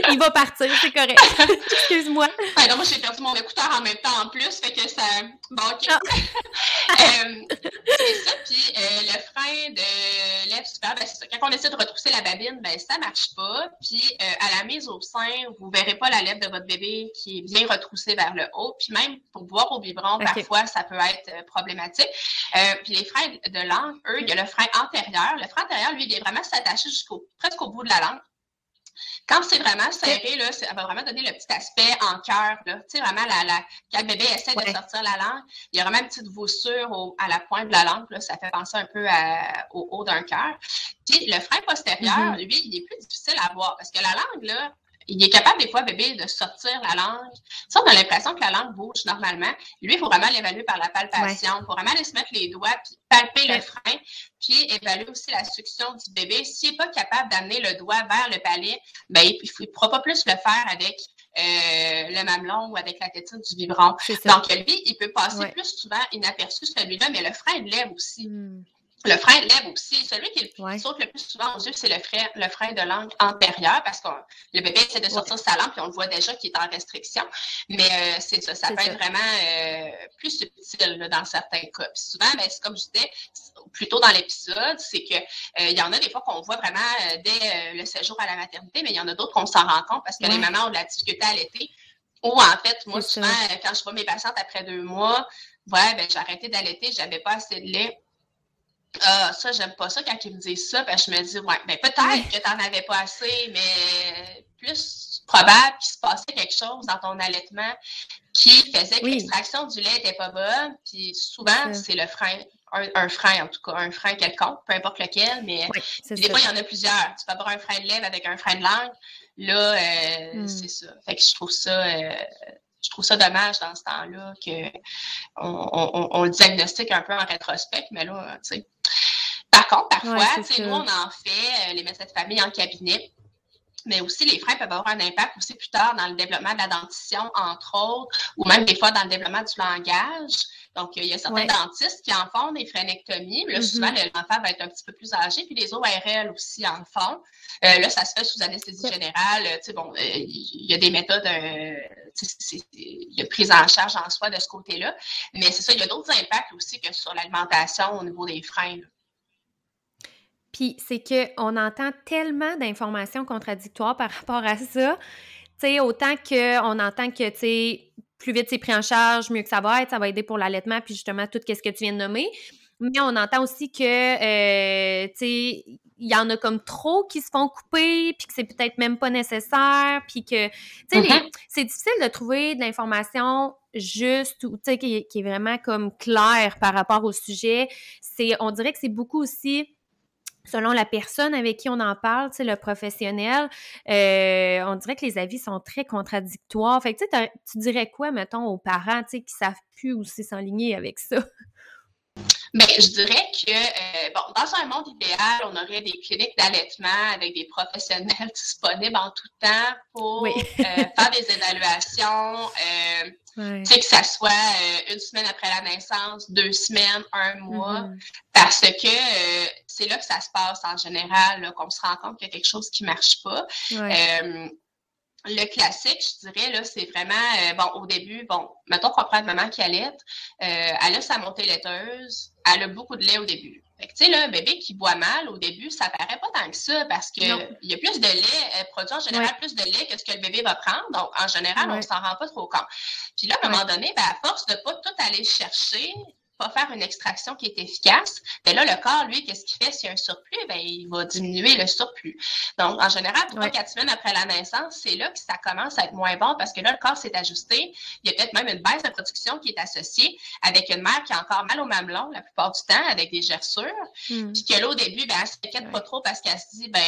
Il va partir, c'est correct. Excuse-moi. Ben, non, moi, j'ai perdu mon écouteur en même temps en plus, fait que ça. Bon, OK. Ah. euh, c'est ça. Puis euh, le frein de lèvre super, ben, c'est ça. Quand on essaie de retrousser la babine, ben, ça ne marche pas. Puis euh, à la mise au sein, vous ne verrez pas la lèvre de votre bébé qui est bien retroussée vers le haut. Puis même pour boire au biberon, parfois, ça peut être problématique. puis les freins de langue, eux, il y a le frein antérieur. Le frein antérieur, lui, il vient vraiment s'attacher jusqu'au presque au bout de la langue. Quand c'est vraiment serré, là, ça va vraiment donner le petit aspect en cœur. Tu sais, vraiment, la, la, quand le bébé essaie de sortir la langue, il y a vraiment une petite voussure à la pointe de la langue. Là, ça fait penser un peu au haut d'un cœur. Puis le frein postérieur, mm-hmm. lui, il est plus difficile à voir parce que la langue, là, il est capable des fois, bébé, de sortir la langue. Ça, on a l'impression que la langue bouge normalement. Lui, il faut vraiment l'évaluer par la palpation. Il faut vraiment aller se mettre les doigts, puis palper le frein, puis évaluer aussi la succion du bébé. S'il n'est pas capable d'amener le doigt vers le palais, ben, il ne pourra pas plus le faire avec euh, le mamelon ou avec la tétine du biberon. Donc, lui, il peut passer plus souvent inaperçu celui-là, mais le frein lève aussi. Hmm. Le frein lève aussi. Celui qui saute le plus souvent aux yeux, c'est le frein, le frein de langue antérieur parce que le bébé essaie de sortir sa langue puis on le voit déjà qu'il est en restriction. Mais euh, c'est ça, ça peut être vraiment euh, plus subtil dans certains cas. Puis souvent, ben, comme je disais plus tôt dans l'épisode, c'est que euh, il y en a des fois qu'on voit vraiment dès le séjour à la maternité, mais il y en a d'autres qu'on s'en rend compte parce que les mamans ont de la difficulté à l'été. Ou en fait, moi, souvent, quand je vois mes patientes après deux mois, ouais, ben, j'ai arrêté d'allaiter, j'avais pas assez de lait ah, ça, j'aime pas ça quand ils me disent ça, parce que je me dis, ouais, ben peut-être que tu n'en avais pas assez, mais plus probable qu'il se passait quelque chose dans ton allaitement qui faisait que l'extraction du lait n'était pas bonne. Puis souvent, c'est le frein, un, frein en tout cas, un frein quelconque, peu importe lequel, mais des fois, il y en a plusieurs. Tu peux avoir un frein de lèvre avec un frein de langue. Là, euh, hmm. c'est ça. Fait que je trouve ça. Euh, je trouve ça dommage dans ce temps-là qu'on on, le diagnostique un peu en rétrospect, mais là, tu sais. Par contre, parfois, nous, on en fait, euh, les médecins de famille en cabinet, mais aussi les freins peuvent avoir un impact aussi plus tard dans le développement de la dentition, entre autres, ou même des fois dans le développement du langage. Donc, il y a certains dentistes qui en font des frénectomies. Là, mm-hmm. souvent, l'enfant va être un petit peu plus âgé, puis les ORL aussi en font. Euh, là, ça se fait sous anesthésie générale. Tu sais, bon, euh, il y a des méthodes, il y prise en charge en soi de ce côté-là. Mais c'est ça, il y a d'autres impacts aussi que sur l'alimentation au niveau des freins. Puis c'est qu'on entend tellement d'informations contradictoires par rapport à ça. Tu sais, autant qu'on entend que, plus vite c'est pris en charge, mieux que ça va être, ça va aider pour l'allaitement, puis justement tout ce que tu viens de nommer. Mais on entend aussi que, euh, tu sais, il y en a comme trop qui se font couper, puis que c'est peut-être même pas nécessaire, puis que, tu sais, mm-hmm. c'est difficile de trouver de l'information juste ou, tu sais, qui, qui, est vraiment comme claire par rapport au sujet. C'est, on dirait que c'est beaucoup aussi selon la personne avec qui on en parle, tu sais, le professionnel, euh, on dirait que les avis sont très contradictoires. Fait que tu dirais quoi, mettons, aux parents, tu sais, qui savent plus où s'enligner avec ça? Bien, je dirais que, euh, bon, dans un monde idéal, on aurait des cliniques d'allaitement avec des professionnels disponibles en tout temps pour euh, faire des évaluations, tu sais, que ça soit euh, une semaine après la naissance, deux semaines, un mois, mm-hmm. parce que euh, c'est là que ça se passe en général, qu'on se rend compte qu'il y a quelque chose qui ne marche pas. Euh, le classique, je dirais, là, c'est vraiment, bon, au début, bon, mettons qu'on prend maman qui allait, elle a sa montée laiteuse, elle a beaucoup de lait au début. Fait que, tu sais, là, un bébé qui boit mal au début, ça paraît pas tant que ça parce qu'il y a plus de lait, euh, produit en général plus de lait que ce que le bébé va prendre. Donc, en général, on s'en rend pas trop compte. Puis là, à un moment donné, ben, à force de pas tout aller chercher, pas faire une extraction qui est efficace, ben là, le corps, lui, qu'est-ce qu'il fait? S'il y a un surplus? Ben, il va diminuer le surplus. Donc, en général, trois, quatre semaines après la naissance, c'est là que ça commence à être moins bon parce que là, le corps s'est ajusté. Il y a peut-être même une baisse de production qui est associée avec une mère qui a encore mal au mamelon la plupart du temps, avec des gerçures. Hmm. Puis que là, au début, ben, elle s'inquiète pas trop parce qu'elle se dit, ben,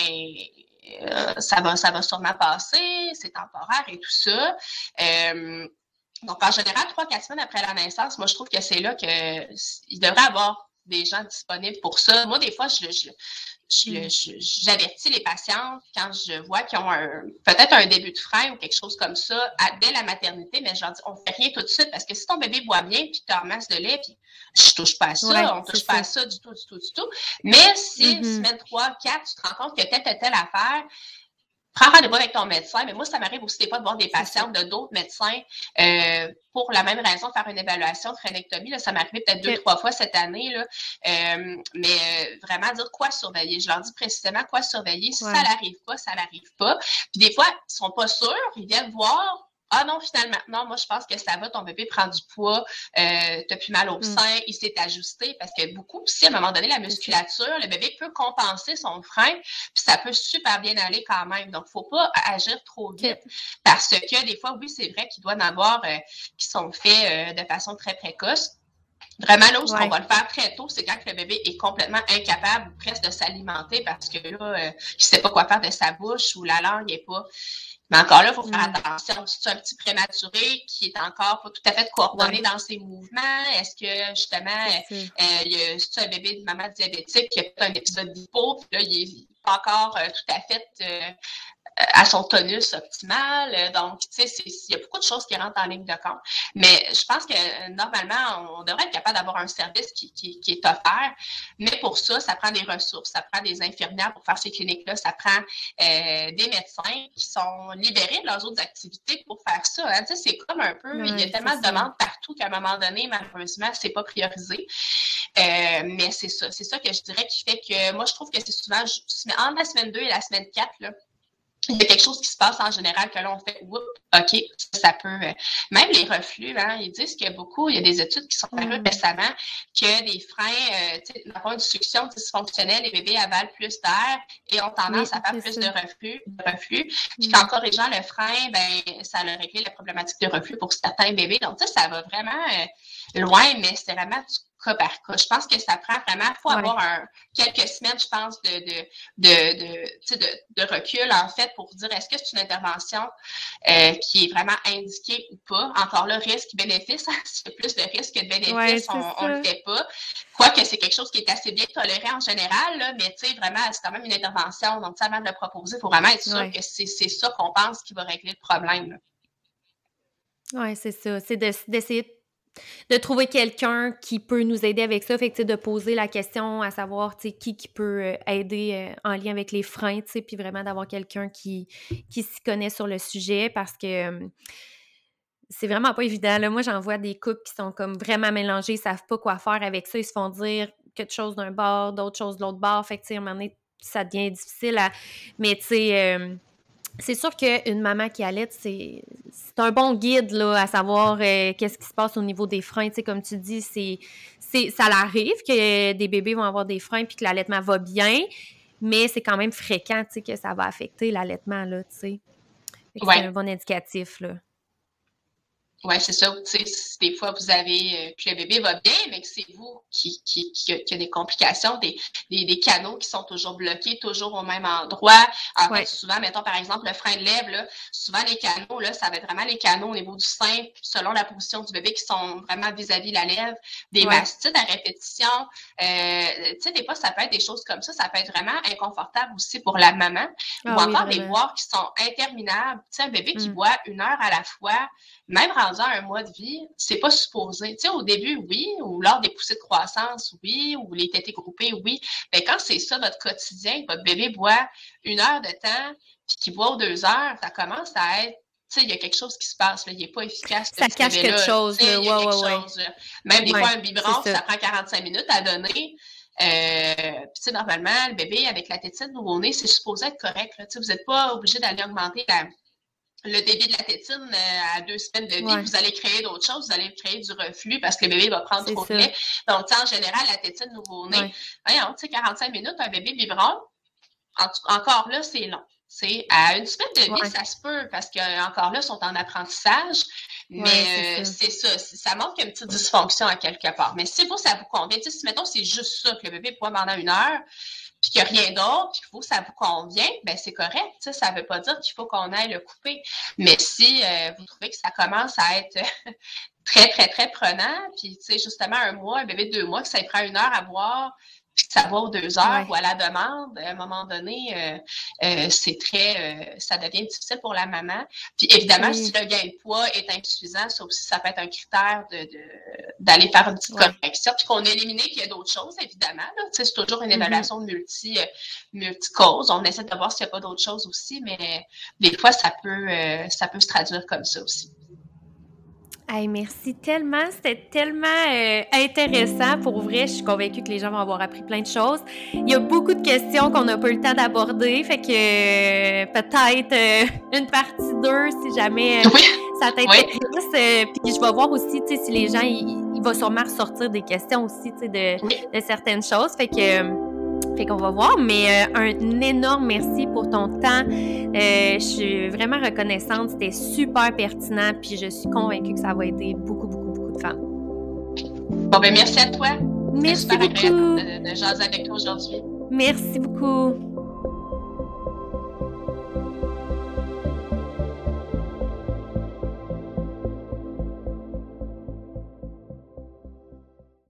euh, ça va, ça va sûrement passer, c'est temporaire et tout ça. Euh, donc, en général, trois, quatre semaines après la naissance, moi, je trouve que c'est là qu'il devrait avoir des gens disponibles pour ça. Moi, des fois, je, je, Mm. j'avertis les patientes quand je vois qu'ils ont peut-être un début de frein ou quelque chose comme ça dès la maternité, mais je leur dis on fait rien tout de suite parce que si ton bébé boit bien puis tu ramasses de lait puis je touche pas à ça, on touche pas à ça du tout, du tout, du tout. Mais si mm-hmm. semaine 3, 4, tu te rends compte que telle, telle, telle affaire, prends rendez-vous avec ton médecin. Mais moi, ça m'arrive aussi des fois de voir des patientes de d'autres médecins euh, pour la même raison, faire une évaluation de phrénectomie. Là, ça m'est arrivé peut-être deux, trois fois cette année. Là. Euh, mais euh, vraiment dire quoi surveiller. Je leur dis précisément quoi surveiller. Si ça n'arrive pas, ça n'arrive pas. Puis des fois, ils sont pas sûrs, ils viennent voir, ah non, finalement, non, moi je pense que ça va, ton bébé prend du poids, euh, t'as plus mal au mm. sein, il s'est ajusté parce que beaucoup, si à un moment donné, la musculature, le bébé peut compenser son frein, puis ça peut super bien aller quand même. Donc, faut pas agir trop vite parce que des fois, oui, c'est vrai qu'il doit en avoir euh, qui sont faits euh, de façon très précoce. Vraiment, là où on va le faire très tôt, c'est quand le bébé est complètement incapable presque de s'alimenter parce que là, euh, il sait pas quoi faire de sa bouche ou la langue est pas. Mais encore là, il faut faire mm. attention. Si c'est un petit prématuré qui est encore pas tout à fait coordonné dans ses mouvements, est-ce que justement, euh, c'est un bébé de maman diabétique qui a fait un épisode d'hypo, puis là, il est pas encore euh, tout à fait euh, à son tonus optimal. Donc, tu sais, il y a beaucoup de choses qui rentrent en ligne de compte. Mais je pense que normalement, on devrait être capable d'avoir un service qui, qui, qui, est offert. Mais pour ça, ça prend des ressources, ça prend des infirmières pour faire ces cliniques-là, ça prend euh, des médecins qui sont libérés de leurs autres activités pour faire ça. Hein. Tu sais, c'est comme un peu, il y a tellement de demandes partout qu'à un moment donné, malheureusement, c'est pas priorisé. Euh, mais c'est ça, c'est ça que je dirais qui fait que moi, je trouve que c'est souvent, entre la semaine 2 et la semaine 4, là, il y a quelque chose qui se passe en général que là, on fait, OK, ça peut. Euh, même les reflux, hein, ils disent qu'il y a beaucoup, il y a des études qui sont parues mm. récemment que des freins, euh, tu sais, une succion dysfonctionnelle, les bébés avalent plus d'air et ont tendance à faire plus de reflux. De reflux. Puis mm. qu'en corrigeant le frein, ben, ça a réglé la problématique de reflux pour certains bébés. Donc, ça, ça va vraiment euh, loin, mais c'est vraiment cas par cas. Je pense que ça prend vraiment, il faut avoir un, quelques semaines, je pense, de, de, de, de, de, recul, en fait, pour dire est-ce que c'est une intervention euh, qui est vraiment indiquée ou pas? Encore là, risque-bénéfice, y a plus de risques que de bénéfices, on ne le fait pas. Quoique c'est quelque chose qui est assez bien toléré en général, là, mais tu sais, vraiment, c'est quand même une intervention. Donc, avant de le proposer, il faut vraiment être sûr que c'est ça qu'on pense qui va régler le problème. Oui, c'est ça. C'est d'essayer de trouver quelqu'un qui peut nous aider avec ça. Fait que, de poser la question à savoir, qui, qui peut euh, aider euh, en lien avec les freins, puis vraiment d'avoir quelqu'un qui, qui s'y connaît sur le sujet parce que c'est vraiment pas évident. Là. Moi, j'en vois des couples qui sont comme vraiment mélangés, ils savent pas quoi faire avec ça, ils se font dire quelque chose d'un bord, d'autres choses de l'autre bord. Fait que, à un moment donné, ça devient difficile à... Mais, tu sais c'est sûr qu'une maman qui allait, c'est un bon guide là, à savoir euh, qu'est-ce qui se passe au niveau des freins. sais, comme tu dis, c'est ça arrive que des bébés vont avoir des freins puis que l'allaitement va bien, mais c'est quand même fréquent que ça va affecter l'allaitement. C'est un bon indicatif. Là. Oui, c'est ça. des fois, vous avez, euh, que le bébé va bien, mais que c'est vous qui, qui, qui, a, des complications, des, des, des, canaux qui sont toujours bloqués, toujours au même endroit. En fait, souvent, mettons par exemple le frein de lèvres, là, souvent les canaux, là, ça va être vraiment les canaux au niveau du sein, selon la position du bébé, qui sont vraiment vis-à-vis la lèvre, des mastites à répétition. Euh, tu sais, des fois, ça peut être des choses comme ça. Ça peut être vraiment inconfortable aussi pour la maman. ou ah encore des boires qui sont interminables. Tu sais, un bébé qui mm. boit une heure à la fois, même rendu à un mois de vie, c'est pas supposé. Tu sais, au début, oui, ou lors des poussées de croissance, oui, ou les tétés groupées, oui. Mais quand c'est ça votre quotidien, votre bébé boit une heure de temps, puis qu'il boit deux heures, ça commence à être tu sais, il y a quelque chose qui se passe, là. il n'est pas efficace. Ça cache quelque chose. Il y a quelque chose. Même des fois, un biberon, ça. prend 45 minutes à donner. Euh, puis, normalement, le bébé avec la tétine nouveau-né, c'est supposé être correct. Là. Vous n'êtes pas obligé d'aller augmenter la, le débit de la tétine euh, à deux semaines de vie, vous allez créer d'autres choses, vous allez créer du reflux parce que le bébé va prendre trop de lait. Donc, en général, la tétine nouveau-né, voyons, tu sais, 45 minutes, un bébé biberon, encore là, c'est long. C'est à une semaine de vie, ça se peut parce qu'encore là, ils sont en apprentissage. Mais euh, c'est ça. ça, montre qu'il y a une petite dysfonction à quelque part. Mais si vous, ça vous convient, si mettons c'est juste ça, que le bébé pourrait pendant une heure, puis qu'il n'y a rien d'autre, puis que vous, ça vous convient, ben c'est correct. Ça ne veut pas dire qu'il faut qu'on aille le couper. Mais si euh, vous trouvez que ça commence à être très, très, très prenant, puis justement, un mois, un bébé de deux mois, que ça prend une heure à boire, ça va aux deux heures ou à la demande, à un moment donné, euh, euh, c'est très, euh, ça devient difficile pour la maman. Puis évidemment, si le gain de poids est insuffisant, ça aussi, ça peut être un critère de, d'aller faire une petite correction, puis qu'on a éliminé qu'il y a d'autres choses, évidemment. C'est toujours une mm-hmm. évaluation multi, multi cause On essaie de voir s'il n'y a pas d'autres choses aussi, mais des fois, ça peut, ça peut se traduire comme ça aussi. Hey, merci tellement. C'était tellement euh, intéressant. Pour vrai, je suis convaincue que les gens vont avoir appris plein de choses. Il y a beaucoup de questions qu'on n'a pas eu le temps d'aborder. Fait que euh, peut-être euh, une partie 2 si jamais ça t'intéresse. puis je vais voir aussi si les gens, il, va sûrement ressortir des questions aussi de, de certaines choses. Fait que fait qu'on va voir, mais euh, un énorme merci pour ton temps. Euh, je suis vraiment reconnaissante. C'était super pertinent, puis je suis convaincue que ça va aider beaucoup, beaucoup, beaucoup de femmes. Bon, ben merci à toi. Merci beaucoup. de, de jaser avec toi aujourd'hui. Merci beaucoup.